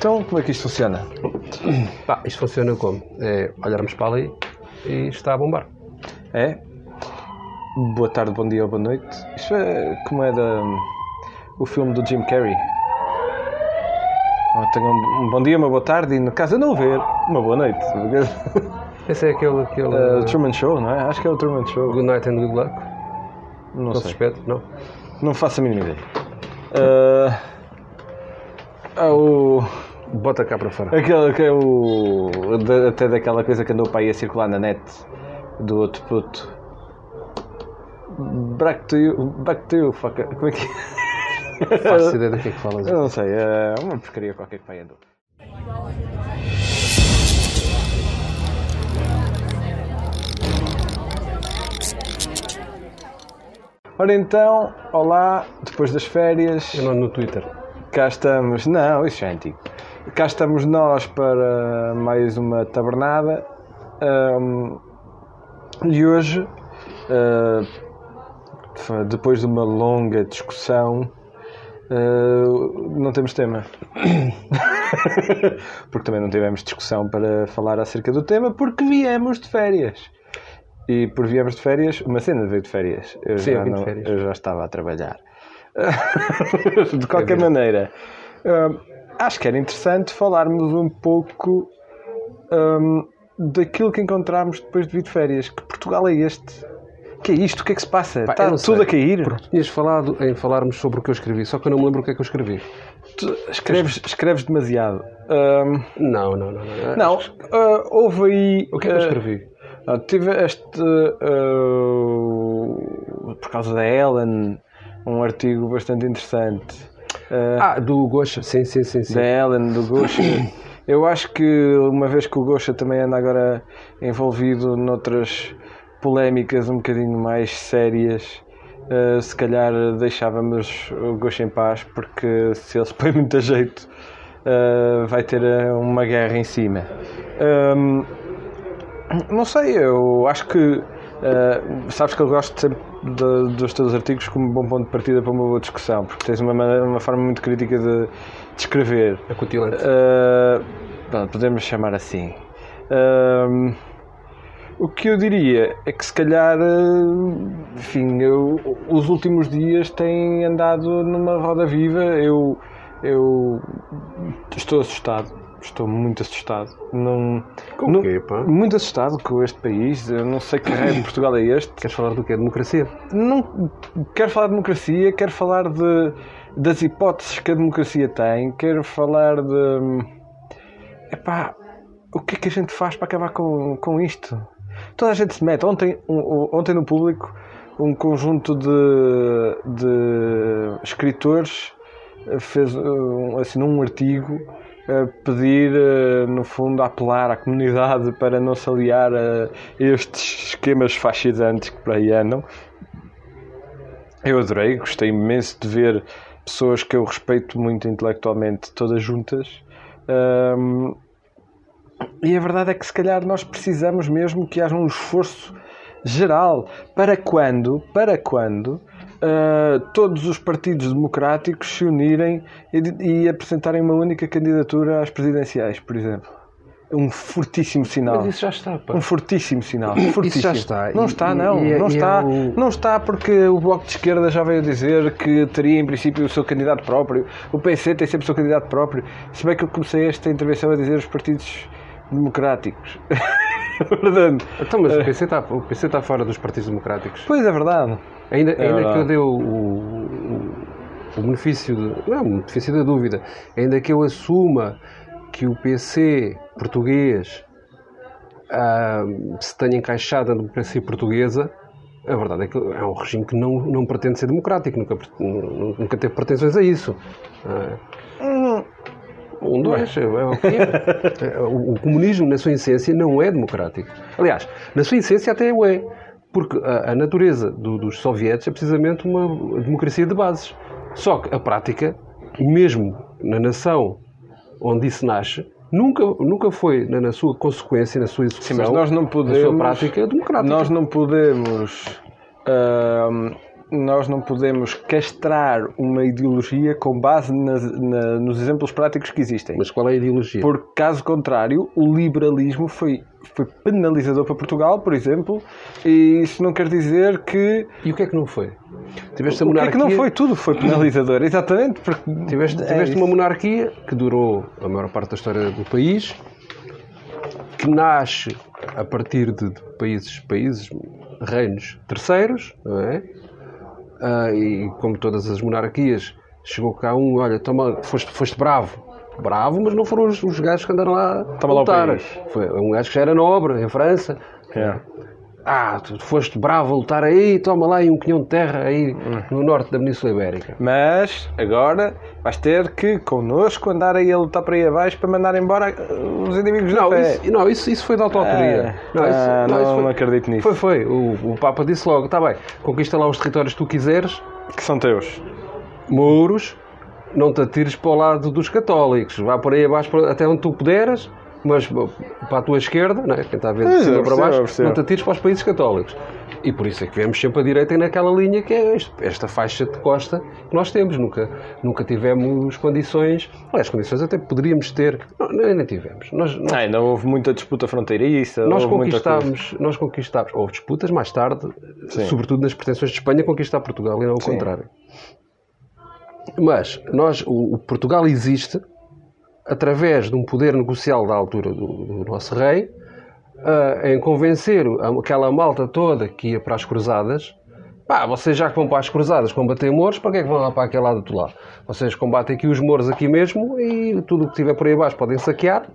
Então, como é que isto funciona? Isto funciona como? É olharmos para ali e está a bombar. É? Boa tarde, bom dia ou boa noite. Isto é como é da, o filme do Jim Carrey. Oh, tenho um, bom dia, uma boa tarde e, no caso de não ver, uma boa noite. Esse é aquele. aquele Uh, Truman Show, não é? Acho que é o Truman Show. Good Night and Good Luck. Não Não sei. suspeito, não? Não faço a mínima ideia. Uh, há o. Bota cá para fora. Aquele que é o. até daquela coisa que andou para aí a circular na net do outro puto. Back to you. Back to you, fucker. Como é que Não faço ideia do que é que falas. Eu não sei, é uma porcaria qualquer que pai andou. Ora então, olá, depois das férias. Eu não no Twitter. Cá estamos, não, isso é antigo. Cá estamos nós para mais uma tabernada. Ahm, e hoje, ah, fa- depois de uma longa discussão, ah, não temos tema. porque também não tivemos discussão para falar acerca do tema, porque viemos de férias. E por viemos de férias, uma cena veio de férias. Eu, Sim, eu já, vim de não- férias. eu já estava a trabalhar. de qualquer maneira, hum, acho que era interessante falarmos um pouco hum, daquilo que encontramos depois de vir de férias. Que Portugal é este? Que é isto? O que é que se passa? Pá, Está tudo sei. a cair? Porque tinhas falado em falarmos sobre o que eu escrevi, só que eu não me lembro o que é que eu escrevi. Tu escreves, escreves demasiado. Hum, Não, não, não. Não, não, ah, houve aí. O que é que eu ah, escrevi? Ah, tive este, ah, por causa da Ellen, um artigo bastante interessante. Ah, Ah, do Gosha. Sim, sim, sim. sim. da Ellen, do Gosha. Eu acho que uma vez que o Gosha também anda agora envolvido noutras polémicas um bocadinho mais sérias, ah, se calhar deixávamos o Gosha em paz, porque se ele se põe muito a jeito, ah, vai ter uma guerra em cima. Ahm, não sei, eu acho que eh, sabes que eu gosto sempre de- dos teus artigos como um bom ponto de partida para uma boa discussão, porque tens uma, maneira- uma forma muito crítica de, de escrever. Acutilante. Eh, pronto, podemos chamar assim. Ahm, o que eu diria é que se calhar, eh, enfim, eu, os últimos dias têm andado numa roda viva. Eu, eu estou assustado, estou muito assustado. Não, Com não- quê, pá? muito assustado com este país. Eu não sei que raio de Portugal é este. Queres falar do quê? Democracia? Não quero falar de democracia, quero falar de, das hipóteses que a democracia tem, quero falar de. Epá, o que é que a gente faz para acabar com, com isto? Toda a gente se mete. Ontem, um- ontem no público, um conjunto de, de escritores fez assinou um artigo pedir, eh, no fundo, apelar à comunidade para não se aliar a estes esquemas fascisantes que por aí andam. Eu adorei, gostei imenso de ver pessoas que eu respeito muito intelectualmente todas juntas. Ahm, e a verdade é que se calhar nós precisamos mesmo que haja um esforço geral para quando, para quando ah, todos os partidos democráticos se unirem e, e apresentarem uma única candidatura às presidenciais, por exemplo. Um fortíssimo sinal. Mas isso já está, pá. Um fortíssimo sinal. Fortíssimo. já está. Não está, não. e é- não, e é está o- não está porque o Bloco de Esquerda já veio dizer que teria em princípio o seu candidato próprio. O PC tem sempre o seu candidato próprio. Se bem que eu comecei esta intervenção a dizer os partidos democráticos. verdade. Então, mas o PC, está, o PC está fora dos partidos democráticos. Pois é verdade. Ainda, ainda que eu dê o, o, o- benefício, de, não, benefício da dúvida, ainda que eu assuma que o PC português ah, se tenha encaixado na democracia portuguesa, a verdade é que é um regime que não, não pretende ser democrático, nunca, nu- nunca teve pretensões a isso. Ah, um, dois, é, é o que é. É, o comunismo, na sua essência, não é democrático. Aliás, na sua essência até o é. Porque a, a natureza do- dos soviéticos é precisamente uma democracia de bases. Só que a prática, mesmo na nação onde isso nasce, nunca, nunca foi na, na sua consequência, na sua execução, mas nós não na podemos- sua prática democrática. Nós não podemos nós não podemos castrar uma ideologia com base nas- na- nos exemplos práticos que existem. Mas qual é a ideologia? Por caso contrário, o liberalismo foi, foi penalizador para Portugal, por exemplo, e isso não quer dizer que. E o que é que não foi? Tiveste a O que é monarquia, que não foi? Tudo foi penalizador, exatamente. Porque Tiveste, é tiveste isso. uma monarquia que durou a maior parte da história do país, que nasce a partir de, de países, países, reinos terceiros, não é? Ah, e como todas as monarquias, chegou cá um, olha, toma, foste, foste bravo. Bravo, mas não foram os, os gajos que andaram lá a Toma lá o lutar. país. Foi um gajo que já era nobre, em França. É. Ah, tu foste bravo a lutar aí, toma lá aí um quinhão de terra aí Hum. no norte da Península Ibérica. Mas agora vais ter que connosco andar aí a lutar para aí abaixo para mandar embora uh, os inimigos Não, da fé. isso, não isso, isso foi da autoautoria. Ah, ah, não acredito nisso. Foi, foi. O, o Papa disse logo: está bem, conquista lá os territórios que tu quiseres, Que são teus. muros, não te atires para o lado dos católicos, vá por aí abaixo para- até onde tu puderes, mas para a tua esquerda, não é? quem está a ver de cima para baixo, percebo. não te atires para os países católicos. E por isso é que vemos sempre a direita naquela linha que é este- esta faixa de costa que nós temos. Nunca, nunca tivemos condições, aliás, condições até poderíamos ter, não, nem, tivemos. Nós, nós Ah, ainda houve muita disputa fronteiriça. nós conquistámos, nós conquistámos, houve disputas mais tarde, Sim. sobretudo nas pretensões de Espanha, conquistar Portugal e não ao contrário. Mas nós, o, o Portugal existe através de um poder negocial da altura do, do nosso rei, ah, em convencer aquela malta toda que ia para as cruzadas. Pá, vocês já que vão para as cruzadas combater moros, para que é que vão lá para aquele lado do lado? Vocês combatem aqui os moros aqui mesmo e tudo o que tiver por aí abaixo podem saquear,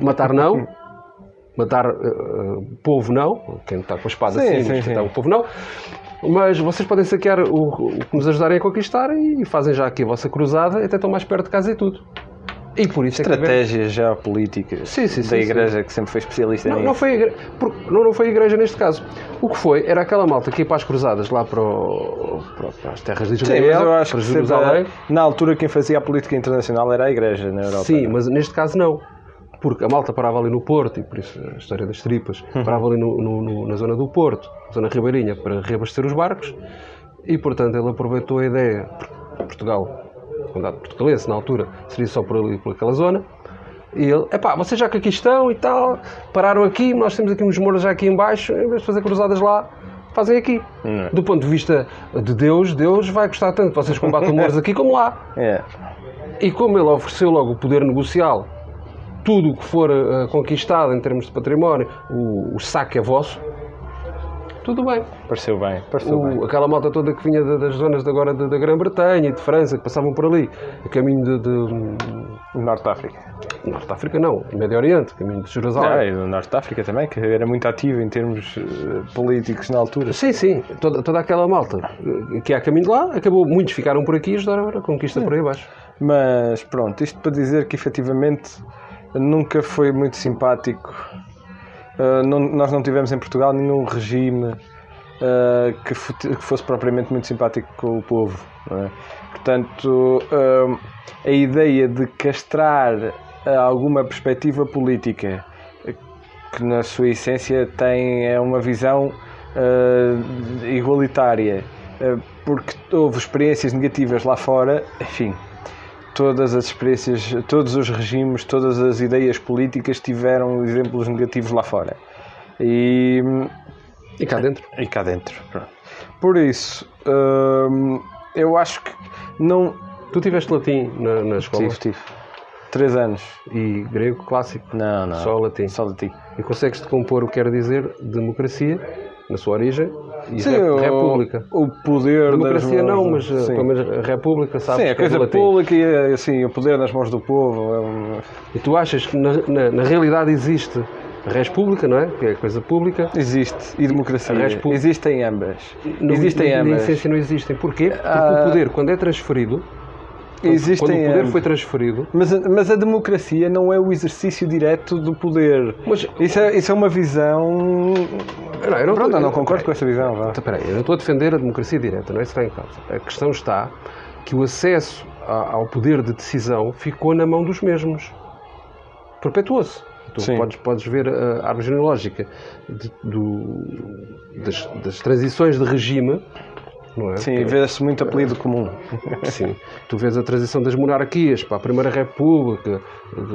matar não, matar eh, povo não, quem está com a espada Sim, sim, sim, sim. o povo não. Mas vocês podem saquear o, o que nos ajudarem a conquistar e fazem já aqui a vossa cruzada e até estão mais perto de casa e tudo. E por isso é que Sim, sim, da sim, igreja que sempre foi especialista não, nisso. não, foi a igreja, porque- não, não foi a igreja neste caso. O que foi era aquela malta que ia para as cruzadas lá para, o- para- as terras de Sim, Israel, mas eu acho para que sempre, na altura quem fazia a política internacional era a igreja na Europa. Sim, mas neste caso não. Porque a malta parava ali no Porto, e por isso a história das tripas, Uhum. parava ali no- no- no- na zona do Porto, zona ribeirinha, para reabastecer os barcos, e portanto ele aproveitou a ideia, Portugal, condado portugalense na altura, seria só por ali, por aquela zona, e ele, epá, vocês já que aqui estão e tal, pararam aqui, nós temos aqui uns moros já aqui em baixo, em vez de fazer cruzadas lá, fazem aqui. Não é? Do ponto de vista de Deus, Deus vai gostar tanto que vocês combatam moros aqui como lá. É. E como ele ofereceu logo o poder negocial, tudo o que for eh, conquistado em termos de património, o, o saque é vosso, tudo bem. Pareceu bem. Pareceu bem. O- aquela malta toda que vinha da- das zonas de agora da, Grã-Bretanha e de França, que passavam por ali, a caminho de, de Norte de África. Norte de África, não, Médio Oriente, caminho de Ah, Jerusalém. e do Norte de África também, que era muito ativo em termos eh, políticos na altura. Sim, sim, toda, toda aquela malta eh, que é a caminho de lá, acabou, muitos ficaram por aqui e ajudaram a conquista por aí abaixo. Mas pronto, isto para dizer que efetivamente nunca foi muito simpático. Uh, não- nós não tivemos em Portugal nenhum regime uh, que, que fosse propriamente muito simpático com o povo. é? Portanto, uh, a ideia de castrar alguma perspectiva política que na sua essência tem é uma visão igualitária, porque houve experiências negativas lá fora, enfim, todas as experiências, todos os regimes, todas as ideias políticas tiveram exemplos negativos lá fora. E, E cá dentro. e cá dentro. pronto. Por isso, hum, eu acho que não. Tu tiveste latim na, na escola Tive, tive. Três anos. e grego clássico. Não, não. Só latim. Só latim. E consegues-te compor o que quer dizer democracia, na sua origem, e Sim, rep- o- república. O poder Democracia mãos não, mas eh, sim. pelo menos a república sabe Sim, a é coisa latim. pública e assim, o poder nas mãos do povo. é um- E tu achas que na, na- na realidade existe a res pública, não é? Que é a coisa pública. Existe. E democracia. Existem ambas. Não- Existem na, na ambas. essência não existem. Porquê? Porque Ah, o poder, quando é transferido, Existem quando o poder ambas. foi transferido, Mas, a- mas a democracia não é o exercício direto do poder. Mas- isso, é, isso é uma visão. Não, eu não Pronto, eu não concordo com essa visão. Vá. Então, eu não estou a defender a democracia direta, não é isso que está em causa. A questão está que o acesso ao poder de decisão ficou na mão dos mesmos. Perpetuou-se. Tu Sim. podes, podes ver a árvore genealógica de- do- das, das transições de regime não é? Sim, Porque- vê-se muito apelido comum. Sim. Tu vês a transição das monarquias para a Primeira República,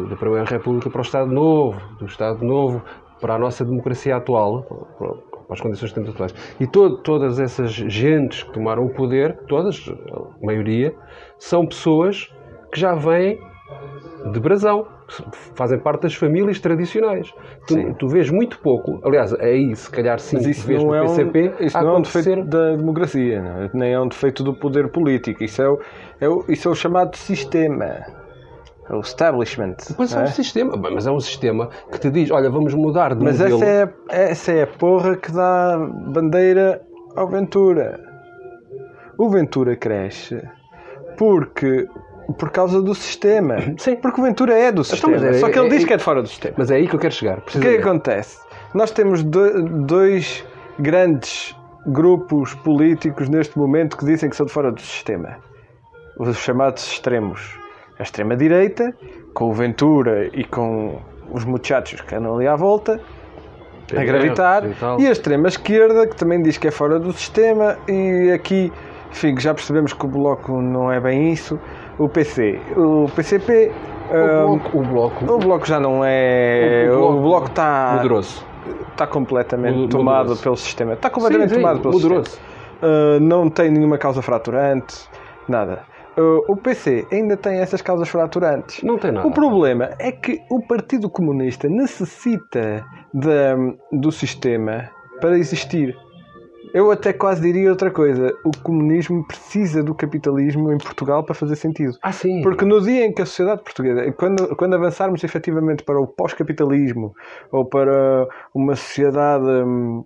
da Primeira República para o Estado Novo, do Estado Novo para a nossa democracia atual, para, as condições que temos atuais. E to- todas essas gentes que tomaram o poder, todas, a maioria, são pessoas que já vêm de brasão, fazem parte das famílias tradicionais. Tu, tu vês muito pouco, aliás, aí se calhar sim, Mas isso vês no é PCP um, isso não é um defeito da democracia, não é? nem é um defeito do poder político. Isso é o, é o, isso é o chamado sistema. É o establishment. Mas é um é? sistema, mas é um sistema que te diz, olha, vamos mudar de Mas modelo. essa é, essa é a porra que dá bandeira ao Ventura. O Ventura cresce porque por causa do sistema. Sim. Porque o Ventura é do sistema. mas é- Só que ele é- diz é- que é de fora do sistema. Mas é aí que eu quero chegar. O que é que acontece? Nós temos do- dois grandes grupos políticos neste momento que dizem que são de fora do sistema. Os chamados extremos. A extrema-direita, com o Ventura e com os muchachos que andam ali à volta, a gravitar, E e a extrema-esquerda, que também diz que é fora do sistema, e aqui, enfim, já percebemos que o Bloco não é bem isso. O PC, o PCP... O ah, bloco, o bloco, o bloco já não é. O- bloco está. moderou-se. Está completamente tomado pelo sistema. Está completamente Sim, sim, tomado pelo moderou-se. sistema. Uh, não tem nenhuma causa fraturante, nada. Uh, o PC ainda tem essas causas fraturantes. Não tem nada. O problema é que o Partido Comunista necessita da- do sistema para existir. Eu até quase diria outra coisa. O comunismo precisa do capitalismo em Portugal para fazer sentido. Ah, sim. Porque no dia em que a sociedade portuguesa, quando, quando avançarmos efetivamente para o pós-capitalismo ou para uma sociedade, hum,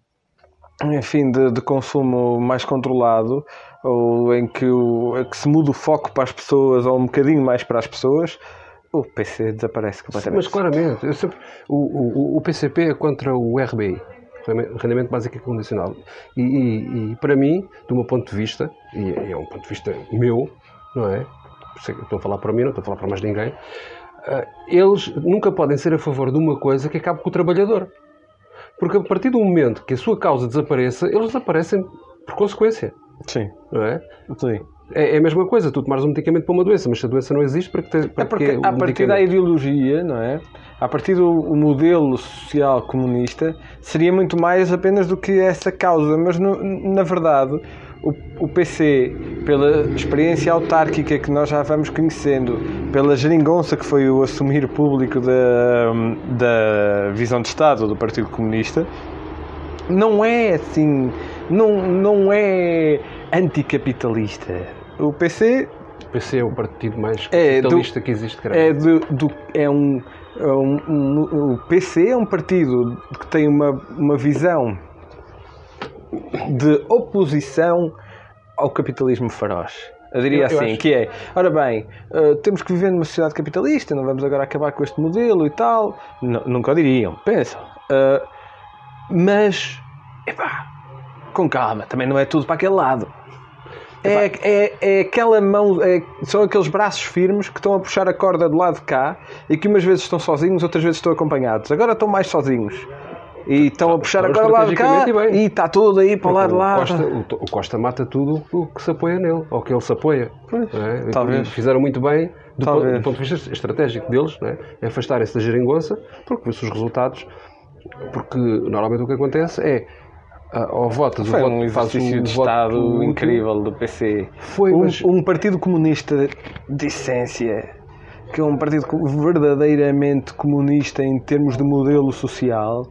enfim, de, de consumo mais controlado, ou em que, o, que se muda o foco para as pessoas ou um bocadinho mais para as pessoas, o PC desaparece completamente. Mas claramente, eu sempre, o, o, o PCP é contra o RBI, Rendimento Básico e Condicional. E, e- e, para mim, do meu ponto de vista, e é um ponto de vista meu, não é? Estou a falar para mim, não estou a falar para mais ninguém. ah, Eles nunca podem ser a favor de uma coisa que acabe com o trabalhador. Porque a partir do momento que a sua causa desapareça, eles desaparecem por consequência, Sim, não é? sim. É é a mesma coisa, tu tomares um medicamento para uma doença, mas se a doença não existe, para que, te, para É porque que a partir da ideologia, não é? A partir do modelo social comunista, seria muito mais apenas do que essa causa. Mas, no- na verdade, o, o PC, pela experiência autárquica que nós já vamos conhecendo, pela geringonça que foi o assumir público da, da visão de Estado do Partido Comunista, não é assim, não, não é anticapitalista. O PC O PC é o partido mais É, do- capitalista que existe, creio. é, do, do- é um, é um- um- O PC é um partido que tem uma, uma visão de oposição ao capitalismo feroz. Eu diria Eu- eu assim, acho- que é, ora bem, eh, temos que viver numa sociedade capitalista, não vamos agora acabar com este modelo e tal. Nu- nunca o diriam, pensam. Eh, mas, epá, com calma, também não é tudo para aquele lado. É, é, é aquela mão, é- são aqueles braços firmes que estão a puxar a corda do lado de cá e que umas vezes estão sozinhos, outras vezes estão acompanhados. Agora estão mais sozinhos. E estão a puxar a Estão corda do lado de cá e bem. e está tudo aí para o lado de lá. Costa, o, o Costa mata tudo o que se apoia nele, ou que ele se apoia. É? talvez. Fizeram muito bem, do, ponto, do ponto de vista estratégico deles, não é? É afastarem-se da geringonça, porque vê-se os resultados. Porque normalmente o que acontece é, ah, ao votas, o Foi voto um exercício de voto Estado útil. incrível do PC. Foi, um, mas- um partido comunista de essência, que é um partido verdadeiramente comunista em termos de modelo social,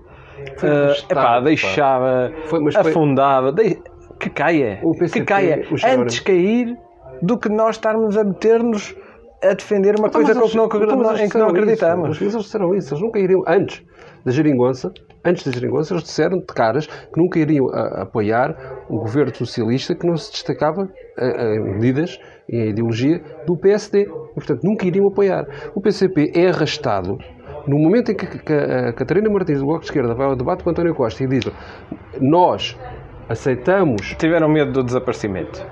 Foi ah, arrastado, epá, pá. deixava, Foi, mas foi- afundava, dei- que caia, PCP, que caia, antes cair do que nós estarmos a meter-nos a defender uma Então, coisa mas com que não, eles- então, eles em que não acreditamos. Isso. Mas eles disseram isso. Eles nunca iriam, antes da geringonça, antes da geringonça, eles disseram de caras que nunca iriam a- apoiar o governo socialista que não se destacava em medidas e em ideologia do PSD. E, portanto, nunca iriam apoiar. O PCP é arrastado no momento em que, que a Catarina Martins, do Bloco de Esquerda, vai ao debate com António Costa e diz nós aceitamos Tiveram medo do desaparecimento.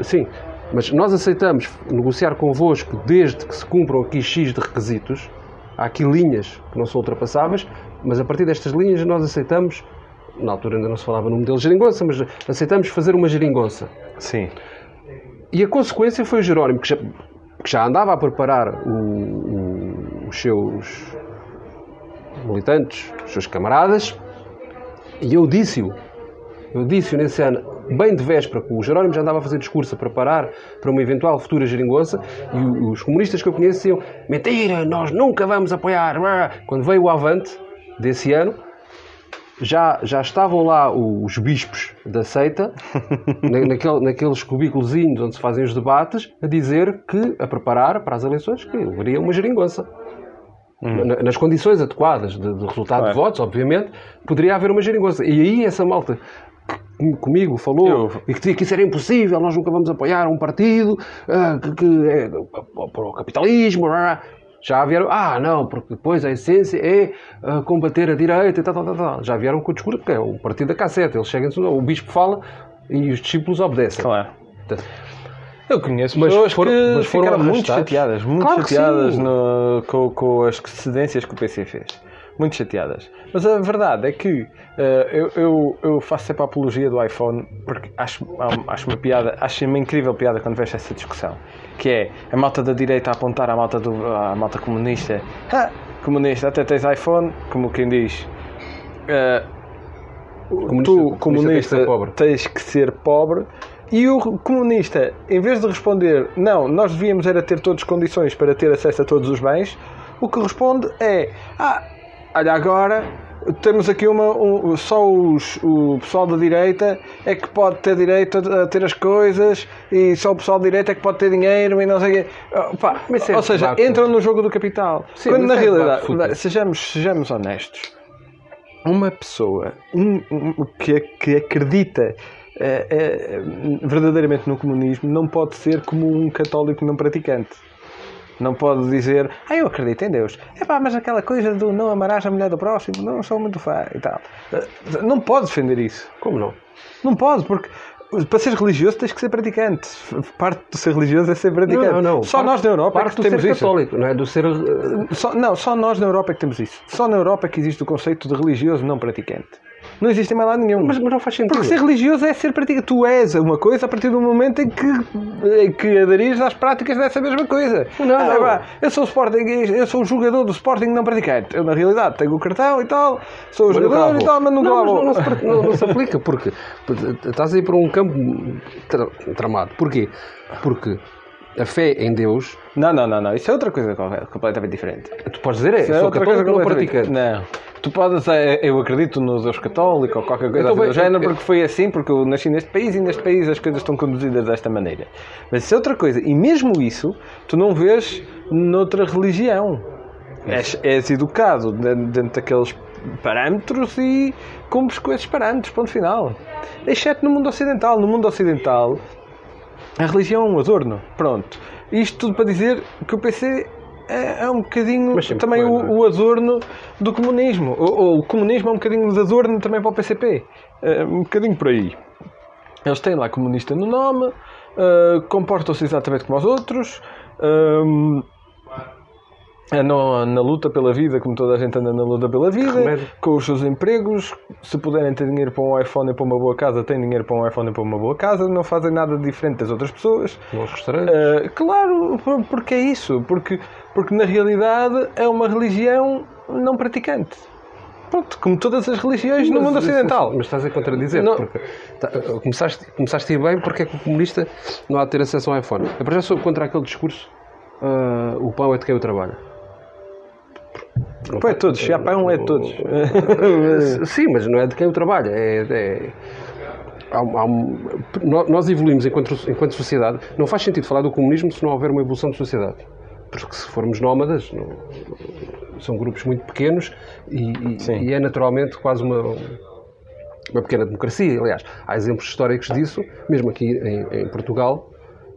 Sim, mas nós aceitamos negociar convosco desde que se cumpram aqui X de requisitos. Há aqui linhas que não são ultrapassáveis, mas a partir destas linhas nós aceitamos na altura ainda não se falava no modelo geringonça, mas aceitamos fazer uma geringonça. Sim. E a consequência foi o Jerónimo, que já, que já andava a preparar o, o, os seus militantes, os seus camaradas, e eu disse-o, eu disse-o nesse ano, bem de véspera, que o Jerónimo já andava a fazer discurso a preparar para uma eventual futura geringonça, e os comunistas que eu conheço diziam, mentira, nós nunca vamos apoiar. Quando veio o Avante, desse ano, já, já estavam lá os bispos da seita, naquele, naqueles cubículos onde se fazem os debates, a dizer que, a preparar para as eleições, que haveria uma geringonça. Hum. Nas condições adequadas de, de resultado de votos, obviamente, poderia haver uma geringonça. E aí essa malta comigo falou eu... e que, que isso era impossível, nós nunca vamos apoiar um partido uh, que, que é para o capitalismo. Já vieram, ah, não, porque depois a essência é uh, combater a direita e tal, tal, tal, tal. Já vieram com o discurso, porque é o partido da cassete. Eles chegam, o bispo fala e os discípulos obedecem. Claro. eu conheço mas pessoas foram, que mas foram ficaram muito chateadas, muito claro chateadas no, com, com as cedências que o PC fez muito chateadas. Mas a verdade é que uh, eu, eu, eu, faço sempre a apologia do iPhone porque acho, acho uma piada, acho uma incrível piada quando vejo essa discussão. Que é a malta da direita a apontar à malta, do, à malta comunista. Ah, comunista, até tens iPhone, como quem diz. Uh, comunista, tu, comunista, comunista tens que ser pobre. E o comunista, em vez de responder, não, nós devíamos era ter todas as condições para ter acesso a todos os bens, o que responde é, ah, olha, agora temos aqui uma. Um, só os, o pessoal da direita é que pode ter direito a, ter as coisas e só o pessoal da direita é que pode ter dinheiro e não sei o quê. Pá, é ou seja, entram no jogo do capital. Sim, Quando na é realidade, sejamos, sejamos honestos, uma pessoa um, um, que, que acredita. É, é, verdadeiramente no comunismo não pode ser como um católico não praticante. Não pode dizer, ah, eu acredito em Deus. É pá, mas aquela coisa do não amarás a mulher do próximo, não sou muito fã e tal. Não pode defender isso. Como não? Não pode, porque para ser religioso tens que ser praticante. Parte de ser religioso é ser praticante. Não, não, não. Só parte, nós na Europa é que temos ser isso. católico, não é? Do ser... Só, não, só nós na Europa é que temos isso. Só na Europa é que existe o conceito de religioso não praticante. Não existe mais lado nenhum. Mas, mas não faz sentido. Porque ser religioso é ser praticante. Tu és uma coisa a partir do momento em que, em que aderires às práticas dessa mesma coisa. Não, ah, eu sou Sporting, eu sou o jogador do Sporting não praticante. Eu, na realidade, tenho o cartão e tal, sou o jogador e tal, mas não, não, não, não, se, não, não se aplica, porque estás aí para um campo tramado. Porquê? Porque a fé em Deus. Não, não, não, não. Isso é outra coisa completamente diferente. Tu podes dizer, é, Isso é sou outra coisa não praticante. Não. Tu podes, é, eu acredito no Deus católico ou qualquer coisa assim do género, porque foi assim, porque eu nasci neste país e neste país as coisas estão conduzidas desta maneira. Mas isso é outra coisa. E mesmo isso, tu não vês noutra religião. És, és educado dentro daqueles parâmetros e cumpres com esses parâmetros, ponto final. Exceto no mundo ocidental. No mundo ocidental, a religião é um adorno. Pronto. Isto tudo para dizer que o PC é, é um bocadinho também foi, o, é? o, adorno do comunismo. Ou, ou, o comunismo é um bocadinho de adorno também para o PCP. É um bocadinho por aí. Eles têm lá comunista no nome, uh, comportam-se exatamente como os outros. Uh, andam na luta pela vida, como toda a gente anda na luta pela vida, com os seus empregos. Se puderem ter dinheiro para um iPhone e para uma boa casa, têm dinheiro para um iPhone e para uma boa casa. Não fazem nada diferente das outras pessoas. Bons restaurantes. Uh, claro, porque é isso. Porque, porque na realidade é uma religião não praticante. Pronto, como todas as religiões mas, no mundo ocidental. Mas, mas estás a contradizer, não. porque tá, começaste, começaste a ir bem porque é que o comunista não há de ter acesso ao iPhone. Eu já sou contra aquele discurso, uh, o pão é de quem o trabalha. Pô, é todos, já pão é todos. Sim, mas não é de quem o trabalha. É, é... Há, há nós evoluímos enquanto, enquanto sociedade. Não faz sentido falar do comunismo se não houver uma evolução de sociedade. Porque se formos nómadas, não... são grupos muito pequenos e, e, é naturalmente quase uma, uma pequena democracia. Aliás, há exemplos históricos disso, mesmo aqui em, em Portugal,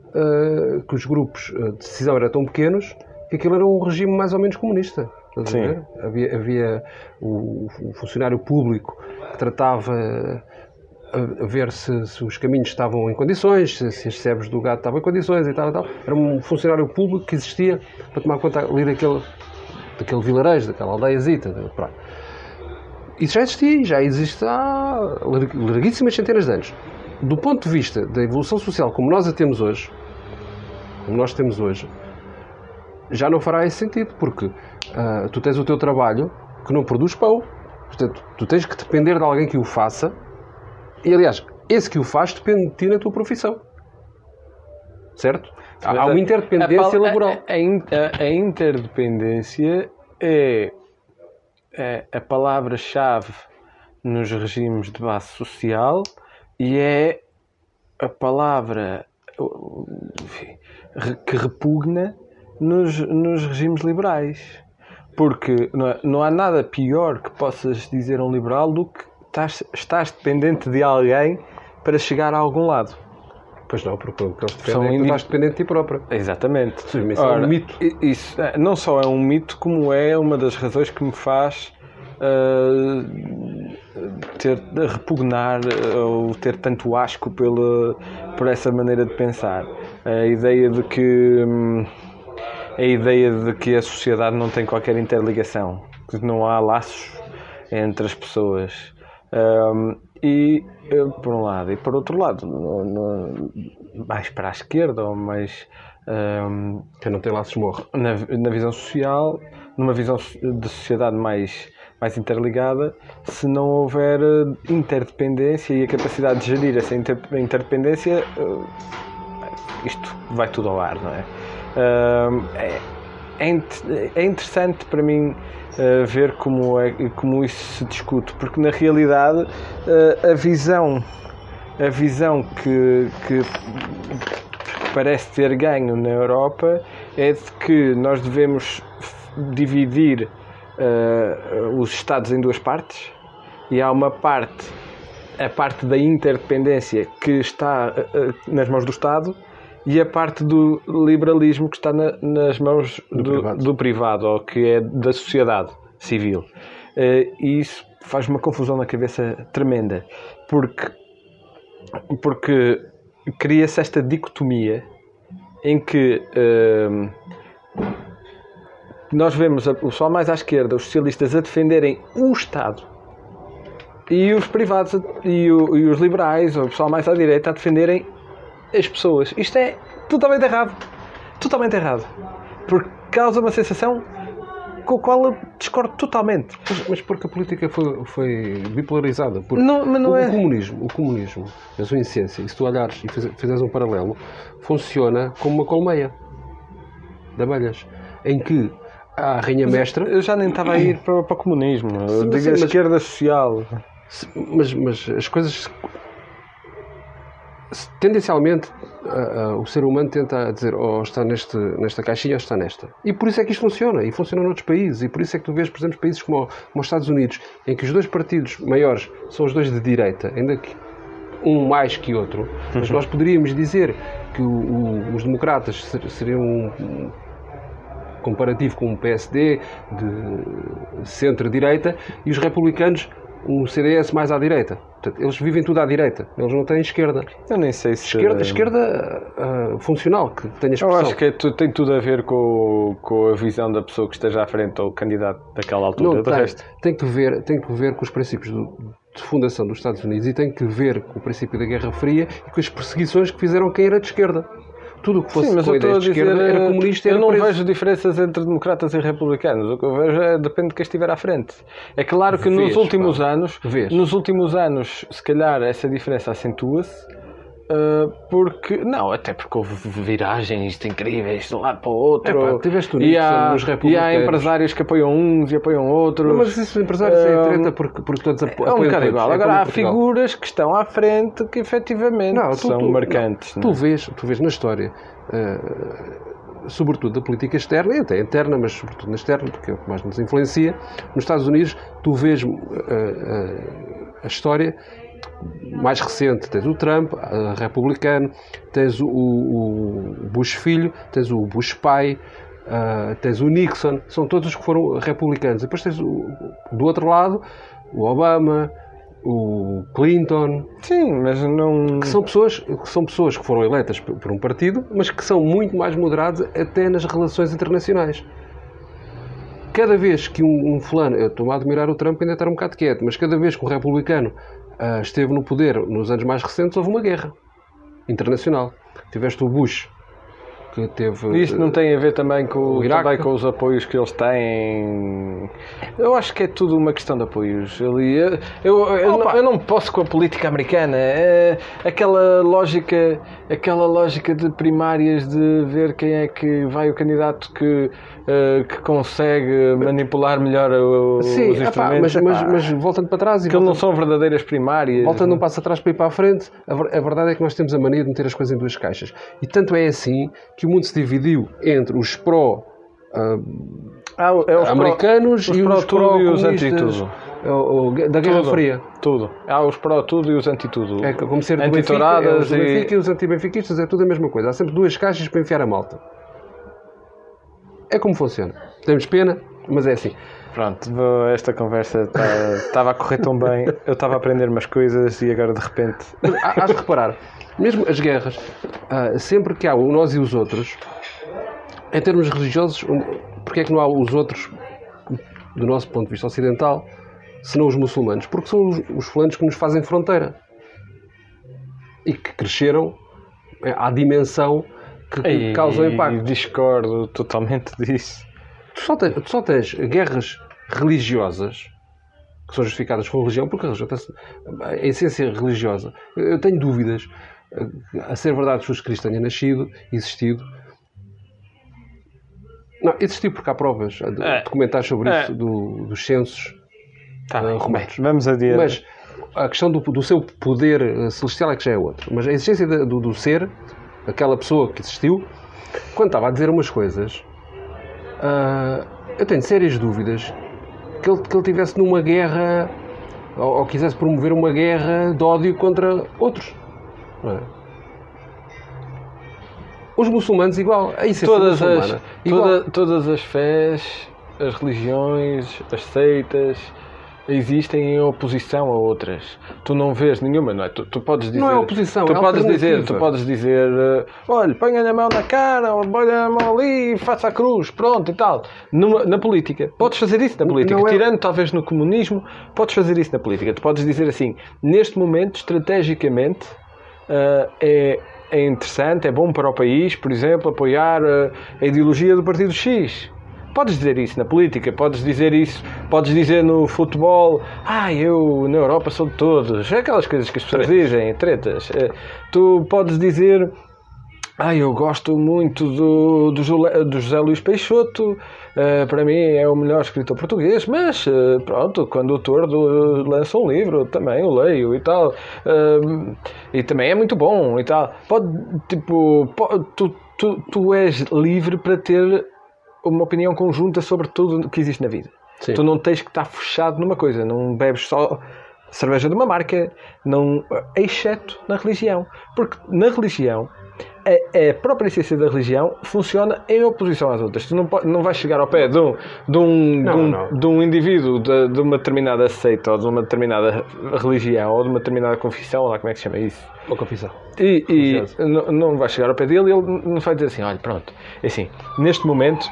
uh, que os grupos de decisão eram tão pequenos que aquilo era um regime mais ou menos comunista. Sim. Havia, havia o, o, funcionário público que tratava a, ver se, se, os caminhos estavam em condições, se, se as sebes do gato estavam em condições e tal, e tal. Era um funcionário público que existia para tomar conta ali daquele, daquele vilarejo, daquela aldeiazita. isso já existia, já existe há larguíssimas centenas de anos. Do ponto de vista da evolução social como nós a temos hoje, como nós temos hoje, já não fará esse sentido, porque uh, tu tens o teu trabalho que não produz pão, portanto, tu tens que depender de alguém que o faça, e aliás, esse que o faz depende de ti na tua profissão. Certo? Há, há uma interdependência a, laboral. A, a, interdependência é, a palavra-chave nos regimes de base social e é a palavra que repugna nos, nos regimes liberais. Porque não, não há nada pior que possas dizer a um liberal do que estás, estás dependente de alguém para chegar a algum lado. Pois não, porque o que eles defendem é que estás dependente de ti próprio. Exatamente. Sim, isso Ora, é um mito. Isso é, não só é um mito, como é uma das razões que me faz uh, ter, repugnar uh, ou ter tanto asco pela, por essa maneira de pensar. A ideia de que. Um, a ideia de que a sociedade não tem qualquer interligação, que não há laços entre as pessoas. Um, e eh, por um lado, e por outro lado, no, no, mais para a esquerda, ou mais. Um, Quem não tem laços morre. Na, na visão social, numa visão de sociedade mais, mais interligada, se não houver eh, interdependência e a capacidade de gerir essa inter, interdependência, uh, isto vai tudo ao ar, não é? Uh, é, é, é interessante para mim ver como, é, como isso se discute, porque na realidade uh, a visão, a visão que, que parece ter ganho na Europa é de que nós devemos dividir uh, os Estados em duas partes e há uma parte, a parte da interdependência que está nas mãos do Estado e a parte do liberalismo que está na, nas mãos do, do, privado. do, privado. ou que é da sociedade civil. Uh, e isso faz uma confusão na cabeça tremenda, porque, porque cria-se esta dicotomia em que uh, nós vemos o pessoal mais à esquerda, os socialistas, a defenderem o Estado e os privados e, o, e os liberais, ou o pessoal mais à direita, a defenderem as pessoas. Isto é totalmente errado. Totalmente errado. Porque causa uma sensação com a qual eu discordo totalmente. Mas, mas porque a política foi, foi bipolarizada. Porque não, mas não o, é... o comunismo, o comunismo, a sua essência, e se tu olhares e fizeres um paralelo, funciona como uma colmeia de abelhas, em que a rainha mestra. Eu já nem estava a ir para, para o comunismo, eu digo a esquerda social. Mas, mas as coisas tendencialmente uh, uh, o ser humano tenta dizer ou oh, está neste, nesta caixinha ou está nesta. E por isso é que isto funciona, e funciona noutros países, e por isso é que tu vês, por exemplo, países como, como os Estados Unidos, em que os dois partidos maiores são os dois de direita, ainda que um mais que outro, mas nós poderíamos dizer que o, o, os democratas seriam um, comparativo com o PSD de centro-direita e os republicanos um CDS mais à direita. Portanto, eles vivem tudo à direita. Eles não têm esquerda. Eu nem sei se... Esquerda, esquerda uh, funcional, que tenha expressão. Eu acho que é, tem tudo a ver com, com a visão da pessoa que esteja à frente ou candidato daquela altura. Não, tem, resto. tem, que ver, tem que ver com os princípios do, de fundação dos Estados Unidos e tem que ver com o princípio da Guerra Fria e com as perseguições que fizeram quem era de esquerda tudo o que fosse Sim, mas esquerda era eh, comunista. Eu era não preso. vejo diferenças entre democratas e republicanos. O que eu vejo é depende de quem estiver à frente. É claro que Vês, nos últimos pá. anos, Vês. nos últimos anos, se calhar essa diferença acentua-se Uh, porque, não, até porque houve viragens incríveis de um lado para o outro. Epá, tiveste e, há, e há empresários que apoiam uns e apoiam outros. Não, mas esses empresários uh, é treta porque, porque todos apoiam. É um bocado igual. É Agora há figuras que estão à frente que efetivamente não, tu, são tu, marcantes. Não, tu, vês, tu vês na história. Uh, sobretudo da política externa, e até interna, mas sobretudo na externa, porque é o que mais nos influencia. Nos Estados Unidos, tu vês a história mais recente tens o Trump, republicano, tens o, o, Bush filho, tens o Bush pai, uh, tens o Nixon, são todos os que foram republicanos. Depois tens o, do outro lado o Obama, o Clinton. Sim, mas não. Que são pessoas que, são pessoas que foram eleitas por um partido, mas que são muito mais moderados até nas relações internacionais. cada vez que um, um fulano, eu estou a admirar o Trump ainda estar um bocado quieto, mas cada vez que um republicano uh, esteve no poder nos anos mais recentes, houve uma guerra internacional. Tiveste o Bush, que teve. Isto não tem a ver também com, o também com os apoios que eles têm. Eu acho que é tudo uma questão de apoios. Ali, eu, eu, eu, não, eu não posso com a política americana. É aquela lógica, aquela lógica de primárias de ver quem é que vai o candidato que, uh, que consegue manipular melhor o, Sim, os instrumentos. mas, mas, mas voltando para trás e que não voltando, são verdadeiras primárias. voltando um passo atrás para ir para a frente, a, a verdade é que nós temos a mania de meter as coisas em duas caixas. E tanto é assim que o mundo se dividiu entre os pró. ah, Ah, é os pró- americanos os e pró os tudo e os anti-tudo. o- o- da Guerra Tudo. Fria. Tudo. Há os pró tudo e os anti tudo. É que, como ser do Benfica, é os do e... Benfica e os anti-benfiquistas, é tudo a mesma coisa. Há sempre duas caixas para enfiar a malta. É como funciona. Temos pena, mas é assim. Pronto, esta conversa estava a correr tão bem, eu estava a aprender umas coisas e agora de repente. Hás de reparar, mesmo as guerras, ah, sempre que há o nós e os outros, em termos religiosos, porque é que não há os outros, do nosso ponto de vista ocidental, senão os muçulmanos? Porque são os, os fulanos que nos fazem fronteira. E que cresceram eh, à dimensão que, que E- causam impacto. discordo totalmente disso. Tu só, tens, tu só tens guerras religiosas que são justificadas com religião, porque a religião tem a essência religiosa. Eu tenho dúvidas a ser verdade que Jesus Cristo tenha nascido, existido. Não, existiu porque há provas, de- É. documentais sobre É. isso, do- dos censos. Tá Ah, bem, romanos. bem, vamos adiante. Mas a questão do, do seu poder eh, celestial é que já é outra. Mas a existência da- do, do ser, aquela pessoa que existiu, quando estava a dizer umas coisas, ah, eu tenho sérias dúvidas que ele, que ele tivesse numa guerra ou, ou quisesse promover uma guerra de ódio contra outros. É? Os muçulmanos, igual. A essência todas, as, igual. toda- todas as fés, as religiões, as seitas existem em oposição a outras. Tu não vês nenhuma, não é? Tu, tu podes dizer. Não é oposição, tu é podes dizer, tu podes dizer, eh, olha, ponha a mão na cara, ponha a mão ali e faça a cruz, pronto e tal. Numa- na política. Podes fazer isso na política. não é- Tirando talvez no comunismo, podes fazer isso na política. Tu podes dizer assim, neste momento, estrategicamente, é, é interessante, é bom para o país, por exemplo, apoiar ah, a ideologia do Partido X. Podes dizer isso na política, podes dizer isso, podes dizer no futebol, ah, eu na Europa sou de todos, é aquelas coisas que as pessoas dizem, tretas. Eh, Tu podes dizer, ah, eu gosto muito do, do, do José Luís Peixoto, eh, para mim é o melhor escritor português, mas eh, pronto, quando o Tordo lança um livro, também o leio e tal, eh, e também é muito bom e tal. Pode, tipo, po- tu, tu, tu és livre para ter uma opinião conjunta sobre tudo o que existe na vida. Sim. Tu não tens que estar fechado numa coisa, não bebes só cerveja de uma marca, não, exceto na religião. Porque na religião, a, a própria essência da religião funciona em oposição às outras. Tu não, não vais chegar ao pé de um, de um, Não, de um, não. de um indivíduo de, de uma determinada seita ou de uma determinada religião ou de uma determinada confissão, ou lá como é que se chama isso. Ou confissão. E, e não, não vai chegar ao pé dele e ele não vai dizer assim: olha, pronto, é assim, neste momento,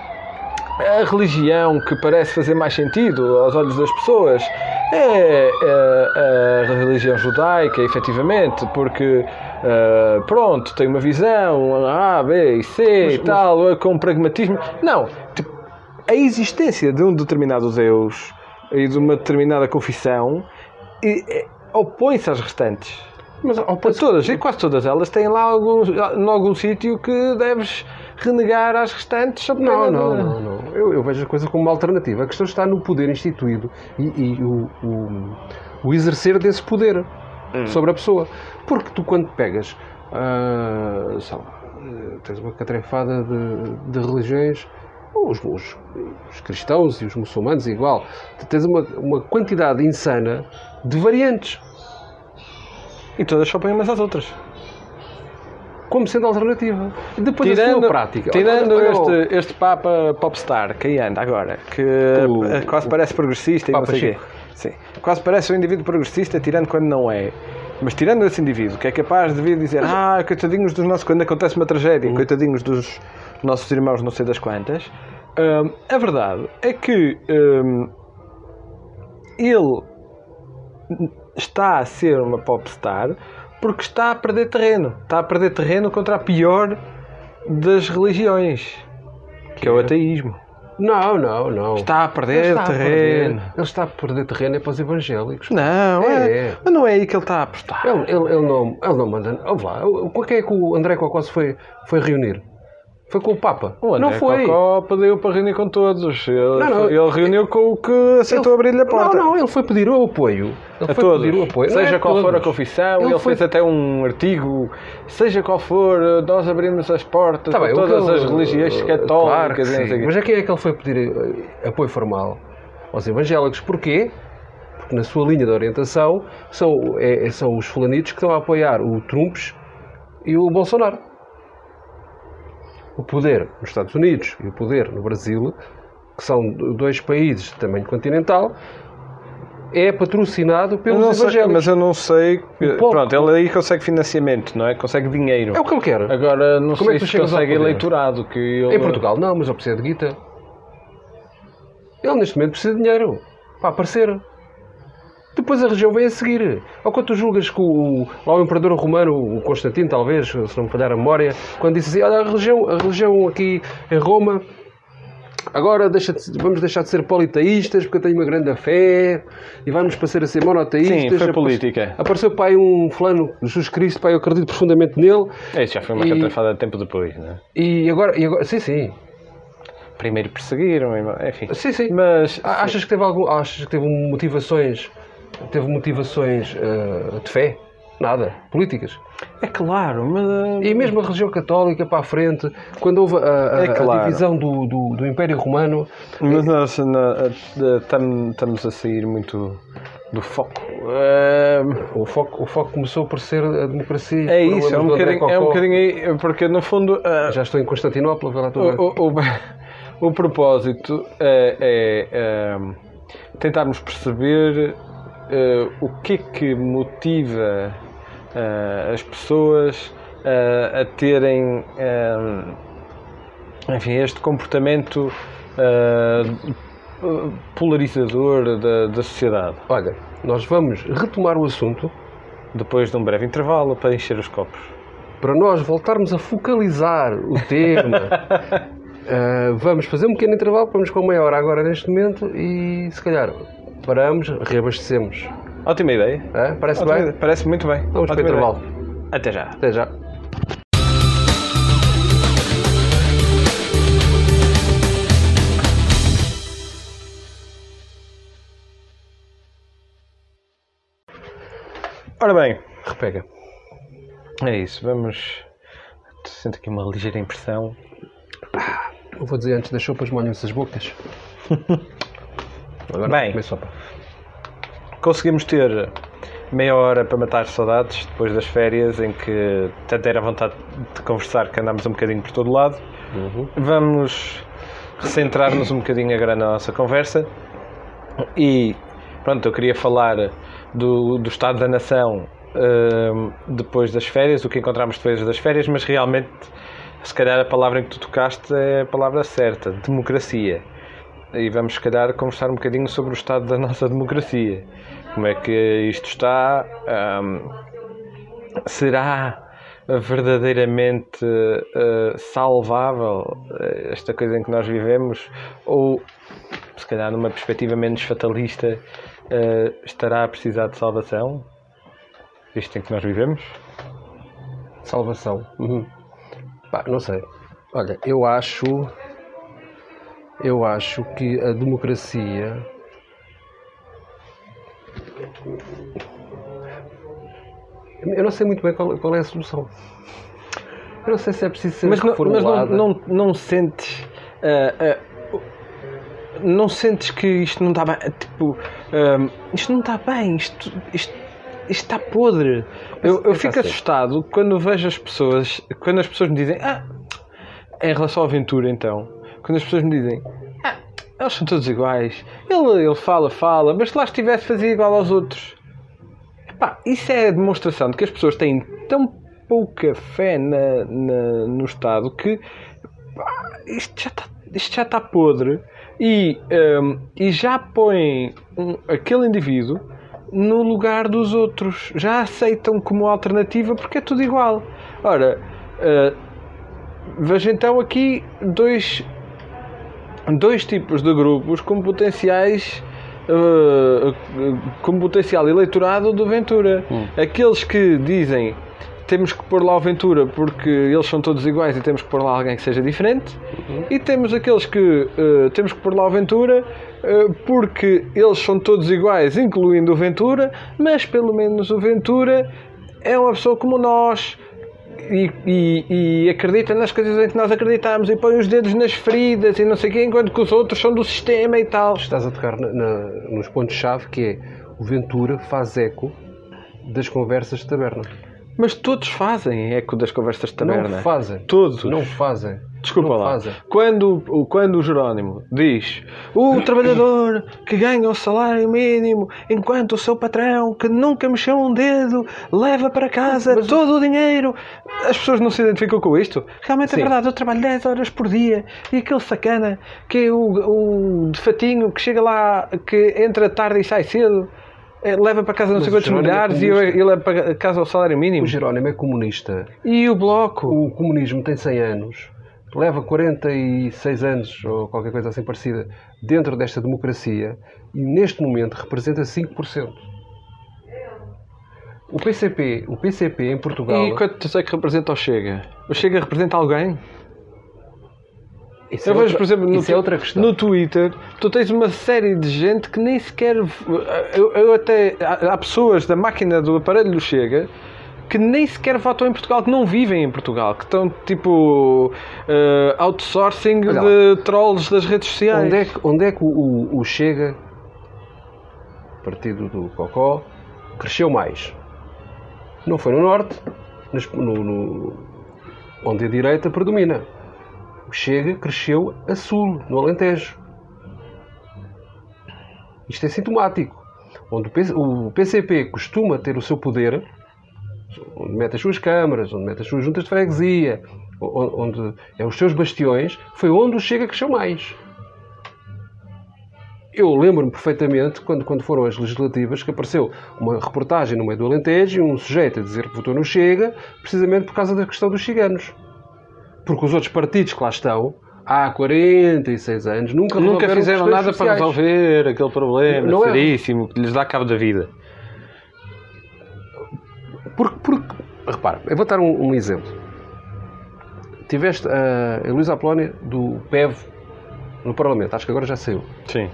a religião que parece fazer mais sentido aos olhos das pessoas é, é a religião judaica, efetivamente, porque, eh, pronto, tem uma visão A, B e C e tal, com pragmatismo. Não, tipo, a existência de um determinado Deus e de uma determinada confissão é- opõe-se às restantes. Mas ao Para todas, e quase todas elas têm lá algum, em algum sítio que deves renegar às restantes. Não, não, não, não. Eu, eu vejo a coisa como uma alternativa. A questão está no poder instituído e, e o, o, o exercer desse poder sobre a pessoa. Porque tu, quando pegas, ah, sei lá, eh, tens uma catrefada de, de religiões, os, os- os cristãos e os muçulmanos, igual, tens uma, uma quantidade insana de variantes, E todas só põem umas às outras. Como sendo alternativa. Depois Tirando, sua prática. tirando Olha, olha, este, este Papa Popstar que aí anda agora, que O- quase parece progressista e não sei o quê. Sim. Quase parece um indivíduo progressista, tirando quando não é. Mas tirando esse indivíduo, que é capaz de vir dizer ah, coitadinhos dos nossos... Quando acontece uma tragédia, Hum. coitadinhos dos nossos irmãos não sei das quantas, hum, a verdade é que hum, ele está a ser uma popstar porque está a perder terreno. Está a perder terreno contra a pior das religiões, que é o ateísmo. Não, não, não. Está a perder Ele está a terreno. perder- ele está a perder terreno é para os evangélicos. Não, é, É. mas não é aí que ele está a apostar. Ele, ele, ele não, ele não manda. Ouve lá, o- quem é que o André Cocó se foi, foi reunir? Foi com o Papa? O não foi. Cocó pediu para reunir com todos. Ele, Não, não. ele reuniu com o que aceitou abrir-lhe a porta. Não, não, ele foi pedir o apoio. Ele A foi todos. pedir o apoio. Seja é qual for a todos. confissão, Ele ele, foi- fez até um artigo. Seja qual for, nós abrimos as portas Tá bem, que todas ele- as religiões Claro católicas. que e não sei o sim. quê. Mas a quem é que ele foi pedir eh, apoio formal? Aos evangélicos. Porquê? Porque na sua linha de orientação são, é- são os fulanitos que estão a apoiar o Trumps e o Bolsonaro. O poder nos Estados Unidos e o poder no Brasil, que são dois países de tamanho continental, é patrocinado pelos não sei, evangélicos. mas eu não sei. pouco- Pronto, ele aí consegue financiamento, não é? Consegue dinheiro. É o que ele quer. Agora, não Como é sei que tu se consegue eleitorado. Que ele... Em Portugal, não, mas ele precisa de guita. Ele neste momento precisa de dinheiro para aparecer. Depois a região vem a seguir. Ou quando tu julgas que o, lá o imperador romano, o Constantino, talvez, se não me falhar a memória, quando disse assim: olha, a religião, a religião aqui em Roma, agora deixa de- vamos deixar de ser politeístas porque eu tenho uma grande fé e vamos passar a ser monoteístas. Sim, foi Apare- política. Apareceu aí um fulano, Jesus Cristo, pai, eu acredito profundamente nele. Isso já foi uma E- catrafada de tempo depois, não é? E agora, e agora sim, sim, Primeiro perseguiram, enfim. sim, sim. Mas. Achas que teve algum, achas que teve motivações, teve motivações eh, de fé? Nada, políticas. É claro, mas. E mesmo a religião católica para a frente, quando houve a, a- É a claro. divisão do, do, do Império Romano, Mas nós a- a- tam- estamos a sair muito do foco. Ahm, o foco, o foco começou por ser a democracia. é isso, é um, bocadinho, é um bocadinho aí, porque no fundo ah, Já estou em Constantinopla, vai lá a o, o, o, o propósito é, é, ahm, tentarmos perceber o que é que motiva ah, as pessoas ah, a terem enfim, este comportamento polarizador da, da sociedade. Olha, nós vamos retomar o assunto Depois de um breve intervalo para encher os copos. para nós voltarmos a focalizar o tema. eh, vamos fazer um pequeno intervalo, vamos com meia hora agora neste momento e se calhar paramos, reabastecemos. Ótima ideia. Eh? Parece Ótima bem? ideia. Parece muito bem. Vamos para o intervalo. ideia. Até já. Até já. Ora bem, Repega. é isso. Vamos. Sinto aqui uma ligeira impressão. Eu vou dizer antes das sopas molham-se as bocas. Agora Bem. come sopa. Conseguimos ter meia hora para matar saudades depois das férias, em que tanto era vontade de conversar que andámos um bocadinho por todo lado. Uhum. Vamos centrar-nos um bocadinho agora na nossa conversa. E pronto, eu queria falar do, do estado da nação hum, depois das férias, o que encontramos depois das férias, mas realmente, se calhar, a palavra em que tu tocaste é a palavra certa: democracia. E vamos, se calhar, conversar um bocadinho sobre o estado da nossa democracia. Como é que isto está? hum, será verdadeiramente eh, salvável eh, esta coisa em que nós vivemos? Ou, se calhar, numa perspectiva menos fatalista, eh, estará a precisar de salvação? Isto em que nós vivemos? Salvação. Uhum. Não sei. Olha, eu acho. Eu acho que a democracia. Eu não sei muito bem qual, qual é a solução. Eu não sei se é preciso ser Mas, não, mas não, não, não sentes. ah, ah, não sentes que isto não está bem? Tipo, ah, isto não está bem, isto, isto, isto está podre. Eu, eu pensa fico assim. assustado quando vejo as pessoas, quando as pessoas me dizem, ah, em relação à aventura então, quando as pessoas me dizem, ah, eles são todos iguais, ele, ele fala, fala, mas se lá estivesse fazia igual aos outros. Epá, isso é a demonstração de que as pessoas têm tão pouca fé na, na- no Estado que pá, isto já está isto já está podre e, um, e já põe um, aquele indivíduo no lugar dos outros. Já aceitam como alternativa porque é tudo igual. Ora, uh, então aqui dois, dois tipos de grupos com potenciais. Uh, com potencial eleitorado do Ventura. Hum. Aqueles que dizem temos que pôr lá o Ventura porque eles são todos iguais e temos que pôr lá alguém que seja diferente. Uhum. E temos aqueles que uh, temos que pôr lá o Ventura uh, porque eles são todos iguais, incluindo o Ventura, mas pelo menos o Ventura é uma pessoa como nós, e, e, e, acredita nas coisas em que nós acreditamos e põe os dedos nas feridas e não sei o quê, enquanto que os outros são do sistema e tal. Estás a tocar na, na, nos pontos-chave que é o Ventura faz eco das conversas de taberna. Mas todos fazem eco das conversas de taberna. Não fazem. Todos. Não fazem. Desculpa não lá. Fazem. Quando, quando o Jerónimo diz o trabalhador que ganha o salário mínimo enquanto o seu patrão, que nunca mexeu um dedo, leva para casa Mas todo o dinheiro, as pessoas não se identificam com isto? Realmente é Sim. é verdade. Eu trabalho 10 horas por dia e aquele sacana que é o, o de fatinho que chega lá, que entra tarde e sai cedo é, leva para casa não sei quantos é milhares é e ele leva para casa o salário mínimo. O Jerónimo é comunista. E o Bloco? O comunismo tem 100 anos. Leva 46 anos, ou qualquer coisa assim parecida, dentro desta democracia e neste momento representa 5%. O PCP, o PCP em Portugal. E quanto é que representa o Chega? O Chega representa alguém? Isso eu é vejo, outra, por exemplo, no, é no Twitter, tu tens uma série de gente que nem sequer. Eu, eu até. Há pessoas da máquina do aparelho Chega que nem sequer votam em Portugal, que não vivem em Portugal, que estão tipo uh, outsourcing de trolls das redes sociais. Onde é que, onde é que o, o Chega, partido do Cocó, cresceu mais? Não foi no Norte, no, no, onde a direita predomina. Chega cresceu a sul, no Alentejo. Isto é sintomático. Onde o PCP costuma ter o seu poder, onde mete as suas câmaras, onde mete as suas juntas de freguesia, onde é os seus bastiões, foi onde o Chega cresceu mais. Eu lembro-me perfeitamente, quando, quando foram as legislativas, que apareceu uma reportagem no meio do Alentejo e um sujeito a dizer que votou no Chega, precisamente por causa da questão dos ciganos. Porque os outros partidos que lá estão, há 46 anos, nunca, nunca fizeram nada sociais. para resolver aquele problema não é? seríssimo é... que lhes dá cabo da vida. Porque, porque repara, eu vou dar um, um exemplo. Tiveste a, a Luísa Apolónia do PEV no Parlamento, acho que agora já saiu. Sim.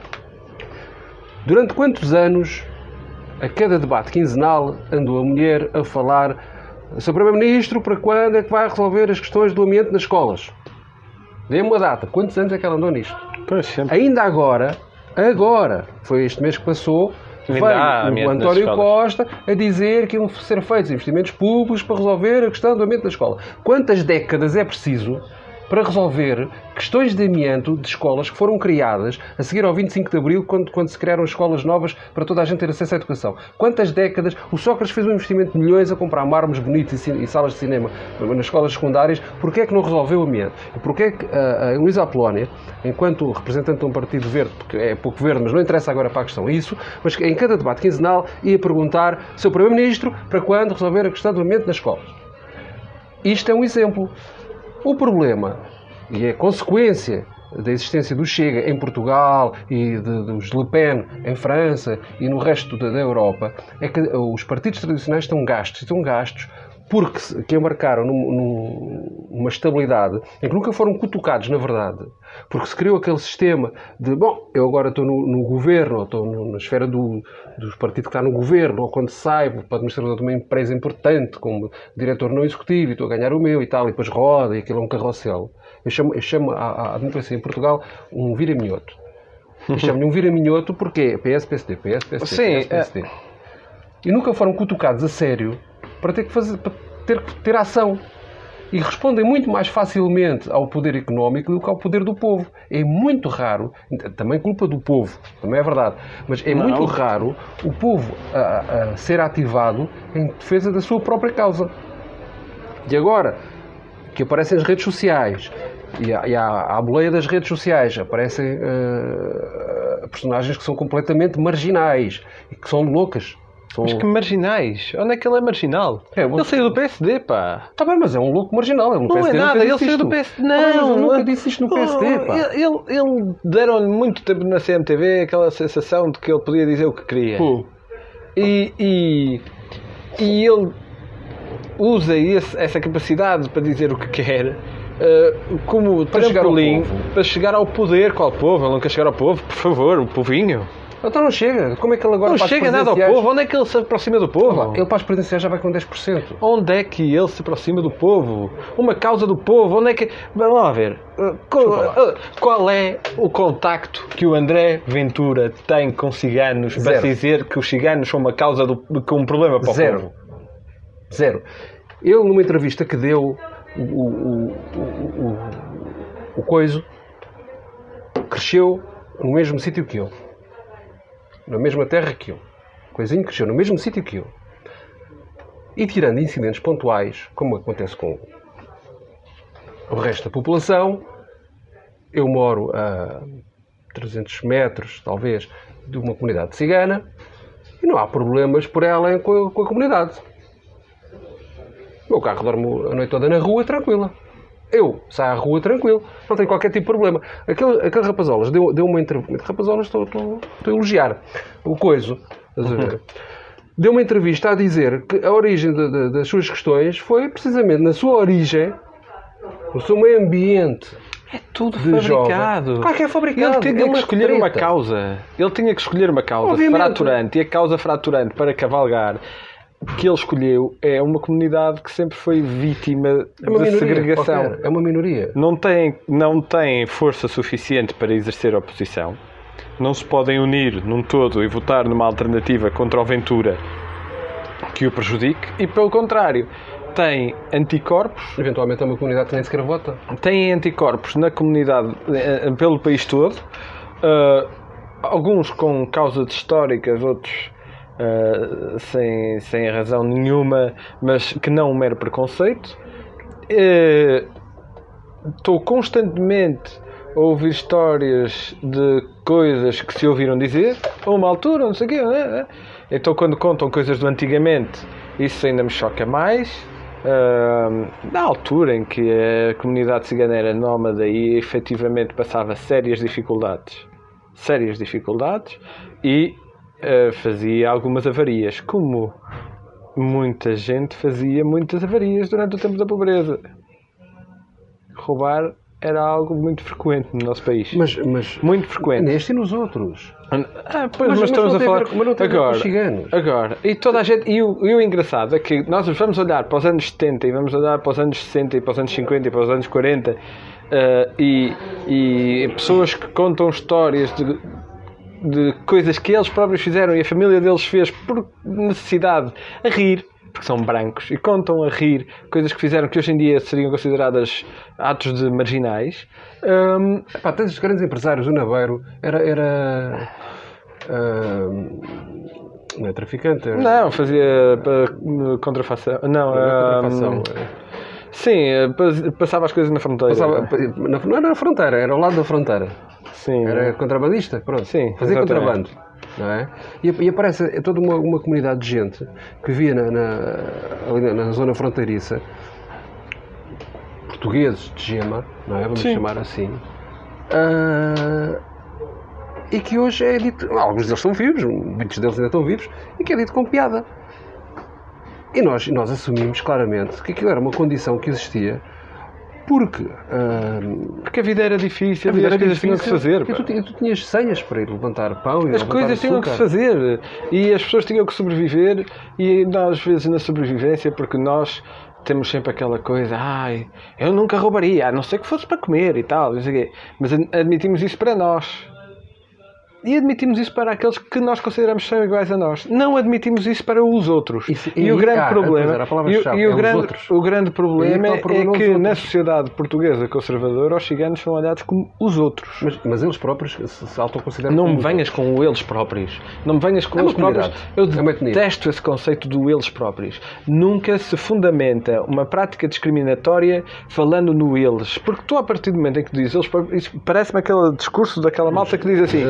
Durante quantos anos, a cada debate quinzenal, andou a mulher a falar Sr. Primeiro-Ministro, para quando é que vai resolver as questões do ambiente nas escolas? Dê-me uma data. Quantos anos é que ela andou nisto? Pois, Ainda agora, agora, foi este mês que passou, veio o António Costa a dizer que iam ser feitos investimentos públicos para resolver a questão do ambiente da escola. Quantas décadas é preciso para resolver questões de amianto de escolas que foram criadas a seguir ao 25 de Abril, quando, quando se criaram escolas novas para toda a gente ter acesso à educação. Quantas décadas o Sócrates fez um investimento de milhões a comprar mármores bonitos e, e salas de cinema nas escolas secundárias, porquê é que não resolveu o amianto? E porquê é que a, a Luísa Apolónia, enquanto representante de um partido verde, porque é pouco verde, mas não interessa agora para a questão isso, mas em cada debate quinzenal ia perguntar seu Primeiro-Ministro para quando resolver a questão do ambiente nas escolas. Isto é um exemplo. O problema, e é consequência da existência do Chega em Portugal e de, dos Le Pen em França e no resto da, da Europa, é que os partidos tradicionais estão gastos. Estão gastos porque que embarcaram num, num, numa estabilidade em que nunca foram cutucados, na verdade. Porque se criou aquele sistema de, bom, eu agora estou no, no governo, ou estou no, na esfera do, dos partidos que está no governo, ou quando saio para administrador de uma empresa importante, como diretor não executivo, e estou a ganhar o meu e tal, e depois roda, e aquilo é um carrossel. Eu chamo, eu chamo a, a democracia em Portugal um vira-minhoto. Eu chamo-lhe um vira-minhoto porque é PS, PSD, PS, PSD, Sim, PS, PSD. É... E nunca foram cutucados a sério para ter que fazer, para ter ter ação. E respondem muito mais facilmente ao poder económico do que ao poder do povo. É muito raro, também culpa do povo, também é verdade, mas é Não. muito raro o povo a, a ser ativado em defesa da sua própria causa. E agora, que aparecem as redes sociais, E, há, e à boleia das redes sociais aparecem uh, personagens que são completamente marginais e que são loucas. São... Mas que marginais? Onde é que ele é marginal? É, ele saiu do PSD, pá. Está bem, mas é um louco marginal. Ele no não PSD é nada, ele saiu do PSD. Não, ah, eu nunca disse isto no PSD, pá. Ele, ele deram-lhe muito tempo na CMTV aquela sensação de que ele podia dizer o que queria. Hum. E, e, e ele usa esse, essa capacidade para dizer o que quer uh, como para chegar para chegar ao poder. Qual povo? Ele não quer chegar ao povo, por favor, o povinho. Então não chega. Como é que ele agora Não chega nada ao povo. Onde é que ele se aproxima do povo? ele para as presidenciais já vai com 10%. Onde é que ele se aproxima do povo? Uma causa do povo. Onde é que. Vamos lá ver. Uh, qual, uh, qual é o contacto que o André Ventura tem com ciganos Zero. para dizer que os ciganos são uma causa do, com um problema para o Zero. povo? Zero. Ele, numa entrevista que deu, o, o, o, o coiso cresceu no mesmo sítio que eu. Na mesma terra que eu. Coisinho cresceu no mesmo sítio que eu. E tirando incidentes pontuais, como acontece com o resto da população, eu moro a 300 metros, talvez, de uma comunidade cigana e não há problemas por ela com a, com a comunidade. O meu carro dorme a noite toda na rua, tranquila. Eu saio à rua tranquilo, não tenho qualquer tipo de problema. Aquele, aquele rapazolas deu, deu uma entrevista. Rapazolas, estou, estou, estou a elogiar. O coiso. Deu uma entrevista a dizer que a origem de, de, das suas questões foi precisamente na sua origem, no seu meio ambiente. É tudo fabricado. Jovem. Claro que é fabricado. Ele tinha é que escolher treta. uma causa. Ele tinha que escolher uma causa Obviamente. fraturante. E a causa fraturante para cavalgar que ele escolheu é uma comunidade que sempre foi vítima é de segregação. Qualquer. É uma minoria. Não tem, não tem força suficiente para exercer oposição. Não se podem unir num todo e votar numa alternativa contra o Ventura que o prejudique. E pelo contrário, tem anticorpos. Eventualmente é uma comunidade que nem sequer vota. Tem anticorpos na comunidade, eh, pelo país todo. Uh, alguns com causas históricas, outros uh, sem, sem razão nenhuma, mas que não um mero preconceito. Uh, estou constantemente a ouvir histórias de coisas que se ouviram dizer a uma altura, não sei o quê. Né? Então, quando contam coisas do antigamente, isso ainda me choca mais. Uh, na altura em que a comunidade cigana era nómada e efetivamente passava sérias dificuldades, sérias dificuldades, e uh, fazia algumas avarias, como muita gente fazia muitas avarias durante o tempo da pobreza. Roubar era algo muito frequente no nosso país. Mas, mas muito frequente. Neste e nos outros. Ah, pois, mas, mas estamos a falar. Ver, agora, agora, e toda a gente. E o, e o engraçado é que nós vamos olhar para os anos 70 e vamos olhar para os anos 60 e para os anos 50 e para os anos 40 uh, e, e pessoas que contam histórias de de coisas que eles próprios fizeram e a família deles fez por necessidade a rir, porque são brancos, e contam a rir coisas que fizeram que hoje em dia seriam consideradas atos de marginais. Um, Epá, até os grandes empresários, o Naveiro era. era uh, não é traficante? Era... Não, fazia contrafação. Não, contrafação. Sim, passava as coisas na fronteira. Passava, não era na fronteira, era ao lado da fronteira. Sim. Era contrabandista, pronto. Sim, Fazia exatamente. contrabando. Não é? e, e aparece toda uma, uma comunidade de gente que via na, na, ali na, na zona fronteiriça portugueses de gema, não é? Vamos Sim. chamar assim. Uh, e que hoje é dito. Alguns deles estão vivos, muitos deles ainda estão vivos, e que é dito com piada. E nós, nós assumimos claramente que aquilo era uma condição que existia porque, uh, porque a vida era difícil, a vida as coisas tinham que se fazer. E tu, tu, tinhas senhas para ir levantar pão e As coisas tinham que se fazer e as pessoas tinham que sobreviver e nós, às vezes, na sobrevivência, porque nós temos sempre aquela coisa, ai, eu nunca roubaria, a não ser que fosse para comer e tal, mas admitimos isso para nós. E admitimos isso para aqueles que nós consideramos que são iguais a nós. Não admitimos isso para os outros. Isso- e, e- o grande ah, problema, palavra e, chave, e é o, grande, outros. o grande problema E é, problema, que os outros. na sociedade portuguesa conservadora os ciganos são olhados como os outros. Mas, mas eles próprios se, se autoconsideram Não me venhas com o eles próprios. Não me venhas com É eles próprios. Eu É detesto esse conceito do eles próprios. Nunca se fundamenta uma prática discriminatória falando no eles. Porque tu, a partir do momento em que dizes eles próprios, parece-me aquele discurso daquela malta que diz assim: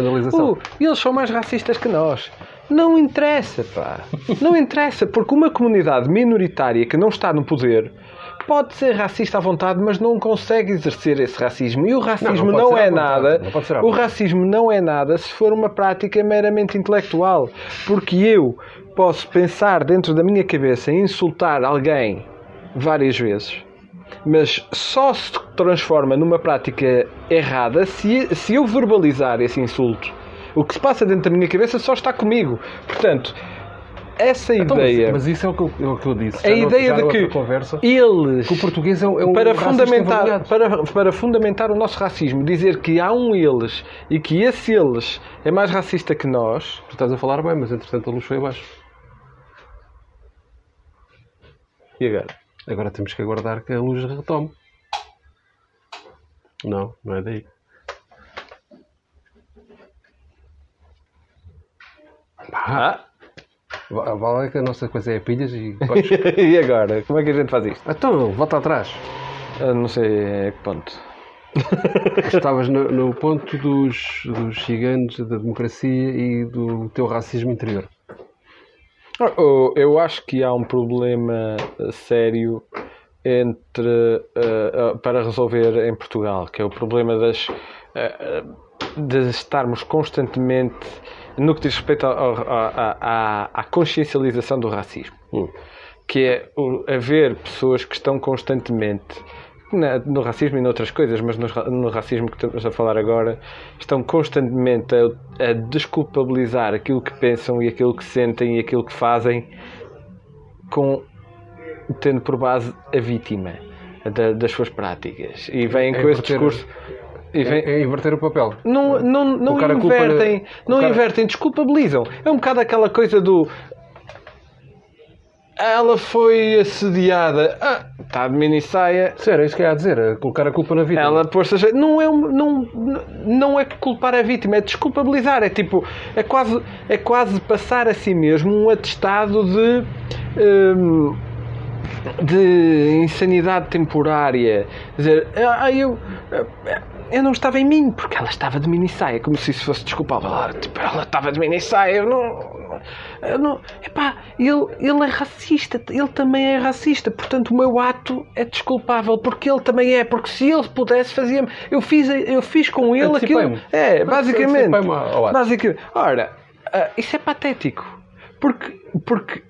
"Uh, eles são mais racistas que nós. Não interessa, pá. Não interessa, porque uma comunidade minoritária que não está no poder. Pode ser racista à vontade, mas não consegue exercer esse racismo. E o racismo não não, à é nada. Não o racismo não é nada se for uma prática meramente intelectual. Porque eu posso pensar dentro da minha cabeça em insultar alguém várias vezes, mas só se transforma numa prática errada se, se eu verbalizar esse insulto. O que se passa dentro da minha cabeça só está comigo. Portanto, essa Então, ideia. Mas, isso é o que eu, é o que eu disse. a Já no- ideia de que conversa, eles que o português é é um para fundamentar, para, para fundamentar o nosso racismo, dizer que há um eles e que esse eles é mais racista que nós, Tu estás a falar bem, mas entretanto a luz foi abaixo. e agora? Agora temos que aguardar que a luz retome. Não, não é daí. Ah, Va- Vale que a nossa coisa é pilhas e. e agora? Como é que a gente faz isto? então, volta atrás. Eu não sei a que ponto. Estavas no, no ponto dos, dos ciganos, da democracia e do teu racismo interior. Oh, Eu acho que há um problema sério entre eh, eh, para resolver em Portugal, que é o problema das eh, de estarmos constantemente no que diz respeito à- consciencialização do racismo, que é haver pessoas que estão constantemente no racismo e noutras coisas, mas no, ra- no racismo que estamos a falar agora, estão constantemente a, a desculpabilizar aquilo que pensam e aquilo que sentem e aquilo que fazem com tendo por base a vítima da- das suas práticas. E vêm É com esse discurso É, é inverter o papel. não, não, não O cara culpa- invertem, o não cara- invertem, desculpabilizam. É um bocado aquela coisa do ela foi assediada. Ah, está de mini saia. Sério, é isso que é a dizer, é colocar a culpa na vida. Ela a jeito. Não é, um- não, não é culpar a vítima, é desculpabilizar. É tipo, é quase, é quase passar a si mesmo um atestado de. hum, de insanidade temporária. Quer dizer, ah, eu, eu não estava em mim, porque ela estava de mini saia, como se isso fosse desculpável. Ah, tipo, ela estava de mini saia, eu não. Eu não epá, ele, ele é racista, ele também é racista, portanto o meu ato é desculpável, porque ele também é, porque se ele pudesse fazia Eu fiz, eu fiz com ele aquilo. É, basicamente. Basicamente. Ora, ah, isso é patético. Porque, porque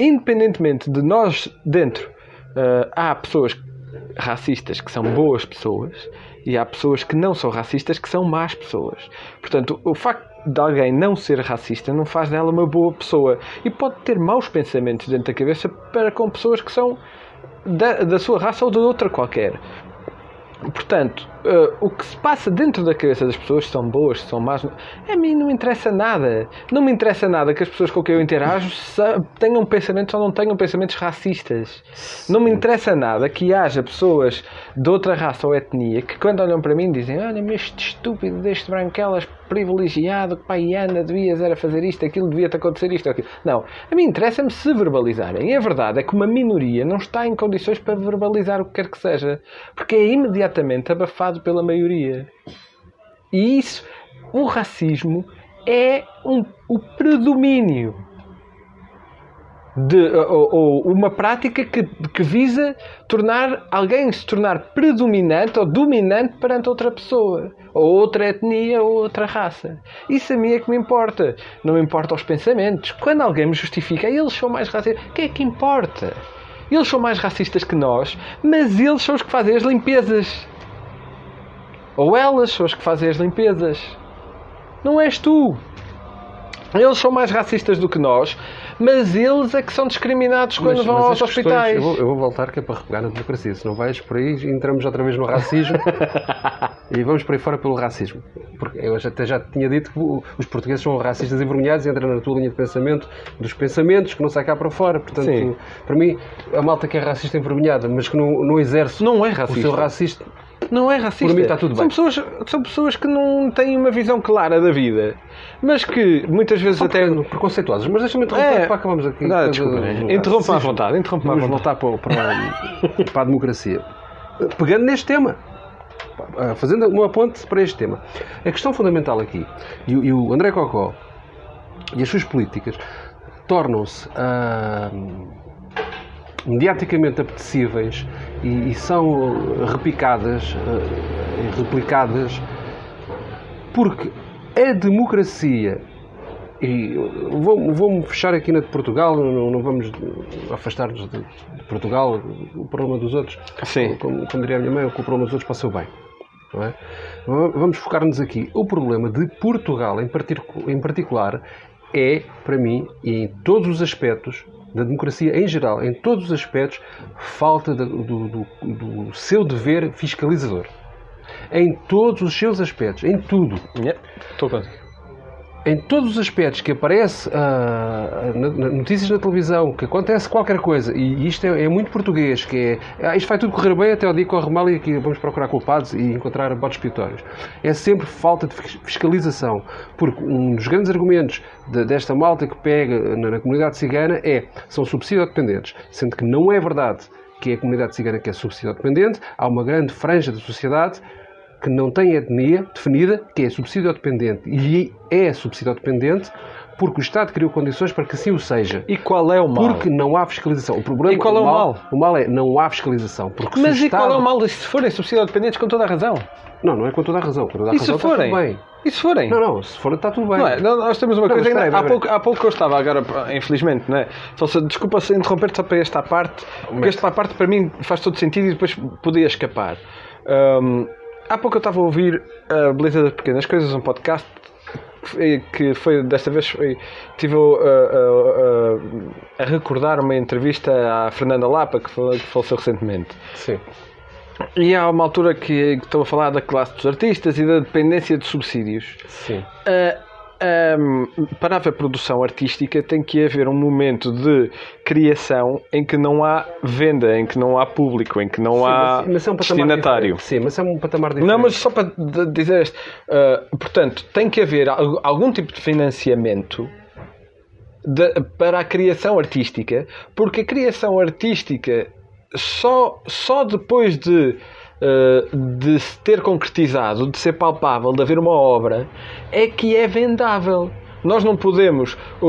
independentemente de nós dentro, ah, há pessoas racistas que são boas pessoas e há pessoas que não são racistas que são más pessoas. Portanto, o facto de alguém não ser racista não faz dela uma boa pessoa e pode ter maus pensamentos dentro da cabeça para com pessoas que são da, da sua raça ou de outra qualquer. Portanto, eh, o que se passa dentro da cabeça das pessoas, se são boas, se são más, a mim não me interessa nada. Não me interessa nada que as pessoas com quem eu interajo tenham pensamentos ou não tenham pensamentos racistas. Não me interessa nada que haja pessoas de outra raça ou etnia que, quando olham para mim, dizem: Olha-me este estúpido deste branquelas privilegiado, que pai devias era fazer isto, aquilo, devia-te acontecer isto, aquilo. Não. A mim interessa-me se verbalizarem. E a verdade é que uma minoria não está em condições para verbalizar o que quer que seja. Porque é imediatamente abafado pela maioria. E isso, o racismo é um, o predomínio de, ou, ou uma prática que, que visa tornar alguém se tornar predominante ou dominante perante outra pessoa, ou outra etnia ou outra raça. Isso a mim é que me importa. Não me importa os pensamentos. Quando alguém me justifica, eles são mais racistas, o que é que importa? Eles são mais racistas que nós, mas eles são os que fazem as limpezas. Ou elas são as que fazem as limpezas. Não és tu. Eles são mais racistas do que nós, mas eles é que são discriminados quando Mas- vão mas aos questões- hospitais. Eu vou, eu vou voltar que é para repegar na democracia. Se não vais por aí, entramos outra vez no racismo e vamos por aí fora pelo racismo. Porque eu até já tinha dito que o- os portugueses são racistas envergonhados e entra na tua linha de pensamento dos pensamentos que não sai cá para fora. Portanto, Sim. para mim, a malta que é racista envergonhada, mas que não, não exerce Não é o racista. seu racista. Não é racista. Por mim está tudo são bem. Pessoas, são pessoas que não têm uma visão clara da vida, mas que muitas vezes até. Até preconceituosos. Mas deixa-me interromper É. para acabarmos aqui. Não, coisa desculpa. do Interrompa-me à vontade. Interrompa-me à Vamos vontade. voltar para, para, para a democracia. Pegando neste tema, fazendo uma ponte para este tema. A questão fundamental aqui, e, o- e o André Cocó e as suas políticas tornam-se ah, mediaticamente apetecíveis e, e são repicadas ah, e replicadas porque a democracia e vou- vou-me fechar aqui na de Portugal, não, não vamos afastar-nos de, de Portugal, o problema dos outros. Sim. Como, como diria a minha mãe, o problema dos outros seu bem. não é? Va- Vamos focar-nos aqui. O problema de Portugal, em, particu- em particular, é, para mim, e em todos os aspectos, da democracia em geral, em todos os aspectos, falta do, do- do seu dever fiscalizador. Em todos os seus aspectos, em tudo Yeah, Estou. Em todos os aspectos que aparece na- notícias na televisão, que acontece qualquer coisa, e isto é, é muito português, que é ah, isto vai tudo correr bem até ao dia que corre mal e aqui vamos procurar culpados e encontrar botes expiatórios. É sempre falta de fis- fiscalização, porque um dos grandes argumentos de- desta malta que pega na, na comunidade cigana é são subsídio-dependentes, sendo que não é verdade que é a comunidade cigana que é subsídio-dependente, há uma grande franja da sociedade que não tem etnia definida, que é subsídio-dependente. E é subsídio-dependente porque o Estado criou condições para que assim o seja. E qual é o mal? Porque não há fiscalização. O problema, E qual é o mal? O mal é não há fiscalização. Porque Mas e qual é Estado- o mal se forem subsídio dependentes com toda a razão? Não, não é com toda a razão. Com toda a E razão se está forem? tudo bem. E se forem? Não, não, se for está tudo bem. Não é? Nós temos uma Não, coisa ainda. há, espera pouco, há pouco eu estava agora, infelizmente, não é? Só se, desculpa se interromper só para esta parte, porque esta parte para mim faz todo sentido e depois podia escapar. Hum, há pouco eu estava a ouvir a Beleza das Pequenas Coisas, um podcast que foi- desta vez foi, tive uh, uh, uh, a recordar uma entrevista à Fernanda Lapa que, fale- que faleceu recentemente. Sim. E há uma altura que, que estou a falar da classe dos artistas e da dependência de subsídios. Sim. A- a- para haver produção artística tem que haver um momento de criação em que não há venda, em que não há público, em que não há Sim, mas é um destinatário. Sim, mas é um patamar diferente. Não, mas só para dizer isto, uh, portanto, tem que haver al- algum tipo de financiamento de- para a criação artística, porque a criação artística só, só depois de, de se ter concretizado, de ser palpável, de haver uma obra, é que é vendável. Nós não podemos. O,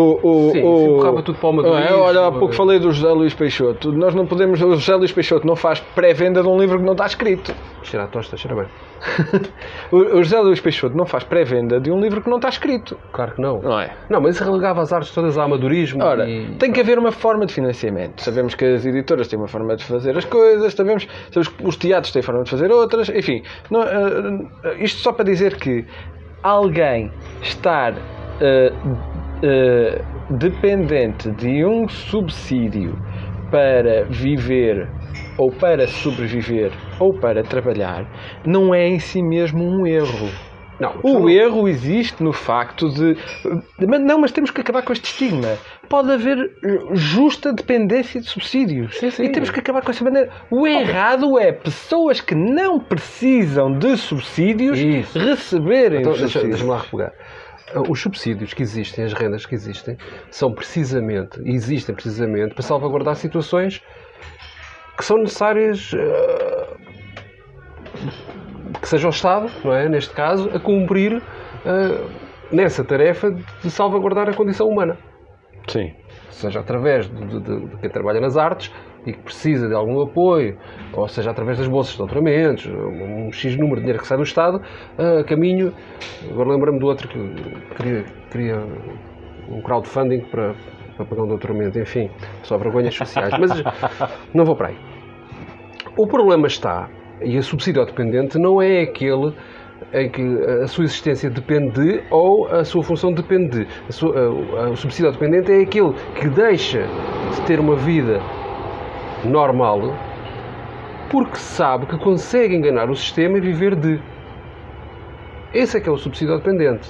o, Sim, o, empurrava tudo para o Madrid, É, olha, há ou- pouco falei do José Luís Peixoto. Nós não podemos. O José Luís Peixoto não faz pré-venda de um livro que não está escrito. Cheira a tosta, cheira bem. O José Luís Peixoto não faz pré-venda de um livro que não está escrito. Claro que não. Não é? Não, mas isso relegava as artes todas ao amadorismo Ora, e... tem que haver uma forma de financiamento. Sabemos que as editoras têm uma forma de fazer as coisas, sabemos, sabemos que os teatros têm forma de fazer outras, enfim. não, eh, isto só para dizer que alguém estar eh, dependente de um subsídio para viver ou para sobreviver ou para trabalhar não é em si mesmo um erro. Não, O erro existe no facto de. Não, mas temos que acabar com este estigma. Pode haver justa dependência de subsídios. Sim, sim. E temos que acabar com essa maneira. O errado é pessoas que não precisam de subsídios Isso. receberem Então, subsídios. deixa-me lá repegar. Os subsídios que existem, as rendas que existem, são precisamente, existem precisamente para salvaguardar situações que são necessárias uh, que seja o Estado, não é? Neste caso, a cumprir uh, nessa tarefa de salvaguardar a condição humana. Sim. Seja através de- de- de quem trabalha nas artes e que precisa de algum apoio, ou seja através das bolsas de doutoramentos, um X número de dinheiro que sai do Estado, a caminho. Agora lembro-me do outro que queria, queria um crowdfunding para, para pagar um doutoramento, enfim, só vergonhas sociais. Mas não vou para aí. O problema está, e a subsídio ao dependente não é aquele em que a sua existência depende de ou a sua função depende de. A sua, a, o subsídio dependente é aquele que deixa de ter uma vida normal porque sabe que consegue enganar o sistema e viver de. Esse é que é o subsídio dependente.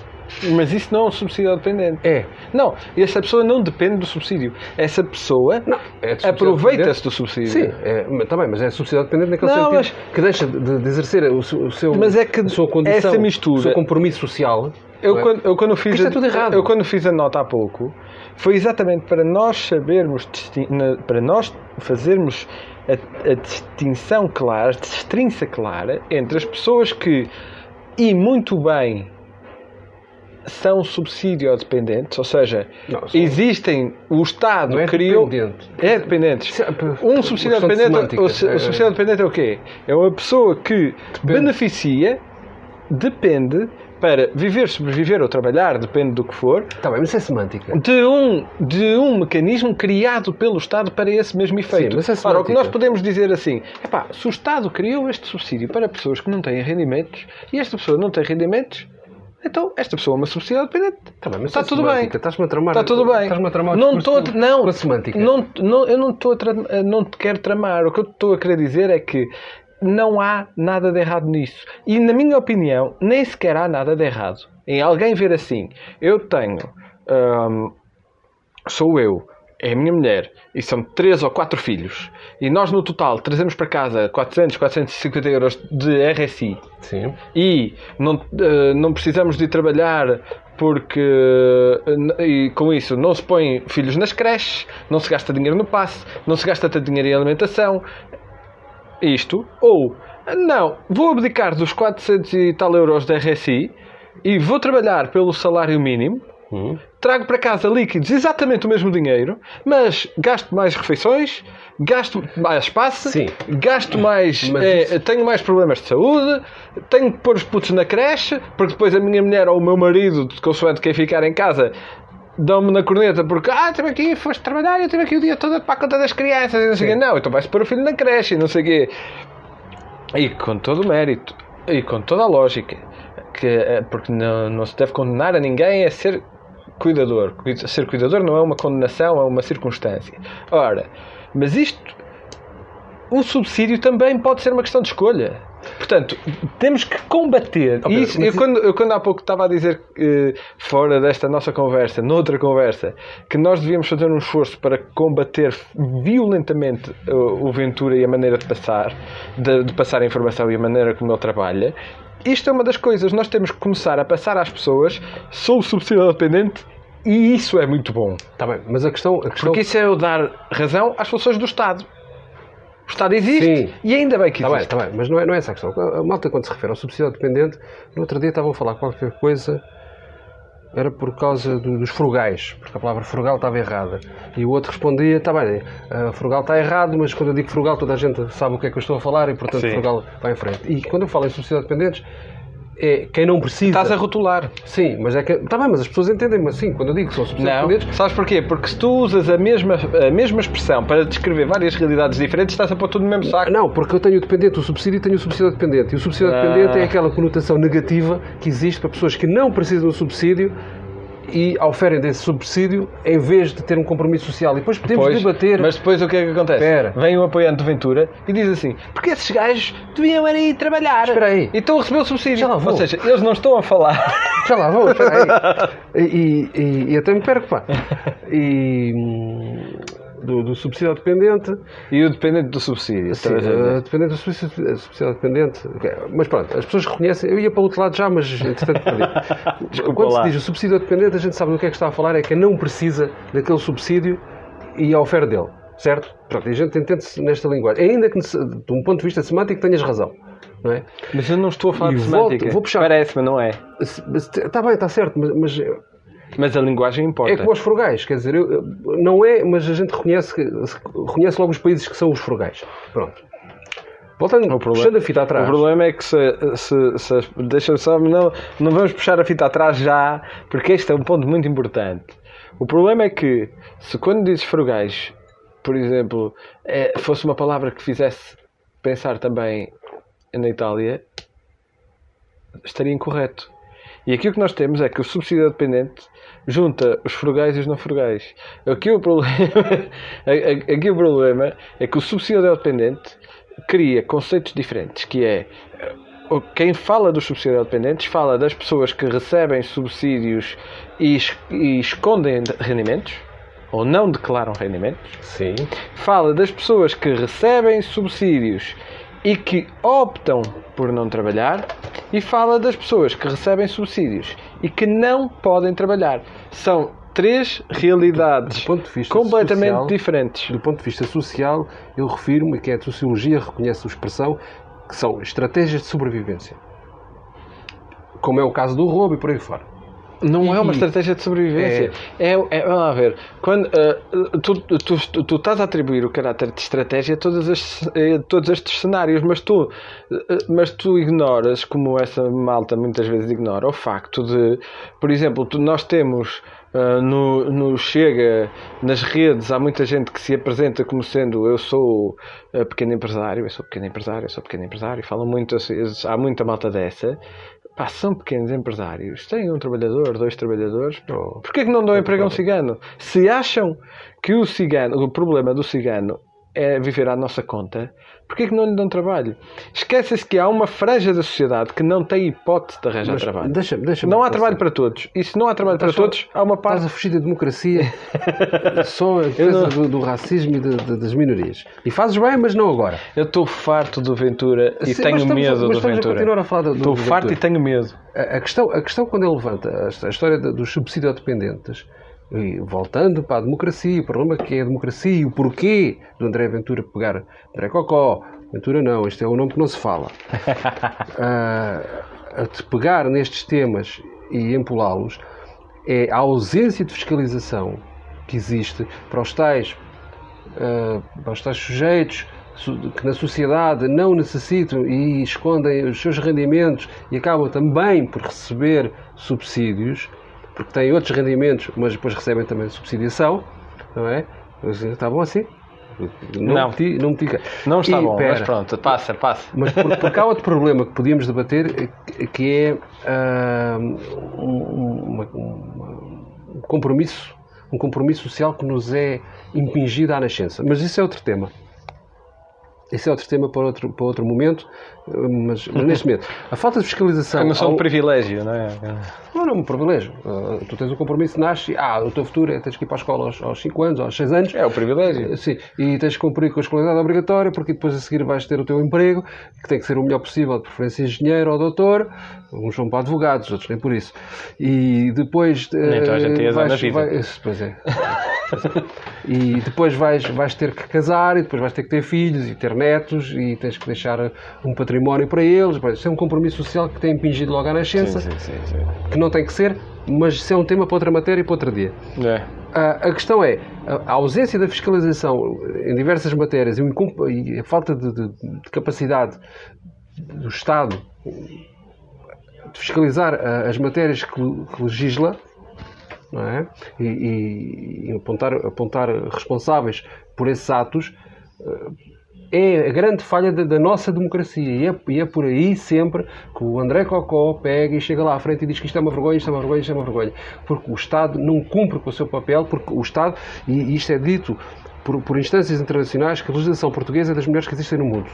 Mas isso não é um subsídio dependente. É. Não, essa pessoa não depende do subsídio. Essa pessoa é aproveita-se do subsídio. Sim, é, mas, bem, mas é subsídio dependente naquele Não, sentido mas- que deixa de, de exercer o seu, o seu- Mas é que a sua condição, essa mistura- o seu compromisso social. Eu, é? quando, eu, quando fiz Isto a, é tudo errado. eu quando fiz a nota há pouco, foi exatamente para nós sabermos, para nós fazermos a, a distinção clara, a distinção clara entre as pessoas que, e muito bem, são subsídio dependentes, ou seja, Não, existem, o Estado Não é criou... dependente. É dependentes. É Um subsídio dependente, o, É- o subsídio dependente é o quê? É uma pessoa que beneficia, depende, para viver, sobreviver ou trabalhar, depende do que for, Tá bem, mas isso é semântica. de um, de um mecanismo criado pelo Estado para esse mesmo efeito. mas é Ora, o que nós semântica. podemos dizer assim, epá, se o Estado criou este subsídio para pessoas que não têm rendimentos e esta pessoa não tem rendimentos, então esta pessoa é uma subsídio dependente. Tá bem, mas Está isso é tudo bem. semântica. Estás-me a tramar. Está tudo bem. Estás-me a tramar não estou, com- não, com a semântica. não, não, eu não estou a tra- não te quero tramar. O que eu estou a querer dizer é que não há nada de errado nisso. E na minha opinião, nem sequer há nada de errado em alguém ver assim. Eu tenho, hum, sou eu, é a minha mulher e são três ou quatro filhos e nós no total trazemos para casa 400, 450 euros de RSI Sim. e não, eh, não precisamos de trabalhar porque eh, e com isso não se põe filhos nas creches, não se gasta dinheiro no passe, não se gasta tanto dinheiro em alimentação. Isto, ou não, vou abdicar dos 400 e tal euros de RSI e vou trabalhar pelo salário mínimo Hum. trago para casa líquidos exatamente o mesmo dinheiro, mas gasto mais refeições, gasto mais espaço, Sim. gasto mais. Isso- Tenho mais problemas de saúde, tenho que pôr os putos na creche, porque depois a minha mulher ou o meu marido, consoante quem ficar em casa, dão-me na corneta porque, ah, estive aqui, foste trabalhar, eu estive aqui o dia todo para a conta das crianças, e não sei o quê. Não, então vais pôr o filho na creche, e não sei o quê. E com todo o mérito, e com toda a lógica, que, eh, porque não, não se deve condenar a ninguém a ser cuidador. Cuida- Ser cuidador não é uma condenação, é uma circunstância. Ora, mas isto, o subsídio também pode ser uma questão de escolha. Portanto, temos que combater. Ok, isso, mas eu, quando, eu quando há pouco estava a dizer, eh, fora desta nossa conversa, noutra conversa, que nós devíamos fazer um esforço para combater violentamente o, o Ventura e a maneira de passar, de, de passar a informação e a maneira como ele trabalha, isto é uma das coisas. Nós temos que começar a passar às pessoas, sou subsídio dependente e isso é muito bom. Tá bem, mas a questão. A questão... Porque isso é eu dar razão às funções do Estado. O Estado existe Sim. e ainda bem que Está bem, existe. está bem, mas não é, não é essa a questão. A malta, quando se refere ao subsídio dependente, no outro dia estavam a falar qualquer coisa, era por causa do- dos frugais, porque a palavra frugal estava errada. E o outro respondia: está bem, a frugal está errado, mas quando eu digo frugal, toda a gente sabe o que é que eu estou a falar e, portanto, Sim. frugal vai em frente. E quando eu falo em subsídio dependentes, é quem não precisa. Estás a rotular. Sim, mas é que. Está bem, mas as pessoas entendem-me assim. Quando eu digo que são dependentes, Sabes porquê? Porque se tu usas a mesma, a mesma expressão para descrever várias realidades diferentes, estás a pôr tudo no mesmo saco. Não, porque eu tenho o dependente, o subsídio e tenho o subsídio dependente. E o subsídio Ah. dependente é aquela conotação negativa que existe para pessoas que não precisam do subsídio e oferem desse subsídio em vez de ter um compromisso social. E depois podemos debater. Mas depois o que é que acontece? Espera. Vem o apoiante do Ventura e diz assim: porque esses gajos deviam ir trabalhar. Espera aí. E estão a receber o subsídio. Já lá vou. Ou seja, eles não estão a falar. Já lá vou, espera aí. E, e- e até me perco, pá. E. Do, do subsídio dependente. E o dependente do subsídio. Sim, eh, dependente do subsídio, subsídio dependente. Ok, Mas pronto, as pessoas reconhecem. Eu ia para o outro lado já, mas entretanto perdi. Quando se diz o subsídio dependente, a gente sabe do que é que está a falar, é que não precisa daquele subsídio e a oferta dele. Certo? Pronto, e a gente entende-se nesta linguagem. Ainda que, de um ponto de vista semântico, tenhas razão. Não é? Mas eu não estou a falar E de volto- semântica. vou puxar- Parece-me, não é? Está bem, está certo, mas, mas Mas a linguagem importa. é como os frugais. Quer dizer, eu- não é, mas a gente reconhece, reconhece logo os países que são os frugais. Pronto. Voltando, O problema- puxando a fita atrás. O problema é que se, se, se deixa-me só, não, não vamos puxar a fita atrás já, porque este é um ponto muito importante. O problema é que se quando dizes frugais, por exemplo, é, fosse uma palavra que fizesse pensar também na Itália, estaria incorreto. E aqui o que nós temos é que o subsídio dependente junta os frugais e os não frugais. Aqui o problema, aqui o problema é que o subsídio dependente cria conceitos diferentes, que é quem fala dos subsídios dependentes fala das pessoas que recebem subsídios e, e escondem rendimentos ou não declaram rendimentos. Sim. Fala das pessoas que recebem subsídios e que optam por não trabalhar e fala das pessoas que recebem subsídios e que não podem trabalhar. São três realidades completamente social, diferentes. Do ponto de vista social, eu refiro-me que a sociologia reconhece a expressão que são estratégias de sobrevivência. Como é o caso do roubo e por aí fora. Não e, é uma estratégia de sobrevivência. É, é, é vamos lá ver. Quando, uh, tu, tu, tu, tu, estás a atribuir o caráter de estratégia a todos estes, a todos estes cenários, mas tu, uh, mas tu ignoras, como essa malta muitas vezes ignora, o facto de, por exemplo, nós temos Uh, no, no, Chega, nas redes, há muita gente que se apresenta como sendo eu sou uh, pequeno empresário, eu sou pequeno empresário, eu sou pequeno empresário, falam muito, há muita malta dessa. Pá, são pequenos empresários, têm um trabalhador, dois trabalhadores, porquê que não dão emprego a um cigano? Se acham que o cigano, o problema do cigano é viver à nossa conta, porquê que não lhe dão trabalho? Esquecem-se que há uma franja da sociedade que não tem hipótese de arranjar Mas trabalho. Deixa, deixa não há trabalho para todos. E se não há trabalho para todos, há uma parte. Estás a fugir da democracia só a defesa do, do, racismo e de, de, das minorias. E fazes bem, mas não agora. Eu estou farto do Ventura e Sim, tenho estamos, medo do Ventura. Estou farto e tenho medo. A, a, questão, a questão quando ele levanta a, a história dos subsídio-dependentes e voltando para a democracia, o problema que é a democracia e o porquê do André Ventura pegar André Cocó, Ventura não, este é o nome que não se fala, uh, a de pegar nestes temas e empolá-los é a ausência de fiscalização que existe para os tais, uh, para os tais sujeitos que na sociedade não necessitam e escondem os seus rendimentos e acabam também por receber subsídios porque têm outros rendimentos, mas depois recebem também subsidiação, não é? Está bom assim? Não, não, meti, não, meti... não está e, bom, pera, mas pronto, passa, passa. Mas por, porque há outro problema que podíamos debater, que é uh, um, um, compromisso, um compromisso social que nos é impingido à nascença. Mas isso é outro tema. Esse é outro tema para outro, para outro momento, mas, mas neste momento. A falta de fiscalização. É uma só um privilégio, não é? Não, não é um privilégio. Uh, tu tens um compromisso, nasce, ah, o teu futuro é tens que ir para a escola aos, 5 anos, aos 6 anos. É o privilégio. Uh, sim, e tens que cumprir com a escolaridade obrigatória, porque depois a seguir vais ter o teu emprego, que tem que ser o melhor possível, de preferência engenheiro ou doutor. Uns vão para advogados, outros nem por isso. E depois. Nem toda a gente tem vais, vida. Vai, pois é. e depois vais, vais ter que casar, e depois vais ter que ter filhos e ter netos, e tens que deixar um património para eles. Isso é um compromisso social que tem impingido logo à nascença, sim, sim, sim, que não tem que ser, mas isso é um tema para outra matéria e para outro dia. É. A, a, questão é a ausência da fiscalização em diversas matérias e a falta de, de, de capacidade do Estado de fiscalizar as matérias que, que legisla é? e, e, e apontar, apontar responsáveis por esses atos é a grande falha da, da nossa democracia e é, e é, por aí sempre que o André Cocó pega e chega lá à frente e diz que isto é uma vergonha, isto é uma vergonha, isto é uma vergonha. Porque o Estado não cumpre com o seu papel, porque o Estado, e isto é dito por, por instâncias internacionais, que a legislação portuguesa é das melhores que existem no mundo.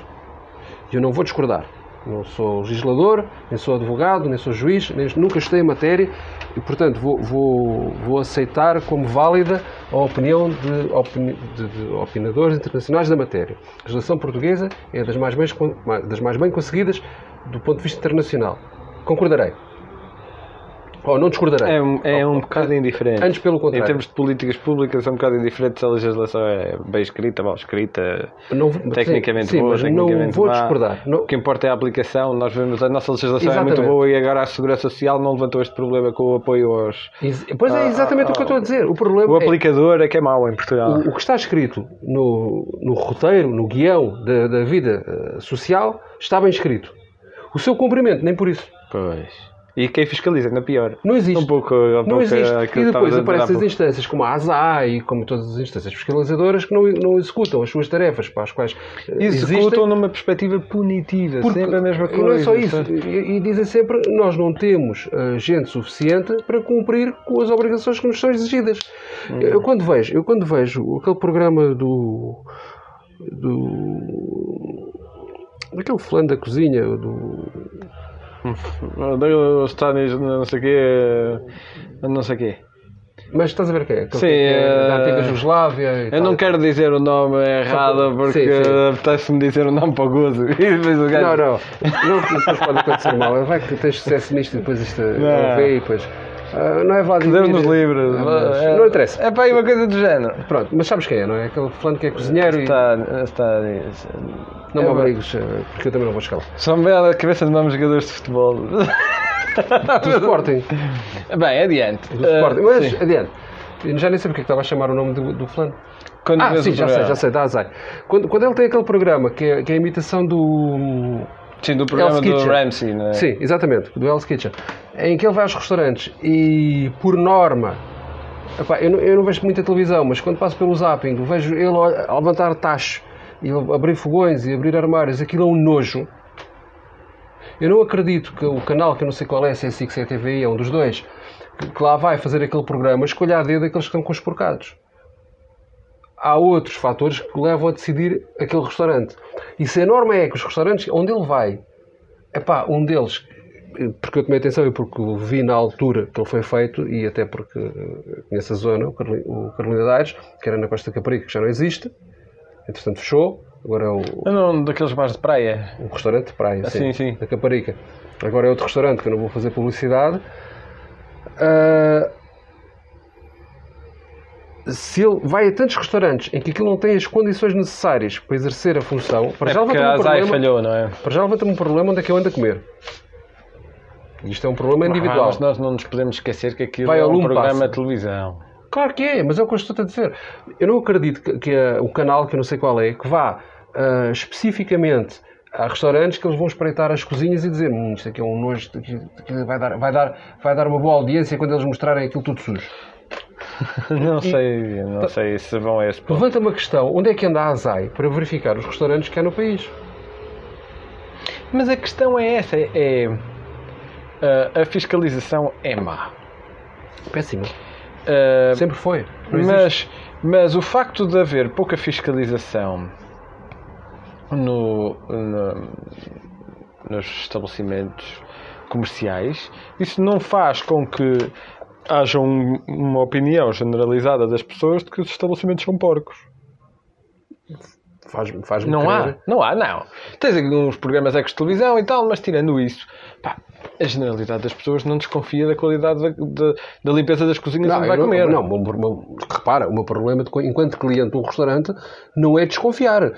E eu não vou discordar. Não sou legislador, nem sou advogado, nem sou juiz, nem, nunca estudei a matéria e, portanto, vou, vou, vou aceitar como válida a opinião de, opini, de, de, opinadores internacionais da matéria. A legislação portuguesa é das mais, bem, das mais bem conseguidas do ponto de vista internacional. Concordarei. Oh, não discordarei. É, um, é um bocado indiferente. Antes, pelo contrário. Em termos de políticas públicas, é um bocado indiferente se a legislação é bem escrita, mal escrita, não, tecnicamente sim, boa, sim, tecnicamente não vou má. discordar. Não... O que importa é a aplicação. Nós vemos a nossa legislação exatamente. é muito boa e agora a Segurança Social não levantou este problema com o apoio aos. Pois é, exatamente a, o que eu estou a dizer. O, problema o é aplicador é, é que é mau em Portugal. O, o, que está escrito no, no roteiro, no guião da, da vida uh, social, está bem escrito. O seu cumprimento, nem por isso. Pois. E quem fiscaliza, ainda pior. Não existe. Um pouco, um Não pouco existe. E depois aparecem as instâncias como a ASA e como todas as instâncias fiscalizadoras que não, não executam as suas tarefas para as quais eh, Executam existem. numa perspectiva punitiva, Porque- sempre a mesma e coisa. não é só isso. E, e dizem sempre nós não temos eh, gente suficiente para cumprir com as obrigações que nos são exigidas. Hum. Eu quando vejo, eu quando vejo aquele programa do do aquele fulano da cozinha do Os Estados não sei o quê. Não sei o quê. mas estás a ver é? Aquele Sim, é da eh, antiga Jugoslávia e Eu tal. não quero dizer o nome errado porque apetece-me dizer o nome para o. E o gajo. Não, não, não, depois pode acontecer mal. Vai que tens sucesso nisto e depois isto Não. não. vê e depois. ah, não é Vladimir. Deus nos livre. Ah, mas É- não interessa. É para aí uma coisa do género. Pronto, mas sabes quem é, não é? Aquele fulano que é cozinheiro Está, está, não me é- obrigues, eh, porque eu também não vou escalar. Só me vê a cabeça de nomes jogadores de futebol. Do Sporting. Bem, adiante. Do Sporting. Mas, sim. adiante. Eu já nem sei porque é estava a chamar o nome do, do fulano. Quando Ah, sim, já sei, já sei, dá azar. Quando, quando ele tem aquele programa que é, que é a imitação do. Sim, do programa Hell's do Kitchen. Ramsey, não é? Sim, exatamente, do Hell's Kitchen. Em que ele vai aos restaurantes e, por norma, epá, eu, não, eu não vejo muita televisão, mas quando passo pelo zapping, vejo ele a levantar tachos e abrir fogões e abrir armários, aquilo é um nojo. Eu não acredito que o canal, que eu não sei qual é, se é SIC, se é TVI, é um dos dois, que, lá vai fazer aquele programa, escolha a dedo aqueles que estão com os porcados. Há outros fatores que levam a decidir aquele restaurante. E se a norma é que os restaurantes onde ele vai, epá, um deles, porque eu tomei atenção e porque vi na altura que ele foi feito, e até porque eh, conheço a zona, o Carolina Aires, que era na Costa Caparica, que já não existe, entretanto fechou, agora é o, É num daqueles bares de praia. um restaurante de praia, Ah, sim, sim. da Caparica. Agora é outro restaurante que eu não vou fazer publicidade. Ah, se ele vai a tantos restaurantes em que aquilo não tem as condições necessárias para exercer a função, para É já levanta-me um problema, falhou, não é? para já levanta-me um problema onde é que eu ando a comer. Isto é um problema individual. Mas nós não nos podemos esquecer que aquilo Vai é um programa de televisão. Claro que é, mas é o que eu estou a dizer. Eu não acredito que, que, o canal, que eu não sei qual é, que vá ah, especificamente a restaurantes que eles vão espreitar as cozinhas e dizer hum, isto aqui é um nojo, vai, dar, vai, dar, vai dar uma boa audiência quando eles mostrarem aquilo tudo sujo. Não sei, não sei se vão a esse ponto. Levanta uma questão, onde é que anda a ASAI para verificar os restaurantes que há no país? Mas a questão é essa, é... a- a fiscalização é má. Péssima. Ah, Sempre foi. Mas, mas o facto de haver pouca fiscalização no, no- nos estabelecimentos comerciais, isso não faz com que haja um- uma opinião generalizada das pessoas de que os estabelecimentos são porcos. Faz, faz Não há, não há, não. Tens alguns programas de televisão e tal, mas tirando isso, pá, a generalidade das pessoas não desconfia da qualidade da, da- da limpeza das cozinhas onde vai eu comer. Não, o meu- o meu- repara, o meu problema de, enquanto cliente de um restaurante não é desconfiar.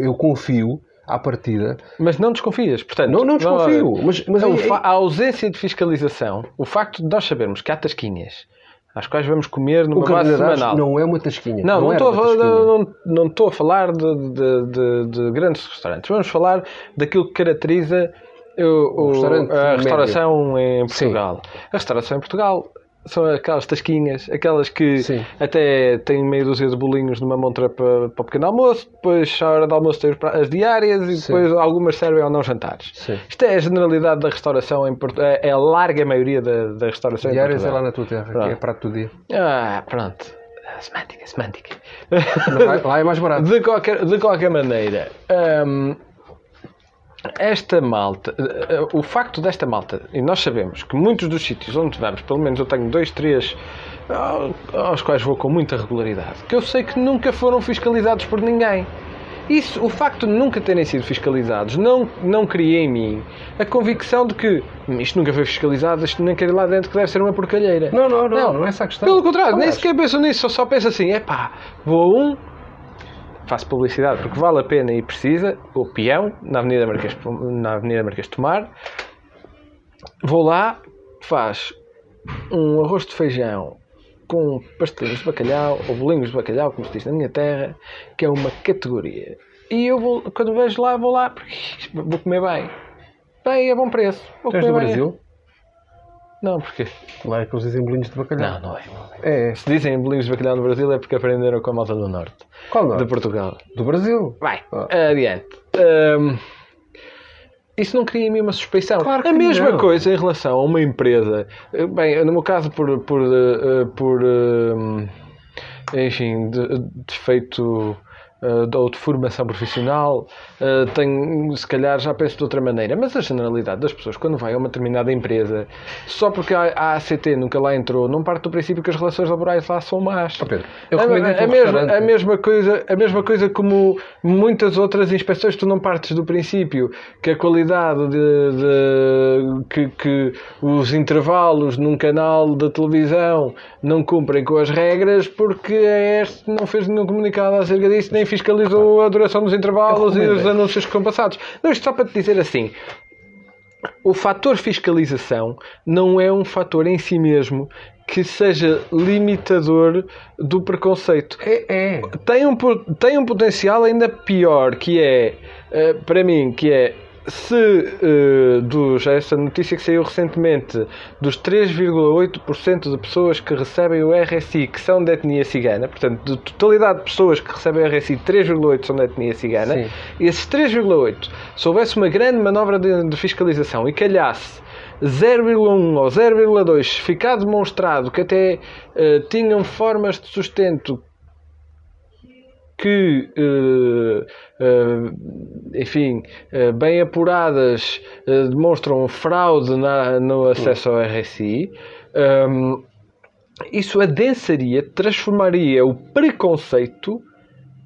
Eu confio à partida. Mas não desconfias, portanto... Não, não desconfio. ver. Mas, mas O aí- fa- a ausência de fiscalização, o facto de nós sabermos que há tasquinhas às quais vamos comer numa base semanal. não é uma tasquinha. Não, não, era estou a falar, não, não estou a falar de, de- de- de grandes restaurantes. Vamos falar daquilo que caracteriza o, o- a médio. restauração em Sim. Portugal. A restauração em Portugal são aquelas tasquinhas, aquelas que Sim. até têm meia dúzia de bolinhos numa montra para, para o pequeno almoço, depois à hora do almoço tem as diárias e Sim. depois algumas servem ou não jantares. Sim. Isto é a generalidade da restauração em Portugal, é é a larga maioria da, da restauração Diárias em é lá Portugal. na tua terra, que é prato do dia. Ah, pronto. Semântica, semântica. Lá, lá é mais barato. De qualquer, de qualquer maneira, hum, esta malta, eh, o facto desta malta, e nós sabemos que muitos dos sítios onde vamos, pelo menos eu tenho dois, três aos quais vou com muita regularidade, que eu sei que nunca foram fiscalizados por ninguém. Isso, o facto de nunca terem sido fiscalizados não, não cria em mim a convicção de que "Hum, isto nunca foi fiscalizado, isto nem quer ir lá dentro que deve ser uma porcalheira. Não, não, não, não, é essa a questão. Pelo contrário, nem Aliás, sequer penso nisso, só, só penso assim, epá, vou a um, faço publicidade porque vale a pena e precisa, o peão, na Avenida Marquês, na Avenida Marquês de Tomar, vou lá, faz um arroz de feijão com pastelinhos de bacalhau, ou bolinhos de bacalhau, como se diz na minha terra, que é uma categoria. E eu vou, quando vejo lá, vou lá, porque vou comer bem. Bem, é bom preço. Vou do comer bem. Brasil? Não, porquê? Lá é que eles dizem bolinhos de bacalhau. Não, não é. É. Se dizem bolinhos de bacalhau no Brasil é porque aprenderam com a malta do Norte. Qual não? De Portugal. Do Brasil. Vai, Ah. adiante. Hum, isso não cria em mim uma suspeição. Claro que a mesma não. coisa em relação a uma empresa. Eh, Bem, no meu caso, por, por, eh, por hum, enfim, de, defeito eh, de- ou de formação profissional, eh, tenho, se calhar já penso de outra maneira. Mas a generalidade das pessoas, quando vai a uma determinada empresa, só porque a, a ACT nunca lá entrou, não parte do princípio que as relações laborais lá são más. Ó Pedro, eu A- recomendo-te a, um mesma, a mesma coisa a mesma coisa como muitas outras inspeções tu não partes do princípio que a qualidade de, de- que, que os intervalos num canal de televisão não cumprem com as regras porque a este não fez nenhum comunicado acerca disso nem fiscalizou a duração dos intervalos e os anúncios que são passados não isto só para te dizer assim o fator fiscalização não é um fator em si mesmo que seja limitador do preconceito. É, é. Tem um, tem um potencial ainda pior, que é, eh, para mim, que é se eh, dos, essa notícia que saiu recentemente dos 3,8% de pessoas que recebem o RSI que são de etnia cigana, portanto, de totalidade de pessoas que recebem o RSI, 3,8% são de etnia cigana, Sim. esses 3,8%, se houvesse uma grande manobra de, de fiscalização e calhasse 0,1 ou 0,2 ficar demonstrado que até eh, tinham formas de sustento que, eh, eh, enfim, eh, bem apuradas, demonstram fraude na- no acesso ao RSI, ehm, isso adensaria, transformaria o preconceito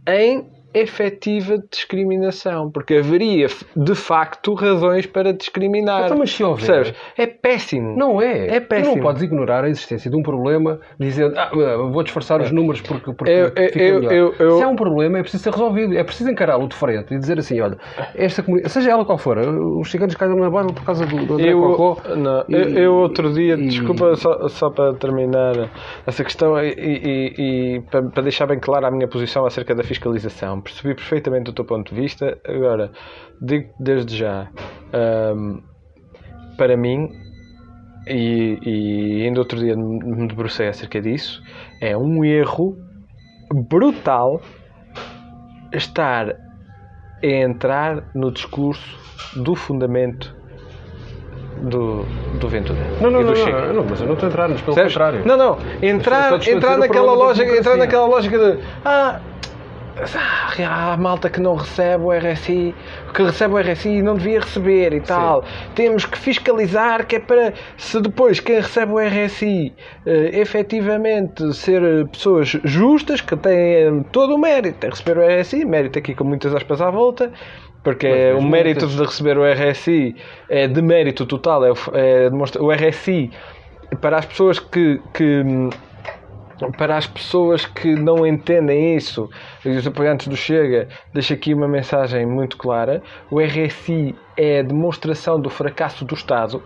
em efetiva discriminação, porque haveria de facto razões para discriminar. Então, mas se houver- Percebes? É péssimo. Não é. É péssimo. Tu não podes ignorar a existência de um problema dizendo ah, vou disfarçar os números porque, porque Eu- eu- fica eu- melhor. eu- Se há um problema, é preciso ser resolvido. É preciso encará-lo de frente e dizer assim, olha, esta comunidade, seja ela qual for, os ciganos caem na bola por causa do, do André Eu, Cocó. não, E- eu, eu outro dia, e- desculpa só, só para terminar essa questão e, e- e para, para deixar bem clara a minha posição acerca da fiscalização. Percebi perfeitamente o teu ponto de vista. Agora, digo desde já, ahm, para mim, e, e ainda outro dia me debrucei acerca disso, é um erro brutal estar a entrar no discurso do fundamento do, do Ventura. Não, não, e do não, não, não, mas eu não estou a entrar, mas pelo Percebes? contrário. Não, não. Entrar, entrar naquela lógica, entrar naquela lógica de ah, há malta que não recebe o RSI, que recebe o RSI e não devia receber e tal. Temos que fiscalizar que é para se depois quem recebe o RSI eh, efetivamente ser eh, pessoas justas que têm todo o mérito em receber o RSI, mérito aqui com muitas aspas à volta. Porque o mérito muitas. de receber o RSI é de mérito total, é, o, é demonstra- o RSI para as pessoas que, que para as pessoas que não entendem isso, os apoiantes do Chega, deixo aqui uma mensagem muito clara: o RSI é a demonstração do fracasso do Estado.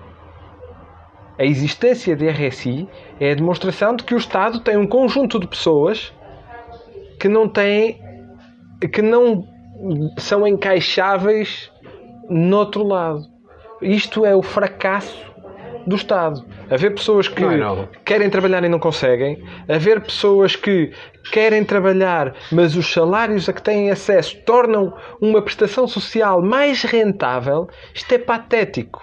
A existência de RSI é a demonstração de que o Estado tem um conjunto de pessoas que não têm, que não são encaixáveis no outro lado. Isto é o fracasso do Estado. Haver pessoas que Não é querem trabalhar e não conseguem, haver pessoas que querem trabalhar, mas os salários a que têm acesso tornam uma prestação social mais rentável, isto é patético.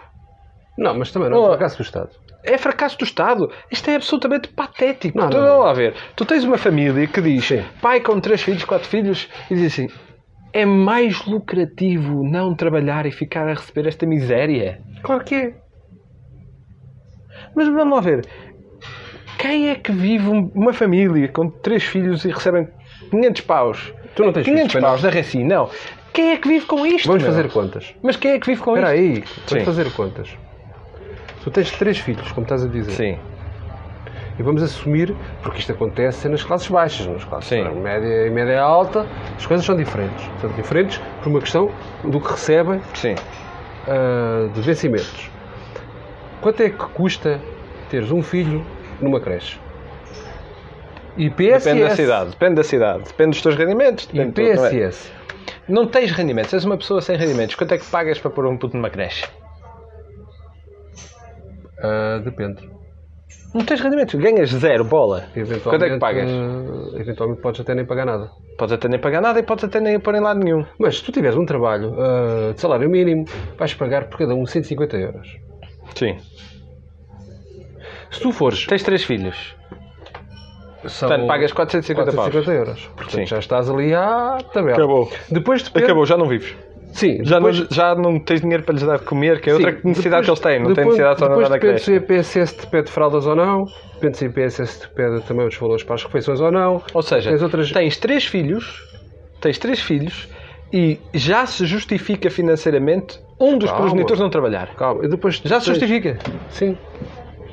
Não, mas também não é Oh. por acaso do Estado. É fracasso do Estado. Isto é absolutamente patético. Não, tu, não, não. lá ver. Tu tens uma família que diz Sim. pai com três filhos, quatro filhos, e diz assim: é mais lucrativo não trabalhar e ficar a receber esta miséria. Claro que é. Mas vamos lá ver. Quem é que vive um- uma família com três filhos e recebem 500 paus? Tu não tens 500 filhos, paus da RSI, não. Quem é que vive com isto? Vamos meu? fazer contas. Mas quem é que vive com Espera isto? aí, Sim. vamos fazer contas. Tu tens três filhos, como estás a dizer. Sim, E vamos assumir, porque isto acontece nas classes baixas, nas classes Sim. média e média alta, as coisas são diferentes. São diferentes por uma questão do que recebem sim. ah, de vencimentos. Quanto é que custa teres um filho numa creche? E PSS. Depende da cidade, depende da cidade, depende dos teus rendimentos. E de tudo, não é? PSS. Não tens rendimentos, és uma pessoa sem rendimentos. Quanto é que pagas para pôr um puto numa creche? Ah, depende. Não tens rendimento, ganhas zero bola. Quanto é que pagas? ah, eventualmente podes até nem pagar nada. Podes até nem pagar nada e podes até nem pôr em lado nenhum. Mas se tu tiveres um trabalho ah, de salário mínimo, vais pagar por cada um 150 euros. Sim. Se tu fores. Tens três filhos. São Portanto, pagas 450 paus. 450 euros. Portanto, Sim. já estás ali à tabela. Acabou. Depois depende... Acabou, já não vives. Sim, Já, depois... não, já não tens dinheiro para lhes dar de comer, que é outra Sim, necessidade depois- que eles têm. Não têm depois- necessidade só de andar na depende se creche. a PSS te pede fraldas ou não. Depende se a PSS te pede também os valores para as refeições ou não. Ou seja, Tens outras- tens três filhos, tens três filhos e já se justifica financeiramente um dos Calma. progenitores não trabalhar. Calma, e depois Já se tens- justifica. Sim.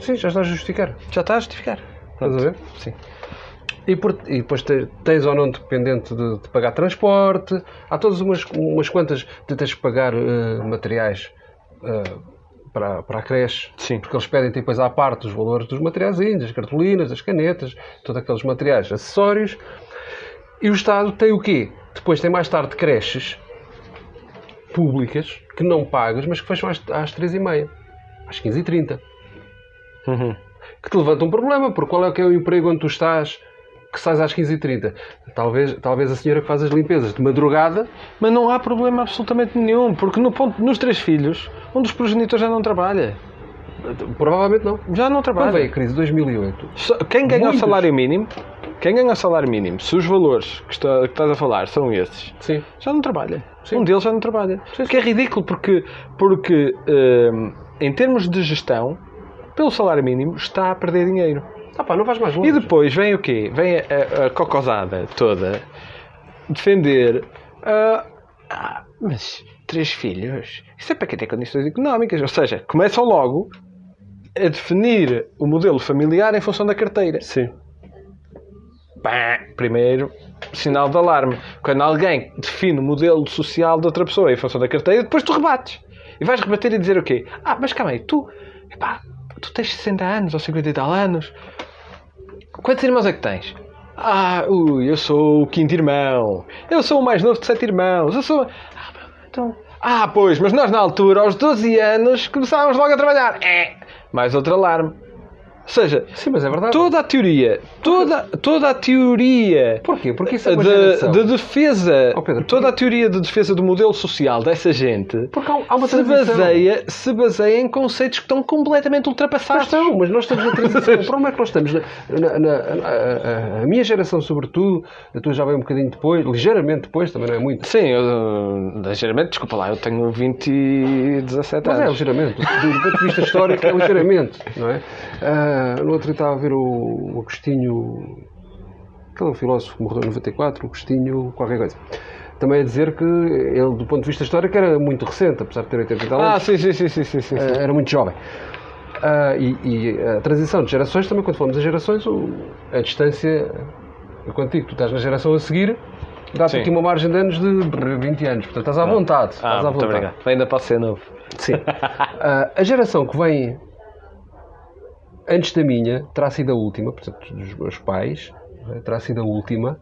Sim, já está a justificar. Já está a justificar. Estás a ver? Sim. E, por- e depois te- tens ou não dependente de, de pagar transporte. Há todas umas, umas quantas de tens que pagar eh, materiais eh, para, para a creche. Sim. Porque eles pedem depois à parte os valores dos materiais, das cartolinas, das canetas, todos aqueles materiais acessórios. E o Estado tem o quê? Depois tem mais tarde creches públicas que não pagas, mas que fecham às, às 3h30, às 15h30 Uhum. que te levanta um problema, porque qual é que é o emprego onde tu estás que sais às 15h30? Talvez, talvez a senhora que faz as limpezas de madrugada, Mas não há problema absolutamente nenhum, porque no ponto, nos três filhos, um dos progenitores já não trabalha. provavelmente não. Já não Quando veio trabalha. a crise de 2008, Só- Quem ganha Muitos. o salário mínimo, quem ganha o salário mínimo, se os valores que, está- que estás a falar são esses, sim, já não trabalha. Sim. Um deles já não trabalha. Sim, O que é ridículo porque, porque hum, em termos de gestão, pelo salário mínimo, está a perder dinheiro. ah pá, não vais mais longe. E depois vem o quê? Vem a, a, a cocosada toda defender. ah, ah, mas três filhos? Isso é para quem tem condições económicas. Ou seja, começam logo a definir o modelo familiar em função da carteira. Sim. Primeiro, sinal de alarme. Quando alguém define o modelo social de outra pessoa em função da carteira, depois tu rebates. E vais rebater e dizer o quê? Ah, mas calma aí, tu, epá, tu tens 60 anos ou 50 e tal anos. Quantos irmãos é que tens? Ah, ui, eu sou o quinto irmão. Eu sou o mais novo de sete irmãos. Eu sou. Ah, então. Ah, pois, mas nós na altura, aos 12 anos, começávamos logo a trabalhar. É. Mais outro alarme. Ou seja, Sim, mas é verdade. toda a teoria, toda, toda a teoria Porquê? Porque isso é uma de, geração. de defesa, Oh, Pedro, toda a teoria de defesa do modelo social dessa gente Porque há, há uma se transição. baseia, se baseia em conceitos que estão completamente Mas ultrapassados. estão, mas nós estamos na transição. O problema é que nós estamos na, na- na- na- a, a minha geração, sobretudo, a tua já veio um bocadinho depois, ligeiramente depois, também não é muito. Sim, eu, ligeiramente, desculpa lá, eu tenho 20 e 17 Mas é anos. ligeiramente. Do, do ponto de vista histórico, é ligeiramente. Não é? Ah, no outro dia estava a ver o, o Agostinho, aquele filósofo que morreu em 94, o Agostinho, qualquer coisa. Também a dizer que ele, do ponto de vista histórico, era muito recente, apesar de ter 80 e tal Ah, anos, sim, sim, sim, sim, sim, sim. ah, era muito jovem. Ah, e, e a transição de gerações, também quando falamos de gerações, o- a distância, eu quando digo tu estás na geração a seguir, dá-te aqui uma margem de anos de 20 anos. Portanto, estás à vontade. Ah, estás à vontade. obrigado. Ainda posso ser novo. Sim. Ah, a geração que vem antes da minha terá sido a última, portanto, dos meus pais, né, terá sido a última.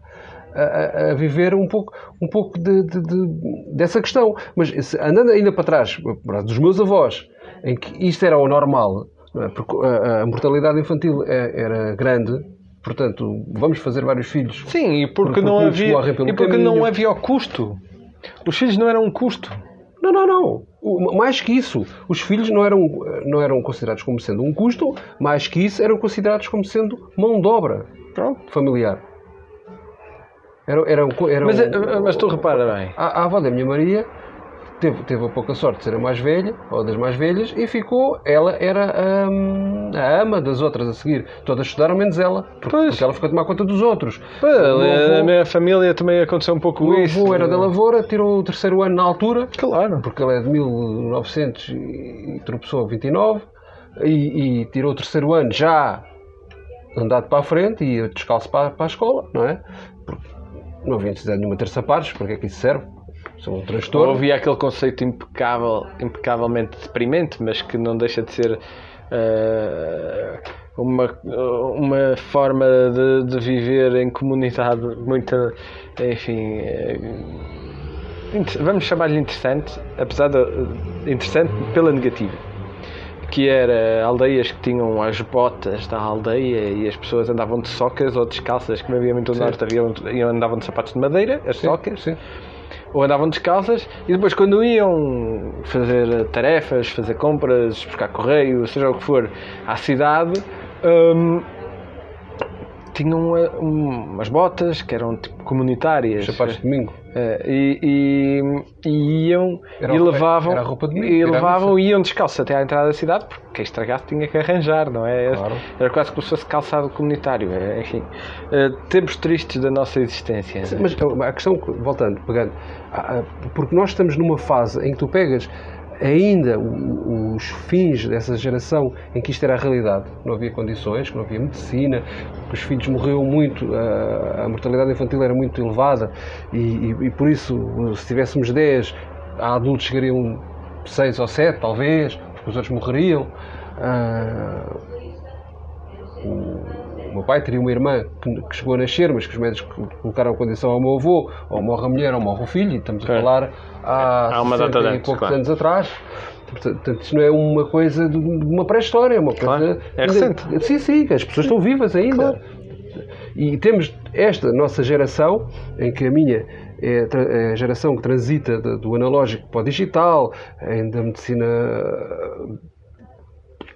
A, a- viver um pouco, um pouco de, de- de- dessa questão. Mas andando ainda para trás, dos meus avós, em que isto era o normal, é? porque a, a mortalidade infantil é- era grande, portanto, vamos fazer vários filhos. Sim, e porque, Porque não havia, e porque caminho. não havia o custo. Os filhos não eram um custo. Não, não, não. Mais que isso, os filhos não eram, não eram considerados como sendo um custo, mais que isso, eram considerados como sendo mão de obra Pronto. familiar. Eram, eram, eram, Mas, eh, mas tu repara bem. a, a avó da minha Maria teve, teve a pouca sorte de ser a mais velha, ou das mais velhas, e ficou, ela era hum, a ama das outras a seguir. Todas estudaram menos ela, porque, Pois. porque ela ficou a tomar conta dos outros. O a avô- minha família também aconteceu um pouco o isso. avô era da lavoura, tirou o terceiro ano na altura, Claro. porque ele é de 1900 e tropeçou a 29 e, e tirou o terceiro ano já andado para a frente e descalço para, para a escola, não é? Porque não havia necessidade de nenhuma terça pares, porque é que isso serve? São um transtorno. Havia aquele conceito impecável, impecavelmente deprimente, mas que não deixa de ser eh, uma, uma forma de, de viver em comunidade muito, enfim, eh, inter- vamos chamar-lhe interessante, apesar de interessante pela negativa. que era aldeias que tinham as botas da aldeia e as pessoas andavam de socas ou descalças, como havia muito no norte, havia, andavam de sapatos de madeira, as Sim, socas, sim. Ou andavam descalças, e depois quando iam fazer tarefas, fazer compras, buscar correio, seja o que for, à cidade, hum, tinham uh, um- umas botas que eram tipo comunitárias. Sapatos de domingo. Eh, e, e- e iam Era e levavam era roupa de domingo, e levavam e iam descalços até à entrada da cidade porque quem estragasse tinha que arranjar não é Claro. era quase como se fosse calçado comunitário é, enfim Eh, tempos tristes da nossa existência Mas uh, a questão, que- voltando, pegando, porque nós estamos numa fase em que tu pegas ainda os fins dessa geração em que isto era a realidade, não havia condições, não havia medicina, os filhos morriam muito, ah, a mortalidade infantil era muito elevada e, e- e por isso, se tivéssemos 10, a adultos chegariam 6 ou 7, talvez, porque os outros morreriam. Ah, o meu pai teria uma irmã que, que chegou a nascer, mas que os médicos colocaram a condição ao meu avô, ou morre a mulher, ou morre o filho, e estamos a Claro. falar há, Há uma data 60 de e antes, poucos claro. anos atrás. Portanto, isto não é uma coisa de uma pré-história, é uma coisa. Claro. É ainda- recente. Sim, sim, as pessoas estão vivas ainda. E temos esta nossa geração, em que a minha é a é geração que transita do analógico para o digital, em da medicina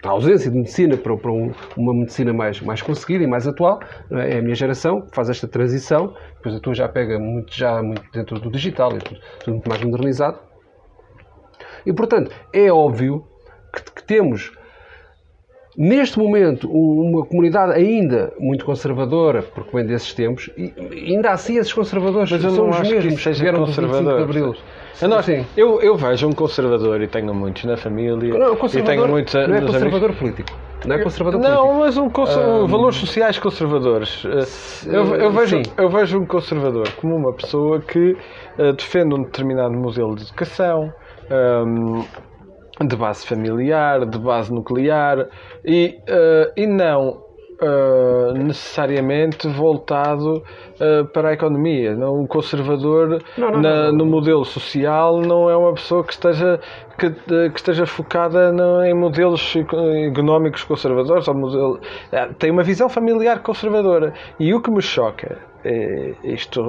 a ausência de medicina para, para um- uma medicina mais, mais conseguida e mais atual, é? É a minha geração que faz esta transição, depois a tua já pega muito, já muito dentro do digital, é tudo, tudo muito mais modernizado. E, portanto, é óbvio que, que temos, neste momento, um- uma comunidade ainda muito conservadora, porque vem desses tempos, e ainda assim esses conservadores Mas eu são os que mesmos seja vieram do 25 de conservador. Abril. Eu, não- Sim. eu, eu vejo um conservador e tenho muitos na família Não, e conservador tenho muitos não é nos amigos. conservador político. Não é conservador Não, político. mas um conser- valores sociais conservadores. Eh, Eu, eu vejo, sim. eu vejo um conservador como uma pessoa que eh, defende um determinado modelo de educação, ehm, de base familiar, de base nuclear e, eh, e não eh, necessariamente voltado eh, para a economia. Não, um conservador Não, não, na- no modelo social não é uma pessoa que esteja, que, que esteja focada no- em modelos eco- económicos conservadores. Ou modelo, tem uma visão familiar conservadora. E o que me choca, é, isto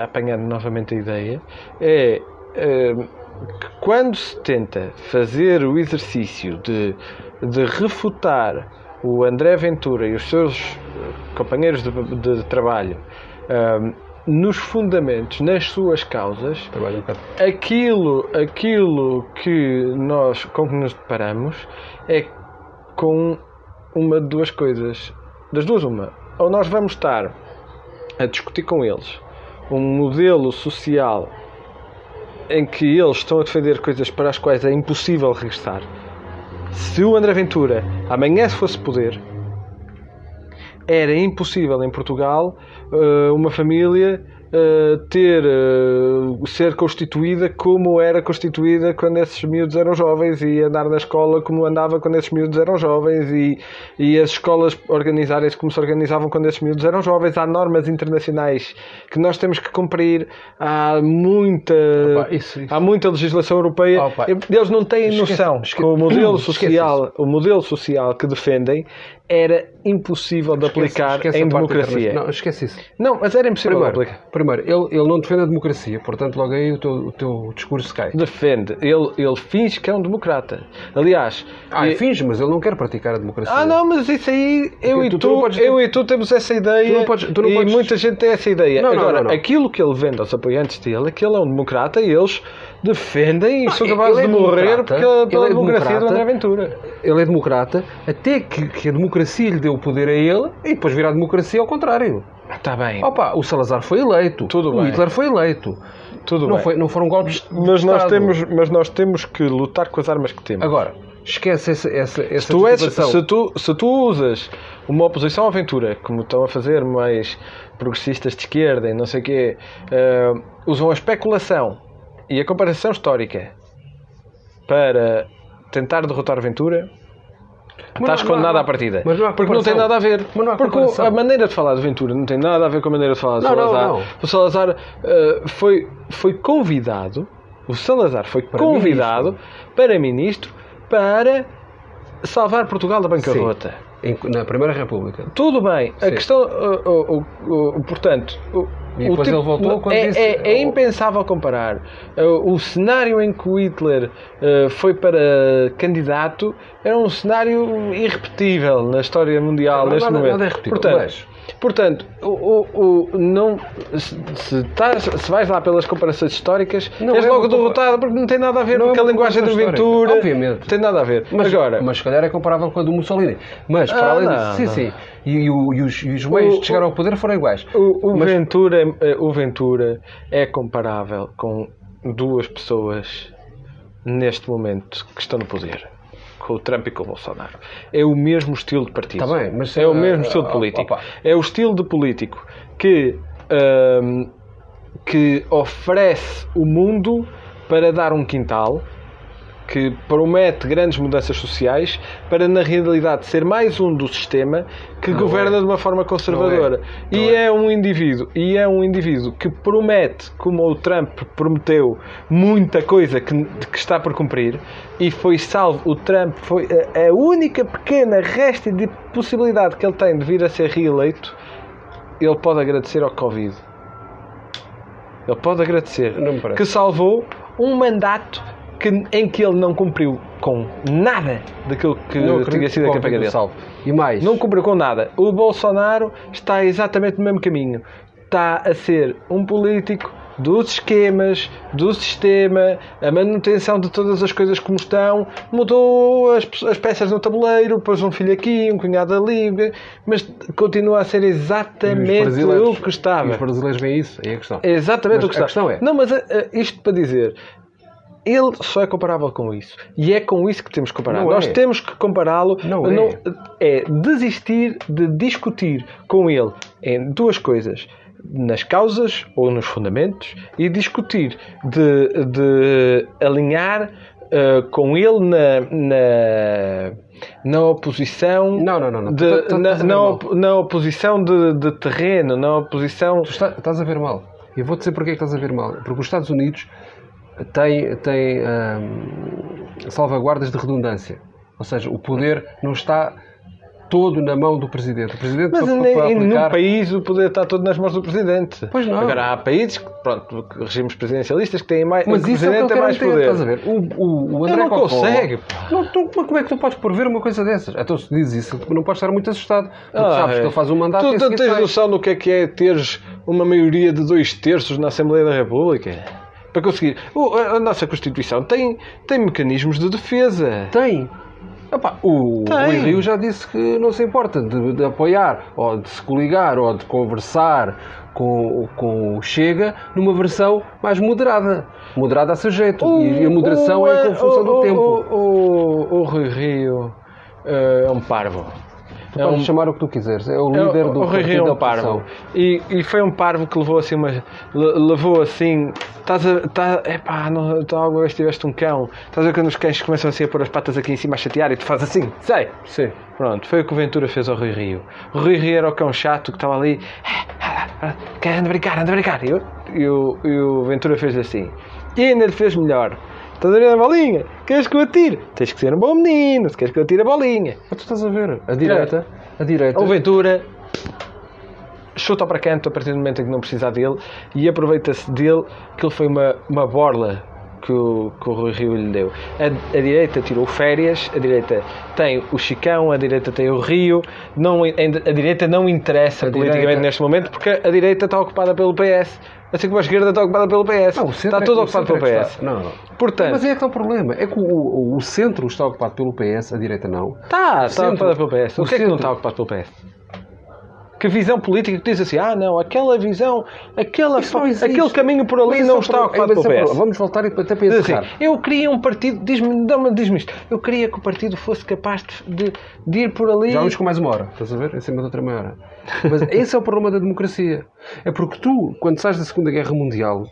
apanhando novamente a ideia, é eh, que quando se tenta fazer o exercício de, de refutar o André Ventura e os seus eh, companheiros de, de trabalho ahm, nos fundamentos, nas suas causas, um aquilo, aquilo que nós com que nos deparamos é com uma de duas coisas. Das duas, uma. Ou nós vamos estar a discutir com eles um modelo social em que eles estão a defender coisas para as quais é impossível regressar. Se o André Ventura amanhã se fosse poder, era impossível em Portugal eh, uma família ter eh, ser constituída como era constituída quando esses miúdos eram jovens e andar na escola como andava quando esses miúdos eram jovens e, e as escolas organizarem-se como se organizavam quando esses miúdos eram jovens. Há normas internacionais que nós temos que cumprir. Há muita, Opa, isso- isso. há muita legislação europeia. Opa. Eles não têm Esquece- noção esque- que o modelo Esquece social, o modelo social que defendem era impossível de aplicar Esquece em a parte democracia. Não, esquece isso. Não, mas era impossível de Primeiro, aplicar. primeiro ele, ele não defende a democracia, portanto, logo aí o teu, o teu discurso cai. Defende. Ele, ele finge que é um democrata. Aliás. Ah, e- finge, mas ele não quer praticar a democracia. Ah, não, mas isso aí, eu, Tu- e, tu tu, não podes- eu e tu temos essa ideia Tu podes- tu e podes- muita gente tem essa ideia. Não, Agora, não, aquilo que ele vende aos apoiantes dele é que ele é um democrata e eles defendem e são capazes é de morrer democrata, porque, pela ele é democracia do. André Ventura. Ele é democrata, até que, que a democracia lhe deu o poder a ele e depois vira a democracia ao contrário. Está bem, Opa, o Salazar foi eleito. Tudo o bem. Hitler foi eleito. tudo Não, bem. foi- não foram golpes de Mas nós, Estado. temos, mas nós temos que lutar com as armas que temos. Agora, esquece essa, essa, essa se tu, és, se, tu, se tu usas uma oposição à aventura, como estão a fazer mais progressistas de esquerda e não sei o quê, eh, usam a especulação e a comparação histórica para tentar derrotar a aventura, estás não- não- condenado não- à partida. mas não há porque não tem nada a ver. Mas não há porque comparação. a maneira de falar de aventura não tem nada a ver com a maneira de falar de Não, não, Salazar. não. O Salazar eh, foi, foi convidado, o Salazar foi convidado para ministro para salvar Portugal da bancarrota. Em- na Primeira República. Tudo bem. A Sim. questão, uh, uh, uh, uh, portanto, E depois ele voltou quando é, disse- é- é impensável comparar uh, o cenário em que o Hitler uh, foi para candidato era um cenário irrepetível na história mundial Não, neste nada- momento. nada é repetível, portanto, mas- portanto o, o- o- não, se, se, estás- se vais lá pelas comparações históricas, Não és é logo derrotado porque não tem nada a ver Não com é a linguagem do Ventura. obviamente. Tem nada a ver. Mas, Agora, mas se calhar é comparável com a do Mussolini. Mas, para Ah, além disso, sim, sim. E, e e os, e os meios de chegar ao poder foram iguais. O, o Mas- Ventura, é- o Ventura é comparável com duas pessoas neste momento que estão no poder. Com o Trump e com o Bolsonaro. É o mesmo estilo de partido. Tá bem, mas, é o eh, mesmo estilo de ah, político. opa. É o estilo de político que, ahm, que oferece o mundo para dar um quintal que promete grandes mudanças sociais para na realidade ser mais um do sistema que Não governa é. de uma forma conservadora Não e é. é. um indivíduo e é um indivíduo que promete como o Trump prometeu muita coisa que, que está por cumprir e foi salvo o Trump foi a, a única pequena resta de possibilidade que ele tem de vir a ser reeleito ele pode agradecer ao Covid ele pode agradecer Não que salvou um mandato que, em que ele não cumpriu com nada daquilo que tinha sido a campanha dele. salve. E mais, Não cumpriu com nada. O Bolsonaro está exatamente no mesmo caminho. Está a ser um político dos esquemas, do sistema, a manutenção de todas as coisas como estão, mudou as, as peças no tabuleiro, pôs um filho aqui, um cunhado ali, mas continua a ser exatamente o que estava. e Os brasileiros veem isso, é a questão. Exatamente Mas o que a está. questão é- Não, mas eh, eh, isto para dizer, ele só é comparável com isso. E é com isso que temos que comparar. Não Nós é. temos que compará-lo. Não é. é desistir de discutir com ele em duas coisas. Nas causas ou nos fundamentos e discutir de, de alinhar eh, com ele na, na, na oposição Não, não, não, não. de- Tu- tu- tu na, estás a ver na op- na oposição de, de terreno na oposição Tu está- estás a ver mal. Eu vou dizer porque é que estás a ver mal. Porque os Estados Unidos têm, têm hum, salvaguardas de redundância. Ou seja, o poder não está todo na mão do Presidente. O Presidente Mas só nem, pode em nenhum aplicar... país o poder está todo nas mãos do Presidente. Pois não. Agora há países, que, pronto, regimes presidencialistas que têm mais. Mas isso é o que tem quer mais poder. estás a ver? O, o, o André Ele não Cocó- consegue. Não, tu, mas como é que tu podes prever uma coisa dessas? Então se diz isso, não podes estar muito assustado. Porque Ah, sabes é. que ele faz um mandato Tu tens sai. noção do que é que é teres uma maioria de dois terços na Assembleia da República? Para conseguir. O- a, a nossa Constituição tem, tem mecanismos de defesa. Tem. Epá, o. Rui Rio já disse que não se importa de, de apoiar, ou de se coligar, ou de conversar com, com o Chega numa versão mais moderada. Moderada a seu jeito. e a moderação O- é com função o- do o- tempo. O, o, o Rui Rio eh, é um parvo. Tu é podes um- chamar o que tu quiseres. É o É, líder do o Rui Rio é um parvo. E, e foi um parvo que levou assim le- Levou assim. Estás a. Tá, epá, não, tu alguma vez tiveste um cão. Estás a ver quando os cães começam assim a pôr as patas aqui em cima a chatear e tu fazes assim, sei. Sim. Pronto, foi o que o Ventura fez ao Rui Rio. O Rui Rio era o cão chato que estava ali. Anda a brincar, anda a brincar. E, eu- e o, e o Ventura fez assim. E ainda lhe fez melhor. Estás a ver a bolinha? Queres que eu atire? Tens que ser um bom menino, se queres que eu atire a bolinha. Mas tu estás a ver. A direita. A direita. O Ventura chuta para canto a partir do momento em que não precisa dele e aproveita-se dele que ele foi uma, uma borla que o, que o Rui Rio lhe deu. A, a direita tirou férias, a direita tem o Chicão, a direita tem o Rio, não, a direita não interessa A politicamente direita- neste momento porque a direita está ocupada pelo PS. Assim como a esquerda está ocupada pelo PS. Não, centro está é- tudo ocupado centro pelo é PS. está. Não. Portanto, Mas é que está o problema. É que o, o, o centro está ocupado pelo PS, a direita não. Está, está centro- ocupada pelo PS. O, o que é que não centro- está ocupado pelo PS? Que visão política que diz assim, ah não, aquela visão, aquela, aquele caminho por ali não é está ocupado pelo é PS. Vamos voltar e até para Diz assim, encerrar. eu queria um partido, diz-me dá-me- diz-me isto, eu queria que o partido fosse capaz de, de- de ir por ali. Já vamos com mais uma hora, estás a ver? Em cima da outra meia hora. Mas esse é o problema da democracia. É porque tu, quando sais da Segunda Guerra Mundial,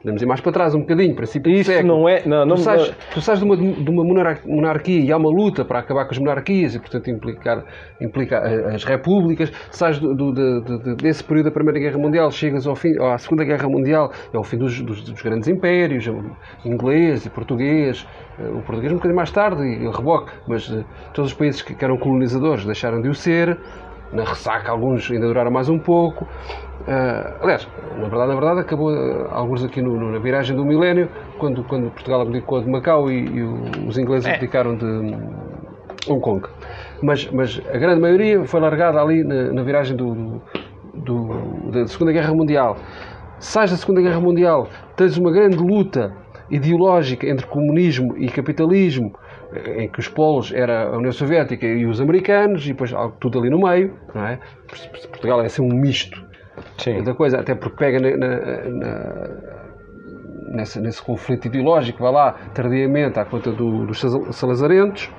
Podemos ir mais para trás um bocadinho, princípio Isso século. não é- não, não- tu, sais, tu sais de uma, de uma monar- monarquia e há uma luta para acabar com as monarquias e, portanto, implicar, implica a- as repúblicas. Sais do, do- de- de- de- desse período da Primeira Guerra Mundial, chegas ao fim, à Segunda Guerra Mundial, é o fim dos, dos- dos grandes impérios, inglês e português. Eh, O português um bocadinho mais tarde, e reboque, mas eh, todos os países que, que eram colonizadores deixaram de o ser. Na ressaca, alguns ainda duraram mais um pouco. Ah, aliás, na verdade, na verdade, acabou ah, alguns aqui no- no- na viragem do milénio, quando, quando Portugal abdicou de Macau e, e o- os ingleses É. abdicaram de Hong Kong. Mas, mas a grande maioria foi largada ali na, na viragem do, do- da Segunda Guerra Mundial. Sais da Segunda Guerra Mundial, tens uma grande luta ideológica entre comunismo e capitalismo, eh, em que os polos era a União Soviética e os americanos, e depois tudo ali no meio, não é? Portugal é assim um misto Sim. da coisa, até porque pega na- na- na- nesse, conflito ideológico, vai lá tardiamente à conta do- dos sal- salazarentos.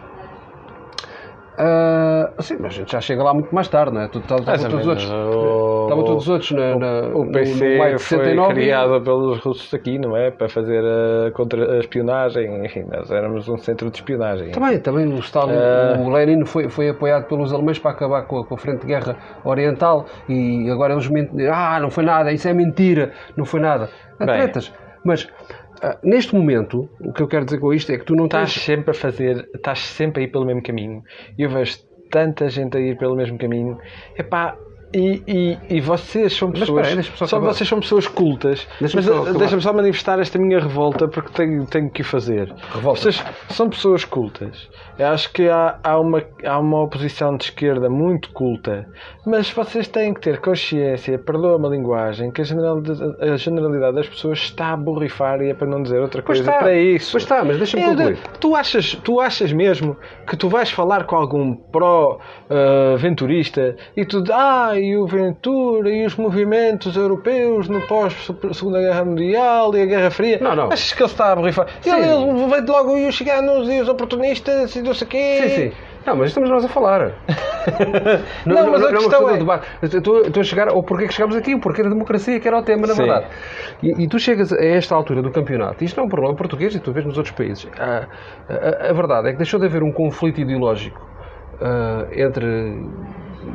Ah, sim, mas a gente já chega lá muito mais tarde, não é? Tu- todos os outros, estavam todos os outros na, na, O no- PC no de foi 69. criado pelos russos aqui, não é? Para fazer a, contra a espionagem. Enfim, nós éramos um centro de espionagem. Também, também o Stalin, Ah. o Lenin foi, foi apoiado pelos alemães para acabar com a, com a frente de guerra oriental e agora eles mentem, ah, não foi nada, isso é mentira, não foi nada. Tretas. Mas, neste momento, o que eu quero dizer com isto é que tu não Estás tens... sempre a fazer, estás sempre a ir pelo mesmo caminho. Eu vejo tanta gente a ir pelo mesmo caminho. Epá, e, e, e vocês são Mas pessoas. deixa-me só vocês são pessoas cultas. Deixa-me mas só eh, só manifestar esta minha revolta porque tenho, tenho que o fazer. Revolta. Vocês são pessoas cultas. Eu acho que há, há, uma, há uma oposição de esquerda muito culta. Mas vocês têm que ter consciência, perdoa-me a linguagem, que a generalidade, a generalidade das pessoas está a borrifar e é para não dizer outra Pois coisa está, para isso. pois está, mas deixa-me É concluir. tu, achas, tu achas mesmo que tu vais falar com algum pró-venturista e tu ah, e o Ventura e os movimentos europeus no pós-Segunda Guerra Mundial e a Guerra Fria? Não, não. Achas que ele está a borrifar? Sim. Ele, ele veio logo e os ciganos e os oportunistas e não sei o quê. Sim, sim. Não, mas estamos nós a falar. Não, mas a é uma questão do é- debate. Estou, estou a chegar ao porquê que chegámos aqui, o porquê da democracia, que era o tema, na Sim. verdade. E, e tu chegas a esta altura do campeonato, isto não é um problema português e tu vês nos outros países. A, a- a verdade é que deixou de haver um conflito ideológico ah, entre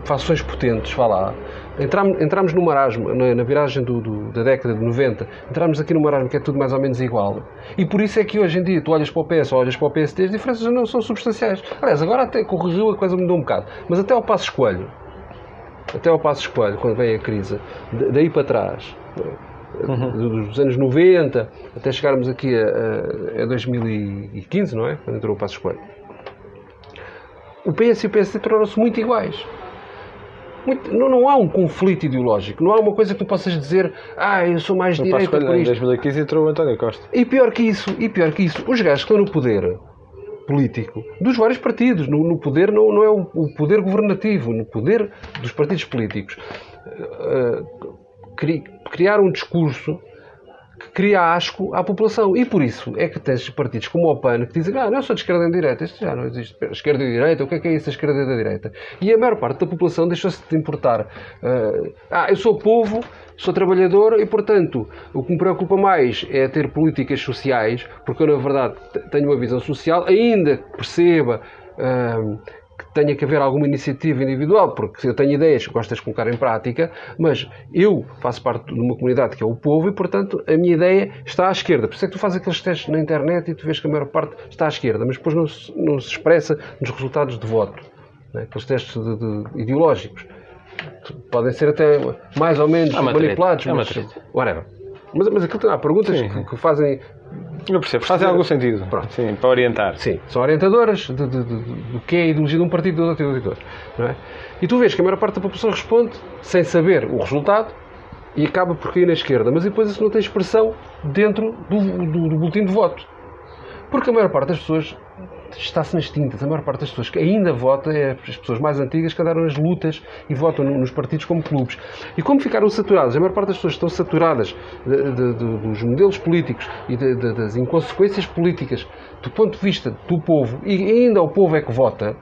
fações potentes, vá lá. Entramos, entramos no marasmo, na, na viragem do- do- da década de 90, entramos aqui no marasmo que é tudo mais ou menos igual. E por isso é que hoje em dia tu olhas para o PS ou olhas para o PSD, as diferenças não são substanciais. Aliás, agora até corrigiu a coisa mudou um bocado. Mas até ao passo escolho, até ao passo escolho, quando vem a crise, da- daí para trás, Uhum. dos anos 90 até chegarmos aqui a, a, a 2015, não é? Quando entrou o passo escolho. O PS e o PSD tornaram-se muito iguais. Muito- não, não há um conflito ideológico, não há uma coisa que tu possas dizer, ah, eu sou mais Passo por Coelho, em isto. 2015 entrou o António Costa. E pior que isso, e pior que isso, os gajos que estão no poder político dos vários partidos, no, no poder não, não é o, o poder governativo, no poder dos partidos políticos, eh, cri- criar um discurso que cria asco à população. E por isso é que tens partidos como o PAN que dizem ah, não, eu sou de esquerda e de direita. Isto já não existe. Esquerda e direita, o que é que é isso, a esquerda e da direita? E a maior parte da população deixou-se de importar. eh, ah, eu sou povo, sou trabalhador e, portanto, o que me preocupa mais é ter políticas sociais, porque eu, na verdade, te- tenho uma visão social, ainda que perceba. Que tenha que haver alguma iniciativa individual, porque eu tenho ideias que gosto de colocar em prática, mas eu faço parte de uma comunidade que é o povo e, portanto, a minha ideia está à esquerda. Por isso é que tu fazes aqueles testes na internet e tu vês que a maior parte está à esquerda, mas depois não se, não se expressa nos resultados de voto. Né? Aqueles testes de- de- ideológicos. que Podem ser até mais ou menos É manipulados, é mas whatever. Mas, mas aquilo tem há perguntas que, que fazem Eu percebo, fazem algum sentido. Pronto. Sim, para orientar. Sim, são orientadoras de, de- de- de- do que é a ideologia de um partido e do outro e do outro. Não é? E tu vês que a maior parte da população responde sem saber o resultado e acaba por cair na esquerda, mas depois isso não tem expressão dentro do, do, do boletim de voto. Porque a maior parte das pessoas está-se nas tintas. A maior parte das pessoas que ainda vota é as pessoas mais antigas que andaram nas lutas e votam no- nos partidos como clubes. E como ficaram saturadas, a maior parte das pessoas estão saturadas de- de- de- dos modelos políticos e das inconsequências políticas do ponto de vista do povo, e ainda o povo é que vota,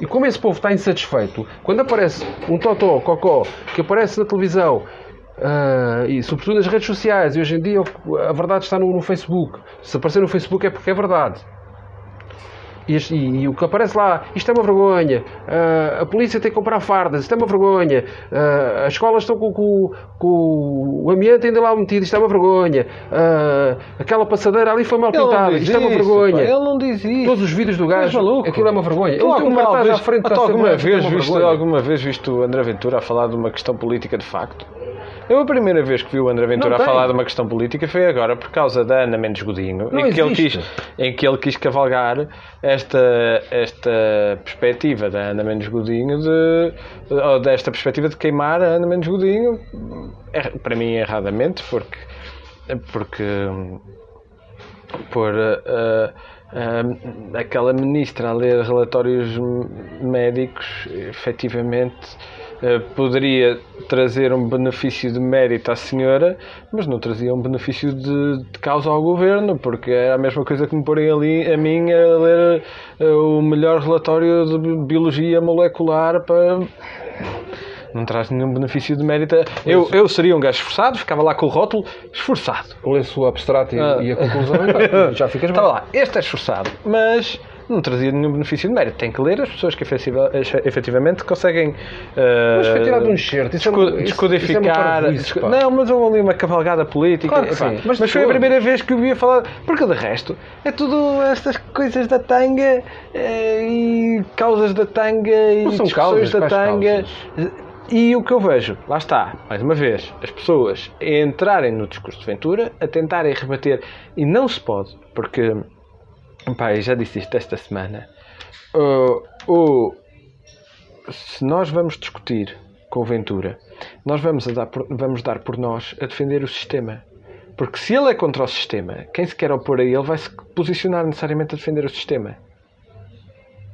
e como esse povo está insatisfeito, quando aparece um totó, cocó, que aparece na televisão ah, e sobretudo nas redes sociais. E hoje em dia a verdade está no, no Facebook. Se aparecer no Facebook é porque é verdade. E, e- e o que aparece lá, isto é uma vergonha, ah, a polícia tem que comprar fardas, isto é uma vergonha, ah, as escolas estão com, com- com o ambiente ainda lá metido, isto é uma vergonha, ah, aquela passadeira ali foi mal Ele pintada, isto é uma vergonha. pá, Ele não diz isso. Todos os vídeos do gajo, maluco. aquilo é uma vergonha. Tu Ele tem um alguma cartaz vez, à frente da alguma é vez vergonha. alguma vez viste o André Ventura a falar de uma questão política de facto? Eu a primeira vez que vi o André Ventura a falar de uma questão política foi agora por causa da Ana Mendes Godinho, Não em que, ele quis, em que ele quis cavalgar esta, esta perspectiva da Ana Mendes Godinho de, ou desta perspectiva de queimar a Ana Mendes Godinho, é, para mim erradamente, porque porque por uh, uh, aquela ministra a ler relatórios médicos, efetivamente poderia trazer um benefício de mérito à senhora, mas não trazia um benefício de, de causa ao governo, porque é a mesma coisa que me porem ali a mim a ler uh, o melhor relatório de bi- biologia molecular para não traz nenhum benefício de mérito. Eu, eu seria um gajo esforçado, ficava lá com o rótulo esforçado. O lenço abstrato e, Ah. e a conclusão, já ficas bem. Estava lá, este é esforçado, mas não trazia nenhum benefício de mérito. Tem que ler as pessoas que efetiva- efetivamente conseguem. eh, Mas foi tirado um enxerto, isso é uma- isso- descodificar. isso é não, mas houve ali uma cavalgada política. Claro epá, mas mas foi a primeira vez que eu via falar. Porque de resto é tudo estas coisas da tanga eh, e causas da tanga e discussões causas, da tanga. E o que eu vejo, lá está, mais uma vez, as pessoas a entrarem no discurso de Ventura, a tentarem rebater, e não se pode, porque, eu já disse isto esta semana, uh, o- se nós vamos discutir com o Ventura, nós vamos, dar por, vamos dar por nós a defender o sistema. Porque se ele é contra o sistema, quem se quer opor a ele vai se posicionar necessariamente a defender o sistema.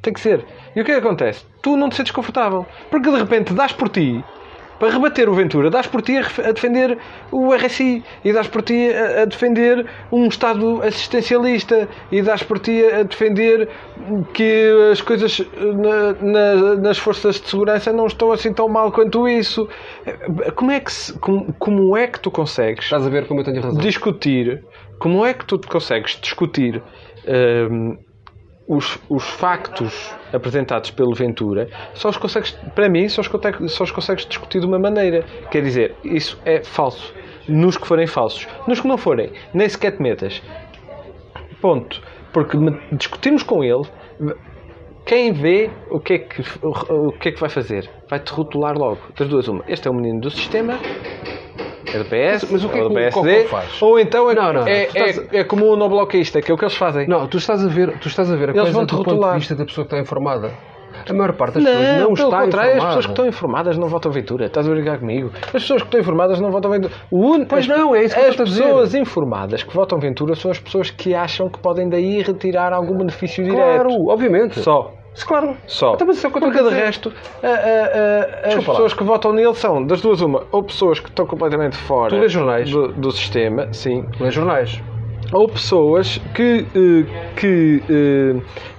Tem que ser. E o que é que acontece? Tu não te sentes confortável. Porque de repente dás por ti, para rebater o Ventura, dás por ti a, defender o RSI e dás por ti a, a defender um Estado assistencialista e dás por ti a defender que as coisas na- na- nas forças de segurança não estão assim tão mal quanto isso. Como é que, se- como, como é que tu consegues Estás a ver como eu tenho razão. discutir como é que tu consegues discutir hum, os, os factos apresentados pelo Ventura só os consegues, para mim, só os, consegues, só os consegues discutir de uma maneira. Quer dizer, isso é falso. Nos que forem falsos. Nos que não forem, nem sequer te metas. Ponto. Porque discutirmos com ele, quem vê o que é que, o que, é que vai fazer? Vai-te rotular logo. Das duas, uma. Este é o menino do sistema. É do PS, Mas- mas o que é ou do que o PSD, faz? ou então é, Não, não, não. é, Tu estás é, é como o no bloquista, que é o que eles fazem. Não, tu estás a ver, tu estás a ver a Eles coisa vão-te do ponto rotular. de vista da pessoa que está informada. A maior parte das pessoas Não, não pelo está contrário, informada. as pessoas que estão informadas não votam Ventura. Estás a brincar comigo? As pessoas que estão informadas não votam Ventura. O único- Pois as- não, é isso que eu As estou a dizer. pessoas informadas que votam Ventura são as pessoas que acham que podem daí retirar algum benefício direto. Claro, obviamente. Só. Claro. Só. Então, mas isso é Porque a de resto, a- a- a- as Desculpa lá. pessoas que votam nele são, das duas, uma, ou pessoas que estão completamente fora do, do sistema, sim, Lê jornais. ou pessoas que, eh, que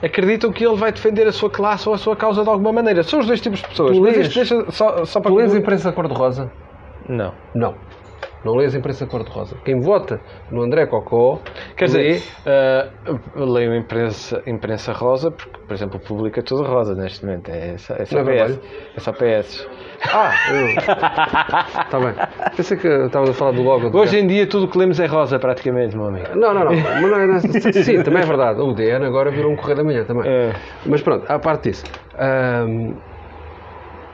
eh, acreditam que ele vai defender a sua classe ou a sua causa de alguma maneira. São os dois tipos de pessoas. Tu Mas lês? isto deixa só, só para Tu lês imprensa cor-de-rosa? Não. Não. Não lês a imprensa cor-de-rosa. Quem vota no André Cocó Quer lê- dizer, eh, leio imprensa, imprensa rosa, porque, por exemplo, o público é tudo rosa neste momento. É só, é só Não é PS. É só PS. Ah, Está bem. Pensei que estavas a falar do logo. do Hoje em dia tudo o que lemos é rosa, praticamente, meu amigo. Não, não, não. É Sim, também é verdade. O DN agora virou um correio da manhã também. É. Mas pronto, à parte disso.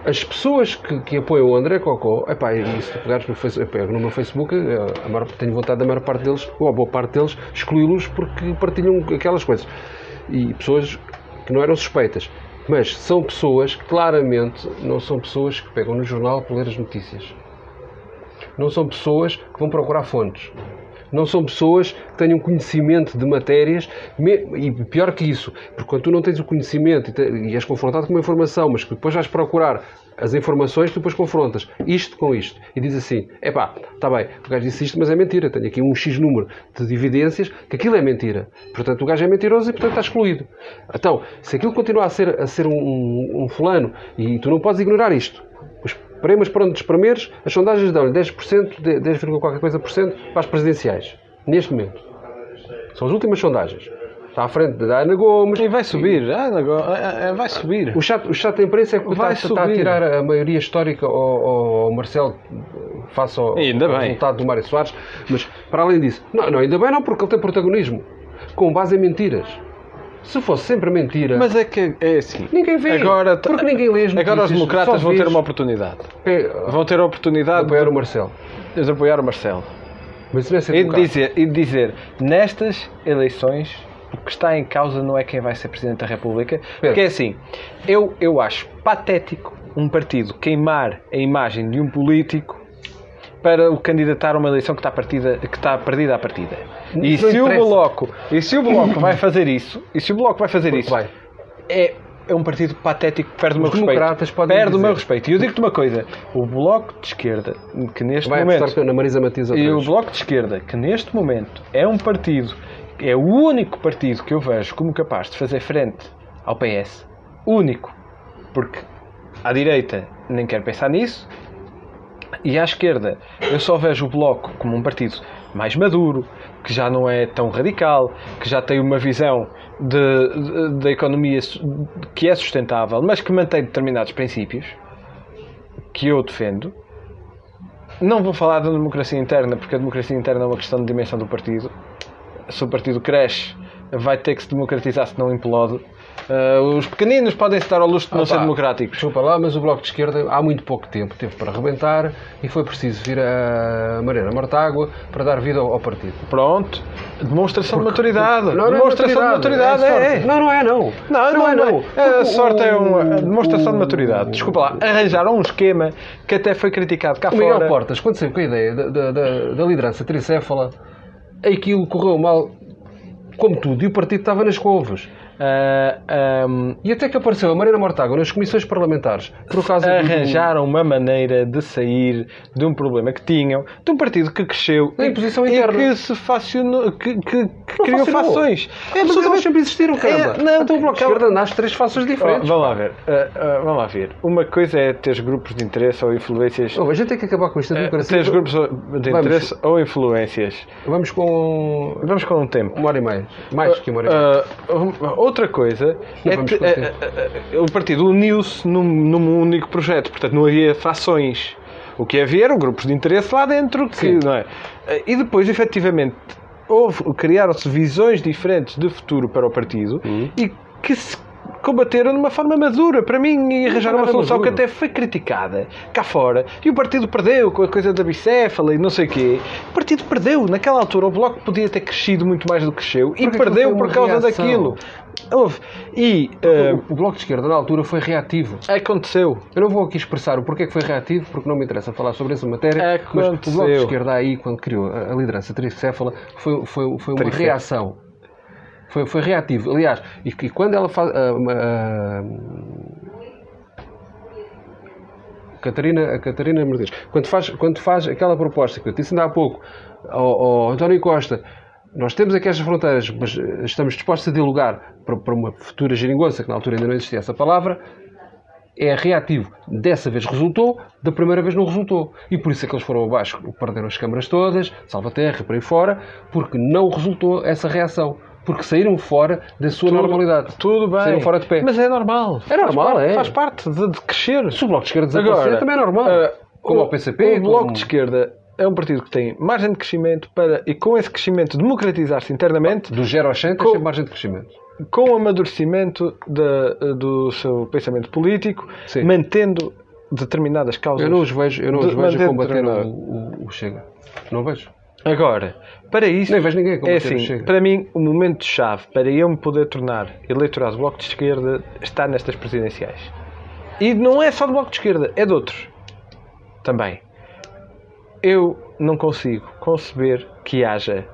As pessoas que, que apoiam o André Cocó, epá, e se tu pegares no, face, pego no meu Facebook, eh, a maior, tenho vontade da maior parte deles, ou a boa parte deles, excluí-los porque partilham aquelas coisas. E pessoas que não eram suspeitas. Mas são pessoas que claramente não são pessoas que pegam no jornal para ler as notícias. Não são pessoas que vão procurar fontes. Não são pessoas que tenham conhecimento de matérias, e pior que isso, porque quando tu não tens o conhecimento e, és confrontado com uma informação, mas que depois vais procurar as informações, tu depois confrontas isto com isto e diz assim: epá, está bem, o gajo disse isto, mas é mentira, tenho aqui um X número de evidências que aquilo é mentira. Portanto, o gajo é mentiroso e, portanto, está excluído. Então, se aquilo continua a ser, a ser um- um fulano e tu não podes ignorar isto, para mas para onde dos primeiros, as sondagens dão-lhe 10%, 10, qualquer coisa por cento para as presidenciais. Neste momento. São as últimas sondagens. Está à frente da Ana Gomes. E vai subir. Ana Gomes, é, é, vai subir. O chato, o chato da imprensa é que vai está, está, a tirar a maioria histórica ao, ao Marcelo face ao, ainda ao resultado do Mário Soares. Mas, para além disso, não, não, ainda bem não, porque ele tem protagonismo. Com base em mentiras. Se fosse sempre mentira. Mas é que é assim. Ninguém vê. Agora, porque ninguém lê as Agora os democratas vão ter uma oportunidade. É, vão ter a oportunidade de apoiar o Marcelo. De apoiar o Marcelo. Mas não é e, de dizer, e de dizer, nestas eleições, o que está em causa não é quem vai ser Presidente da República. Pedro. Porque é assim, eu, eu acho patético um partido queimar a imagem de um político para o candidatar a uma eleição que está, partida, que está perdida à partida. E se, o bloco, e se o Bloco vai fazer isso, e se o Bloco vai fazer isso, vai. É, é um partido patético que perde Os o meu respeito. Perde dizer. o meu respeito. E eu digo-te uma coisa: o Bloco de Esquerda, que neste vai momento. Na Marisa Matias e o Bloco de Esquerda, que neste momento é um partido, é o único partido que eu vejo como capaz de fazer frente ao PS. Único. Porque à direita nem quer pensar nisso, e à esquerda, eu só vejo o Bloco como um partido mais maduro, que já não é tão radical, que já tem uma visão da economia que é sustentável, mas que mantém determinados princípios que eu defendo. Não vou falar da democracia interna, porque a democracia interna é uma questão de dimensão do partido. Se o partido cresce, vai ter que se democratizar, se não implode. Uh, os pequeninos podem estar ao luxo de não ah, ser democráticos. Desculpa lá, mas o Bloco de Esquerda há muito pouco tempo teve para arrebentar e foi preciso vir a Mariana Mortágua para dar vida ao, partido. Pronto. Demonstração porque, de maturidade. Não, demonstração não é maturidade, de maturidade. É, é. Não, não é não. Não, não, não é não. não. A sorte é uma demonstração de maturidade. Desculpa lá, arranjaram um esquema que até foi criticado cá o fora. Miguel Portas, quando saiu com a ideia da, da, da, da liderança tricéfala, aquilo correu mal como tudo e o partido estava nas couves. Uh, ah, um, e até que apareceu a Marina Mortágua nas comissões parlamentares por causa arranjaram do... uma maneira de sair de um problema que tinham de um partido que cresceu na imposição interna. e que se facionou que, que, que criou fações é, absolutamente sempre existiram caramba. É, não, então o Bloco de Esquerda nasce três fações diferentes. vamos lá ver. Uh, uh, vamos lá ver. Uma coisa é ter grupos de interesse ou influências. Oh, a gente tem que acabar com isto uh, ter grupos de interesse vamos. ou influências. Vamos com vamos com um tempo. uma hora e meia. Mais que uma hora e meia outra coisa é, é, é, o partido uniu-se num, num, único projeto, portanto não havia frações. O que havia eram grupos de interesse lá dentro, que, não é? E depois, efetivamente, criaram-se visões diferentes de futuro para o partido uhum. e que se combateram de uma forma madura, para mim, e arranjaram uma solução que até foi criticada cá fora. E o partido perdeu com a coisa da bicéfala e não sei o quê. O partido perdeu. Naquela altura, o Bloco podia ter crescido muito mais do que cresceu e perdeu por causa reação. daquilo. Houve. E uh, o, o, Bloco de Esquerda, na altura, foi reativo. Aconteceu. Eu não vou aqui expressar o porquê que foi reativo, porque não me interessa falar sobre essa matéria. Aconteceu. Mas o Bloco de Esquerda, aí, quando criou a, liderança tricéfala, foi, foi, foi uma Tricéfala. reação foi, foi reativo. Aliás, e, e quando ela faz. Uh, uh, Catarina, a Catarina Mercedes, quando faz, quando faz aquela proposta que eu disse ainda há pouco ao, ao António Costa, nós temos aqui estas fronteiras, mas estamos dispostos a dialogar para, uma futura geringonça, que na altura ainda não existia essa palavra, é reativo. Dessa vez resultou, da primeira vez não resultou. E por isso é que eles foram abaixo, perderam as câmaras todas, Salvaterra, por aí fora, porque não resultou essa reação porque saíram fora da sua tudo, normalidade. Tudo bem. Saíram fora de pé. Mas é normal. É normal, faz parte, é. Faz parte de, de, crescer. Se o Bloco de Esquerda desaparecer, Agora, também é normal. Uh, como o, o PCP. O Bloco como... de Esquerda é um partido que tem margem de crescimento para, e com esse crescimento, democratizar-se internamente. Do 0 ao 100 tem margem de crescimento. Com o amadurecimento de, do seu pensamento político, Sim. mantendo determinadas causas. Eu não os vejo, eu não os vejo combater o, o, o Chega. Não vejo. Agora, para isso. Nem vejo ninguém é assim, para mim, o momento-chave para eu me poder tornar eleitorado do Bloco de Esquerda está nestas presidenciais. E não é só do Bloco de Esquerda, é de outros. Também. Eu não consigo conceber que haja,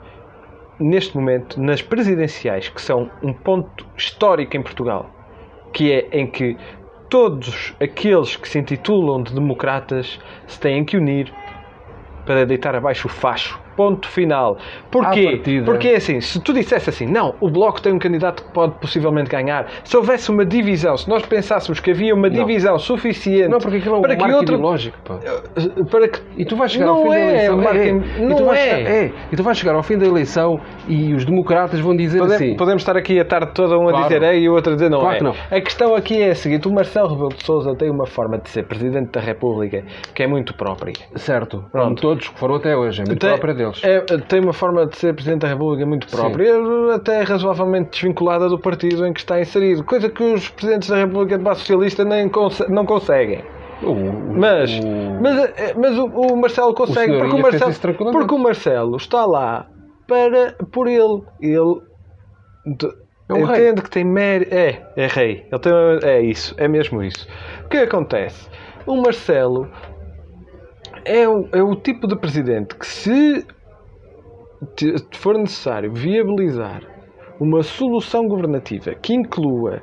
neste momento, nas presidenciais, que são um ponto histórico em Portugal, que é em que todos aqueles que se intitulam de democratas se têm que unir para deitar abaixo o facho Ponto final. Porquê? Porque é assim, se tu dissesse assim, não, o Bloco tem um candidato que pode possivelmente ganhar, se houvesse uma divisão, se nós pensássemos que havia uma divisão suficiente Não, porque aquilo é um para que outro... ideológico. pá. Para que... E tu vais chegar Não ao fim é, da eleição. o marco- é, não e é. chegar, é. E tu vais chegar ao fim da eleição e os democratas vão dizer Pode- assim. Podemos estar aqui a tarde toda um a Claro. dizer é e o outro a dizer não Claro é. que não. A questão aqui é a seguinte: o Marcelo Rebelo de Souza tem uma forma de ser Presidente da República que é muito própria. Certo. Pronto. Como todos que foram até hoje. É muito Tem, própria deles. é- tem uma forma de ser Presidente da República muito própria, até razoavelmente desvinculada do partido em que está inserido. Coisa que os Presidentes da República de base socialista nem não conseguem. O- Mas, o- mas, eh, mas o, o Marcelo consegue, porque o, Marcelo, porque o Marcelo está lá para, por ele. Ele É um rei. entende que tem mérito. É, é rei. Ele tem, é isso, é mesmo isso. O que acontece? O Marcelo é o, é o tipo de presidente que, se for necessário viabilizar uma solução governativa que inclua,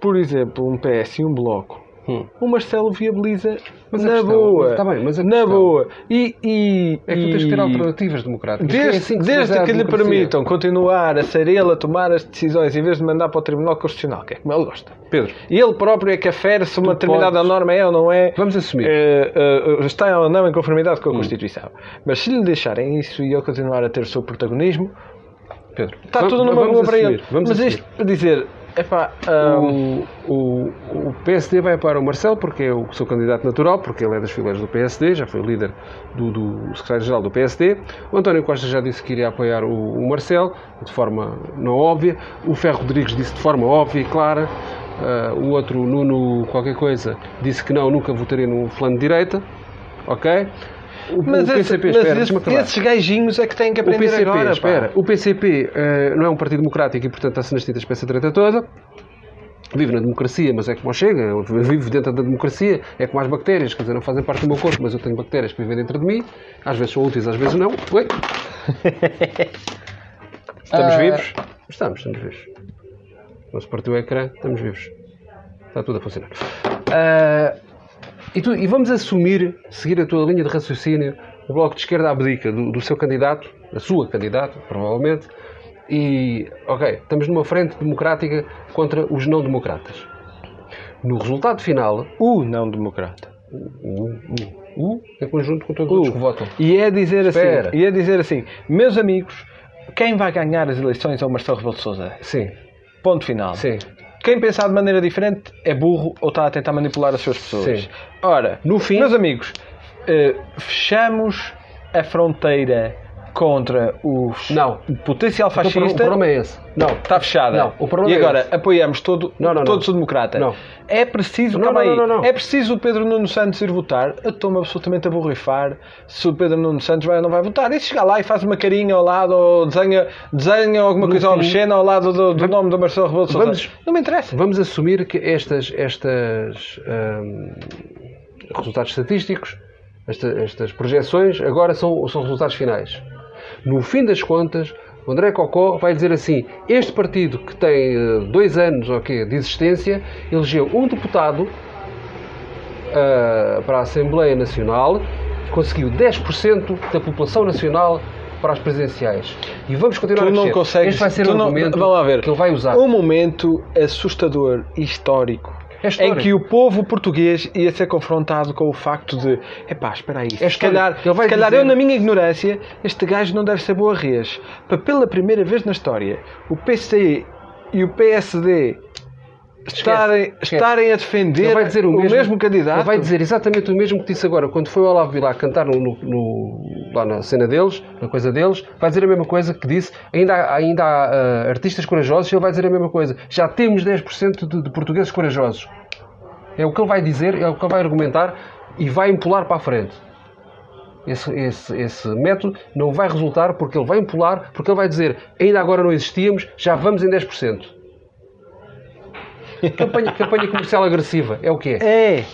por exemplo, um PS e um bloco, Hum. o Marcelo viabiliza Mas na questão- boa. está bem, mas a na boa. E, e, É que tu tens que ter alternativas democráticas. Desde, É assim que desde que lhe permitam continuar a ser ele a tomar as decisões em vez de mandar para o Tribunal Constitucional, que é como ele gosta. Pedro, E ele próprio é que afere se uma determinada podes- norma é ou não é. vamos assumir. eh, eh, está ou não em conformidade Hum. com a Constituição. Mas se lhe deixarem isso e ele continuar a ter o seu protagonismo, Pedro, está vamos- tudo numa boa para ele. Vamos Mas assumir. isto para dizer, epá, ah, O, o, o PSD vai para o Marcelo porque é o seu candidato natural, porque ele é das fileiras do PSD, já foi líder do, do secretário-geral do PSD. O António Costa já disse que iria apoiar o, o Marcelo, de forma não óbvia. O Ferro Rodrigues disse de forma óbvia e clara. Ah, o outro, Nuno qualquer coisa, disse que não, nunca votaria no plano de direita. Ok? O, mas, o esse- PCP, mas espera, esse- deixa-me acabar. esses gajinhos é que têm que O aprender PCP, agora. pá. espera, o PCP eh, não é um partido democrático e, portanto, está-se nas tintas para essa treta toda. Vive na democracia, mas é como chega. Eu vivo dentro da democracia, é como as bactérias, quer dizer, não fazem parte do meu corpo, mas eu tenho bactérias que vivem dentro de mim. Às vezes são úteis, às vezes não. Oi? Estamos Ah, vivos? Estamos, estamos vivos. Não se partiu o ecrã, estamos vivos. Está tudo a funcionar. Ah, e, tu- e vamos assumir, seguir a tua linha de raciocínio, o Bloco de Esquerda abdica do, do seu candidato, da sua candidata, provavelmente, e, ok, estamos numa frente democrática contra os não-democratas. No resultado final, O não democrata. o, o, o, em conjunto com todos os que votam. E é dizer Espera. assim, e é dizer assim, meus amigos, quem vai ganhar as eleições é o Marcelo Rebelo de Sousa. Sim, Ponto final. sim. Quem pensar de maneira diferente é burro ou está a tentar manipular as suas pessoas. Sim. Ora, No fim- meus amigos, eh, fechamos a fronteira contra os Não. o potencial O pro- O fascista. problema é esse. Não, Está fechada. Não, o problema e é agora esse. apoiamos todo, Não, não, todos não. o democrata. Não. É preciso, Não, calma não, não, é preciso o Pedro Nuno Santos ir votar. Eu estou-me absolutamente a borrifar se o Pedro Nuno Santos vai ou não vai votar. E se chegar lá e faz uma carinha ao lado ou desenha, desenha alguma No coisa fim- obscena ao lado do, do nome do Marcelo Rebelo de Sousa. Vamos- Não me interessa. Vamos assumir que estas, estas hum, resultados estatísticos, esta- estas projeções, agora são, são resultados finais. No fim das contas, o André Cocó vai dizer assim: este partido que tem eh, dois anos ou quê, de existência elegeu um deputado ah, para a Assembleia Nacional, conseguiu 10% da população nacional para as presidenciais. E vamos continuar Tu a não consegues. Este vai ser o não- ver. que ele vai usar. Um momento assustador, histórico. É. Em que o povo português ia ser confrontado com o facto de epá, espera aí, se histórico. calhar, se calhar dizer- eu na minha ignorância, este gajo não deve ser boa res. Para pela primeira vez na história, o PC e o PSD estarem, esquece. estarem a defender o, mesmo, candidato. Ele vai dizer exatamente o mesmo que disse agora. Quando foi o Olavo Bilac cantar no, no- lá na cena deles, na coisa deles, vai dizer a mesma coisa que disse. Ainda há, ainda há ah, artistas corajosos e ele vai dizer a mesma coisa. Já temos 10% de, de portugueses corajosos. É o que ele vai dizer, é o que ele vai argumentar e vai empolar para a frente. Esse, esse, esse método não vai resultar porque ele vai empolar, porque ele vai dizer ainda agora não existíamos, já vamos em 10%. Campanha, campanha comercial agressiva, é o que é? É.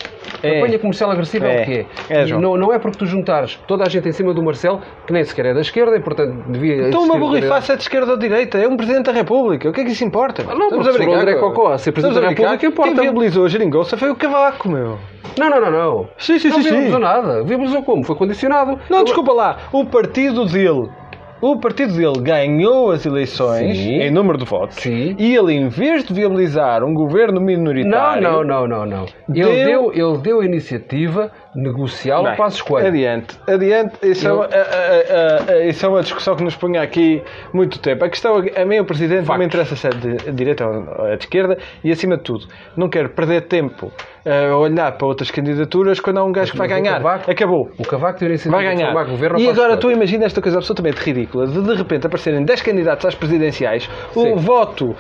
Campanha comercial agressiva é, É. o que É, não, não é porque tu juntares toda a gente em cima do Marcelo, que nem sequer é da esquerda e, portanto, devia. Então uma borrifaça é de esquerda ou de direita, é um Presidente da República. O que é que isso importa? Ah, não, porque se for o André Cocó ser Presidente Estamos da? República, importa. Quem viabilizou a geringonça foi o Cavaco, meu. Não, não, não, não. Sim, sim, não sim, sim. viabilizou nada. Viabilizou como? Foi condicionado. Não, desculpa lá. O partido dele. O partido dele ganhou as eleições Sim. em número de votos Sim. e ele, em vez de viabilizar um governo Não, minoritário. não, não, não, não. Ele Deu- deu, ele deu a iniciativa negocial Bem, ao Passos Coelho. Adiante, adiante. Isso, é Eu- uma, a- isso é uma discussão que nos punha aqui muito tempo. A questão, a mim, o Presidente, não me interessa se é de de direita ou é de esquerda e, acima de tudo, não quero perder tempo eh, a olhar para outras candidaturas quando há um gajo que vai ganhar. Cavaco- Acabou. O Cavaco deu a iniciativa Vai ganhar. governo E agora tu Coelho. imagina esta coisa absolutamente ridícula de de repente aparecerem 10 candidatos às presidenciais, Sim. o voto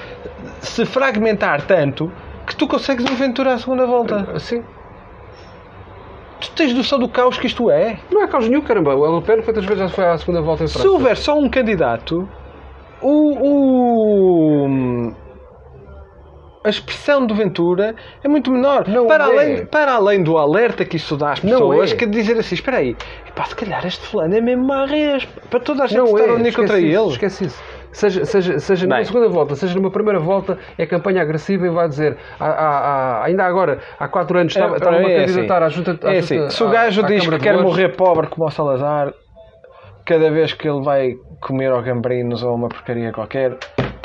se fragmentar tanto que tu consegues um Ventura à segunda volta. Sim. Tu tens noção do caos que isto é? Não é caos nenhum, caramba. O Pen quantas vezes já foi à segunda volta em Se França? houver só um candidato, o, o- a expressão do Ventura é muito menor. Não para, é. além, para além do alerta que isso dá às pessoas, é. que dizer assim: espera aí, epá, se calhar este fulano é mesmo marrês. Para toda a gente Não estar é. unir contra isso, ele. Esquece isso. Seja, seja, seja numa segunda volta, seja numa primeira volta, é campanha agressiva e vai dizer, há- há- há- ainda agora, há quatro anos, estava, É, estava a é candidatar à assim. junta. à É junta- assim, se o à- gajo à diz Câmara que de quer morrer pobre como o Salazar, cada vez que ele vai comer ao gambrinos ou uma porcaria qualquer,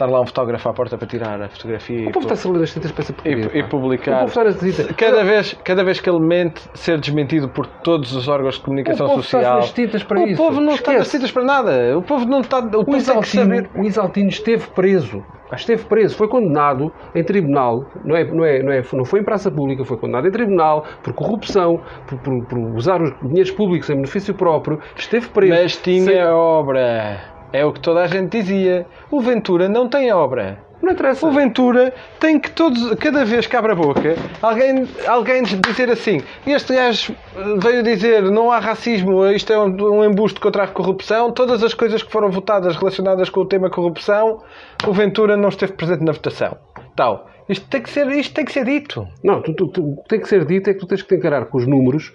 estar lá um fotógrafo à porta para tirar a fotografia O e, povo está-se a ler as tintas para porcaria. e, e publicar. Está. Cada vez, cada vez que ele mente, ser desmentido por todos os órgãos de comunicação O está social. tintas para o isso. povo não está nas Esquece. tintas para nada. O povo não está. O O Isaltino, saber. o Isaltino esteve preso. Esteve preso, foi condenado em tribunal, não, é, não, é, não, é, não foi em praça pública, foi condenado em tribunal por corrupção, por, por- por usar os dinheiros públicos em benefício próprio. Esteve preso. Mas tinha Sem- obra. É o que toda a gente dizia. O Ventura não tem obra. Não interessa. O Ventura tem que todos, cada vez que abre a boca, alguém, alguém dizer assim: este gajo veio dizer não há racismo, isto é um, um embuste contra a corrupção, todas as coisas que foram votadas relacionadas com o tema corrupção, o Ventura não esteve presente na votação. Tal. Isto tem que ser, isto tem que ser dito. Não, tu, tu- tu- o que tem que ser dito é que tu tens que encarar com os números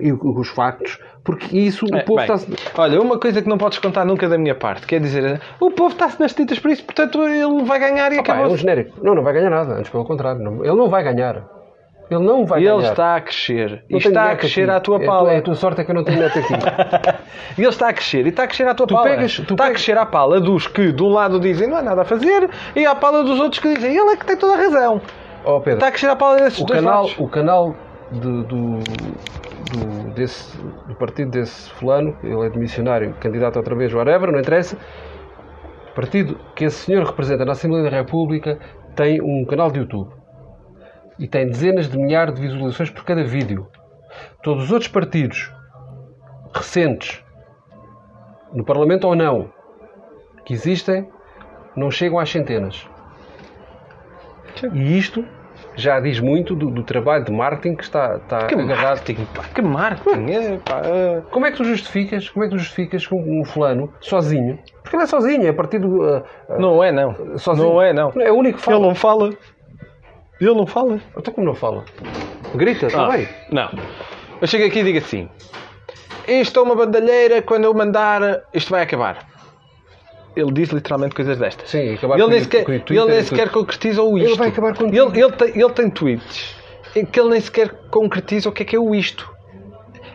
e com os factos, porque isso o É, povo está. Olha, uma coisa que não podes contar nunca da minha parte, quer dizer, o povo está-se nas tintas por isso, portanto ele vai ganhar e Pá, é acabou. um genérico. Não, não vai ganhar nada. Antes, pelo contrário. não- ele não vai ganhar. Ele não vai E ele ganhar. está a crescer. Não E está a crescer aqui. à tua É a pala. É a tua sorte é que eu não tenho neto aqui. E ele está a crescer, e está a crescer à tua Tu pala. pegas- tu está a pegas- crescer à pala dos que, de um lado, dizem não há nada a fazer, e à pala dos outros que dizem ele é que tem toda a razão. Oh, Pedro, Está a crescer à pala desses o dois canal, lados. o canal de- do, do, desse, do partido desse fulano, ele é de missionário, candidato outra vez, whatever, não interessa. O partido que esse senhor representa na Assembleia da República tem um canal de YouTube e tem dezenas de milhares de visualizações por cada vídeo. Todos os outros partidos recentes, no Parlamento ou não, que existem, não chegam às centenas. E isto já diz muito do, do trabalho de marketing que está, está Que agarrado. marketing, pá, que marketing. É, pá, é. Como é que tu justificas? Como é que tu justificas com um fulano sozinho? Porque ele é sozinho, é partido uh, uh, Não é, não. sozinho. Não é, não. É o único que fala. Ele não fala. Ele não fala. Então como não fala? Grita, está Ah, bem. Não. Eu chego aqui e digo assim: Isto é uma bandalheira, quando eu mandar, isto vai acabar. Ele diz literalmente coisas destas. Sim, acabar ele com nem o- sequer, com o Twitter ele nem sequer concretiza o Ele isto. vai acabar com ele, tudo. ele, tem, ele tem tweets em que ele nem sequer concretiza o que é que é o isto.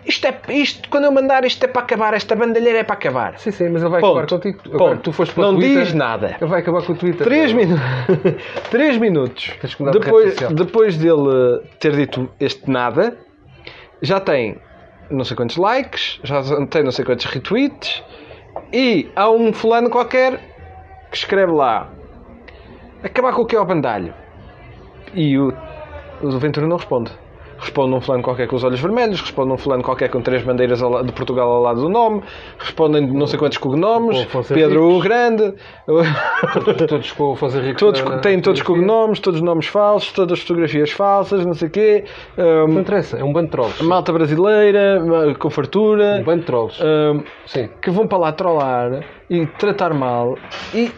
Isto é isto, quando eu mandar isto é para acabar, esta bandalheira é para acabar. Sim, sim, mas ele vai Ponto. acabar contigo. Ponto. Agora, tu foste para o Não Twitter, diz nada. Ele vai acabar com o Twitter. 3 minutos. 3 minutos. De Depois, depois dele ter dito este nada, já tem não sei quantos likes, já tem não sei quantos retweets e há um fulano qualquer que escreve lá acabar com o que é o bandalho. E o, o Ventura não responde. Responde um fulano qualquer com os olhos vermelhos, responde um fulano qualquer com três bandeiras de Portugal ao lado do nome, respondem não sei quantos cognomes, O Pedro o Henriques. Grande, Todos com o Fazer Ricos. todos, na- têm todos cognomes, todos nomes falsos, todas fotografias falsas, não sei o quê, Não hum, interessa, é um bando de trolls. malta brasileira, com fartura, Um bando de trolls. hum, Sim. que vão para lá trollar e tratar mal, e,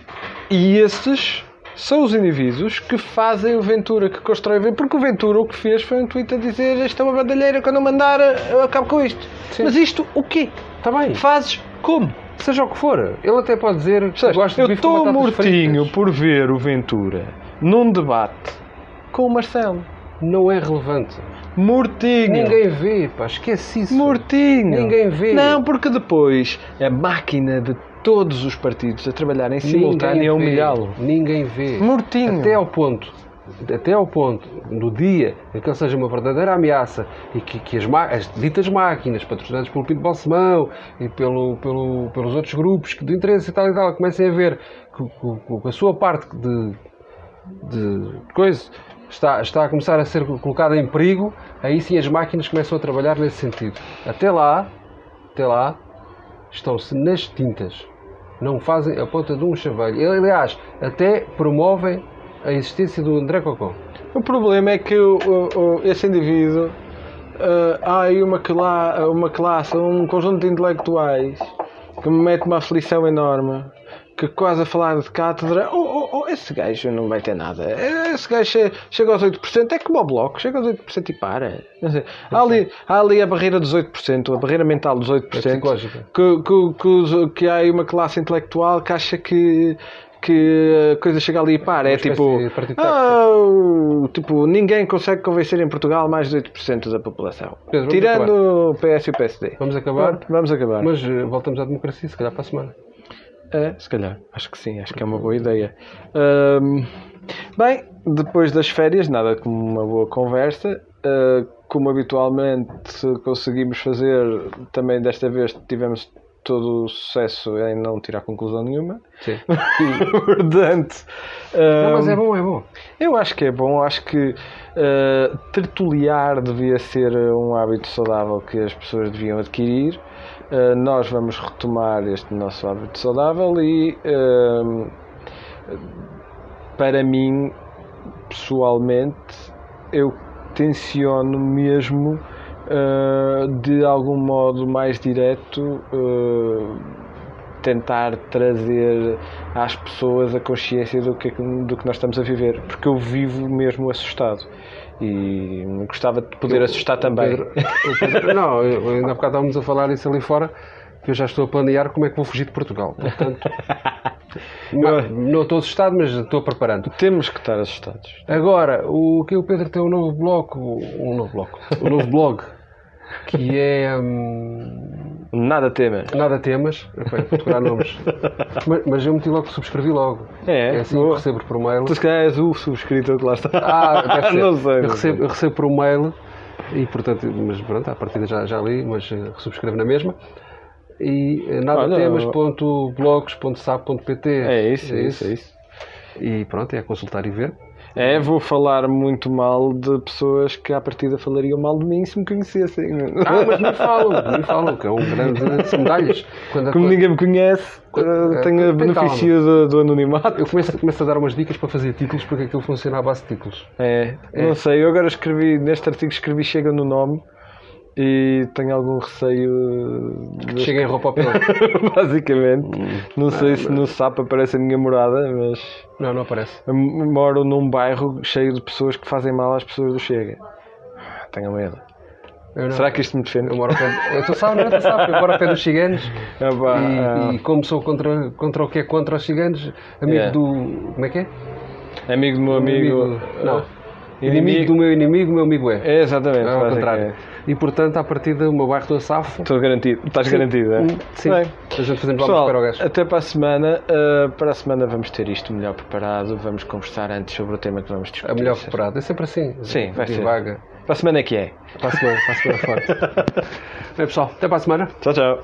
e esses são os indivíduos que fazem o Ventura, que constroem o Ventura. Porque o Ventura o que fez foi um tweet a dizer isto é uma bandalheira, quando eu mandar eu acabo com isto. Sim. Mas isto, o quê? Está bem. Fazes como? Seja o que for. Ele até pode dizer gosta de eu estou mortinho fritas. por ver o Ventura num debate com o Marcelo. Não é relevante. Mortinho. Ninguém vê, pá. Esquece isso. Mortinho. Ninguém vê. Não, porque depois a máquina de todos os partidos a trabalhar em simultâneo é vê. humilhá-lo. Ninguém vê. Mortinho. Até ao ponto, até ao ponto, no dia em que ele seja uma verdadeira ameaça e que, que as, as ditas máquinas, patrocinadas pelo Pinto Balsemão e pelo, pelo- pelos outros grupos que de interesse e tal e tal, comecem a ver que, que- que a sua parte de, de coisa está, está a começar a ser colocada em perigo, aí sim as máquinas começam a trabalhar nesse sentido. Até lá, até lá, estão-se nas tintas. Não fazem a ponta de um chaveiro. Aliás, até promovem a existência do André Cocó. O problema é que o- o- esse indivíduo ah, há aí uma, cla uma classe, um conjunto de intelectuais que me mete uma aflição enorme. Que quase a falar de cátedra, oh, oh, oh, esse gajo não vai ter nada. Esse gajo che- chega aos 8%, é como o bloco, chega aos 8% e para. Há, ali, há ali a barreira dos 8%, a barreira mental dos 8%. É psicológica. que, que, que, que há aí uma classe intelectual que acha que, que a coisa chega ali e para. É tipo, ah, tipo, ninguém consegue convencer em Portugal mais de 8% da população. Pedro, Tirando o PS e o PSD. Vamos acabar? Pronto, vamos acabar. Mas eh, voltamos à democracia, se calhar para a semana. É, se calhar, acho que sim, acho que é uma boa ideia. Bem, depois das férias, nada como uma boa conversa. Ah, como habitualmente conseguimos fazer, também desta vez tivemos todo o sucesso em não tirar conclusão nenhuma. Sim. Portanto, Não, mas é bom, é bom. eu acho que é bom, acho que uh, tertuliar devia ser um hábito saudável que as pessoas deviam adquirir. Uh, nós vamos retomar este nosso hábito saudável e um, para mim, pessoalmente, eu tenciono mesmo uh, de algum modo mais direto uh, tentar trazer às pessoas a consciência do que, do que nós estamos a viver, porque eu vivo mesmo assustado e gostava de poder assustar também. Pedro- Pedro- não, eu- ainda há bocado estávamos a falar isso ali fora, que eu já estou a planear como é que vou fugir de Portugal. Portanto, não, não estou assustado, mas estou preparando. Temos que estar assustados. Agora, o que o Pedro tem um novo bloco, um novo bloco, um novo blog, que é hum, Nada tema. nada temas, foi procurar nomes, mas, mas eu meti logo, subscrevi logo. É, É assim que boa. recebo por mail. Tu se calhar és o subscritor que lá está. Ah, deve ser. não sei. Eu não recebo, sei. eu recebo por um mail e, portanto, mas pronto, à partida já, já li, mas eh, subscrevo na mesma. E eh, nadatemas.blogs.sap.pt É isso, é isso, é isso. E pronto, é consultar e ver. É, vou falar muito mal de pessoas que à partida falariam mal de mim se me conhecessem. Ah, mas nem falam, nem falam, que é um grande de medalhas. Quando a Como coisa- ninguém me conhece, eh, tenho o tem benefício do, do anonimato. Eu começo, começo a dar umas dicas para fazer títulos, porque aquilo funciona à base de títulos. É, não sei, eu agora escrevi, neste artigo escrevi chega no nome e tenho algum receio de... Cheguem a roupa ao pelo. basicamente. Não sei se no SAP aparece a minha morada, mas Não, não aparece. moro num bairro cheio de pessoas que fazem mal às pessoas do Chega. Tenho medo. Não. Será que isto me defende? Eu moro ao pé. Eu estou sabe, não, tu eu moro ao pé dos ciganos. Ah, pá, E, ah, e como sou contra, contra o que é contra os ciganos, amigo Yeah. do. Como é que é? amigo do meu amigo. Não. ah, Inimigo do meu inimigo, meu amigo é. É, exatamente. É ao basicamente. contrário. E portanto, à partida, o meu bairro do Safo. Estou garantido. Estás garantido, é? Sim. Bem. A gente fazemos Pessoal, para o gajo. até para a semana. Uh, para a semana vamos ter isto melhor preparado. Vamos conversar antes sobre o tema que vamos discutir. A melhor preparado. É sempre assim. Sim, vai ser. Devaga. Para a semana é que é. Para a semana, para a semana forte. Bem, pessoal, até para a semana. Tchau, tchau.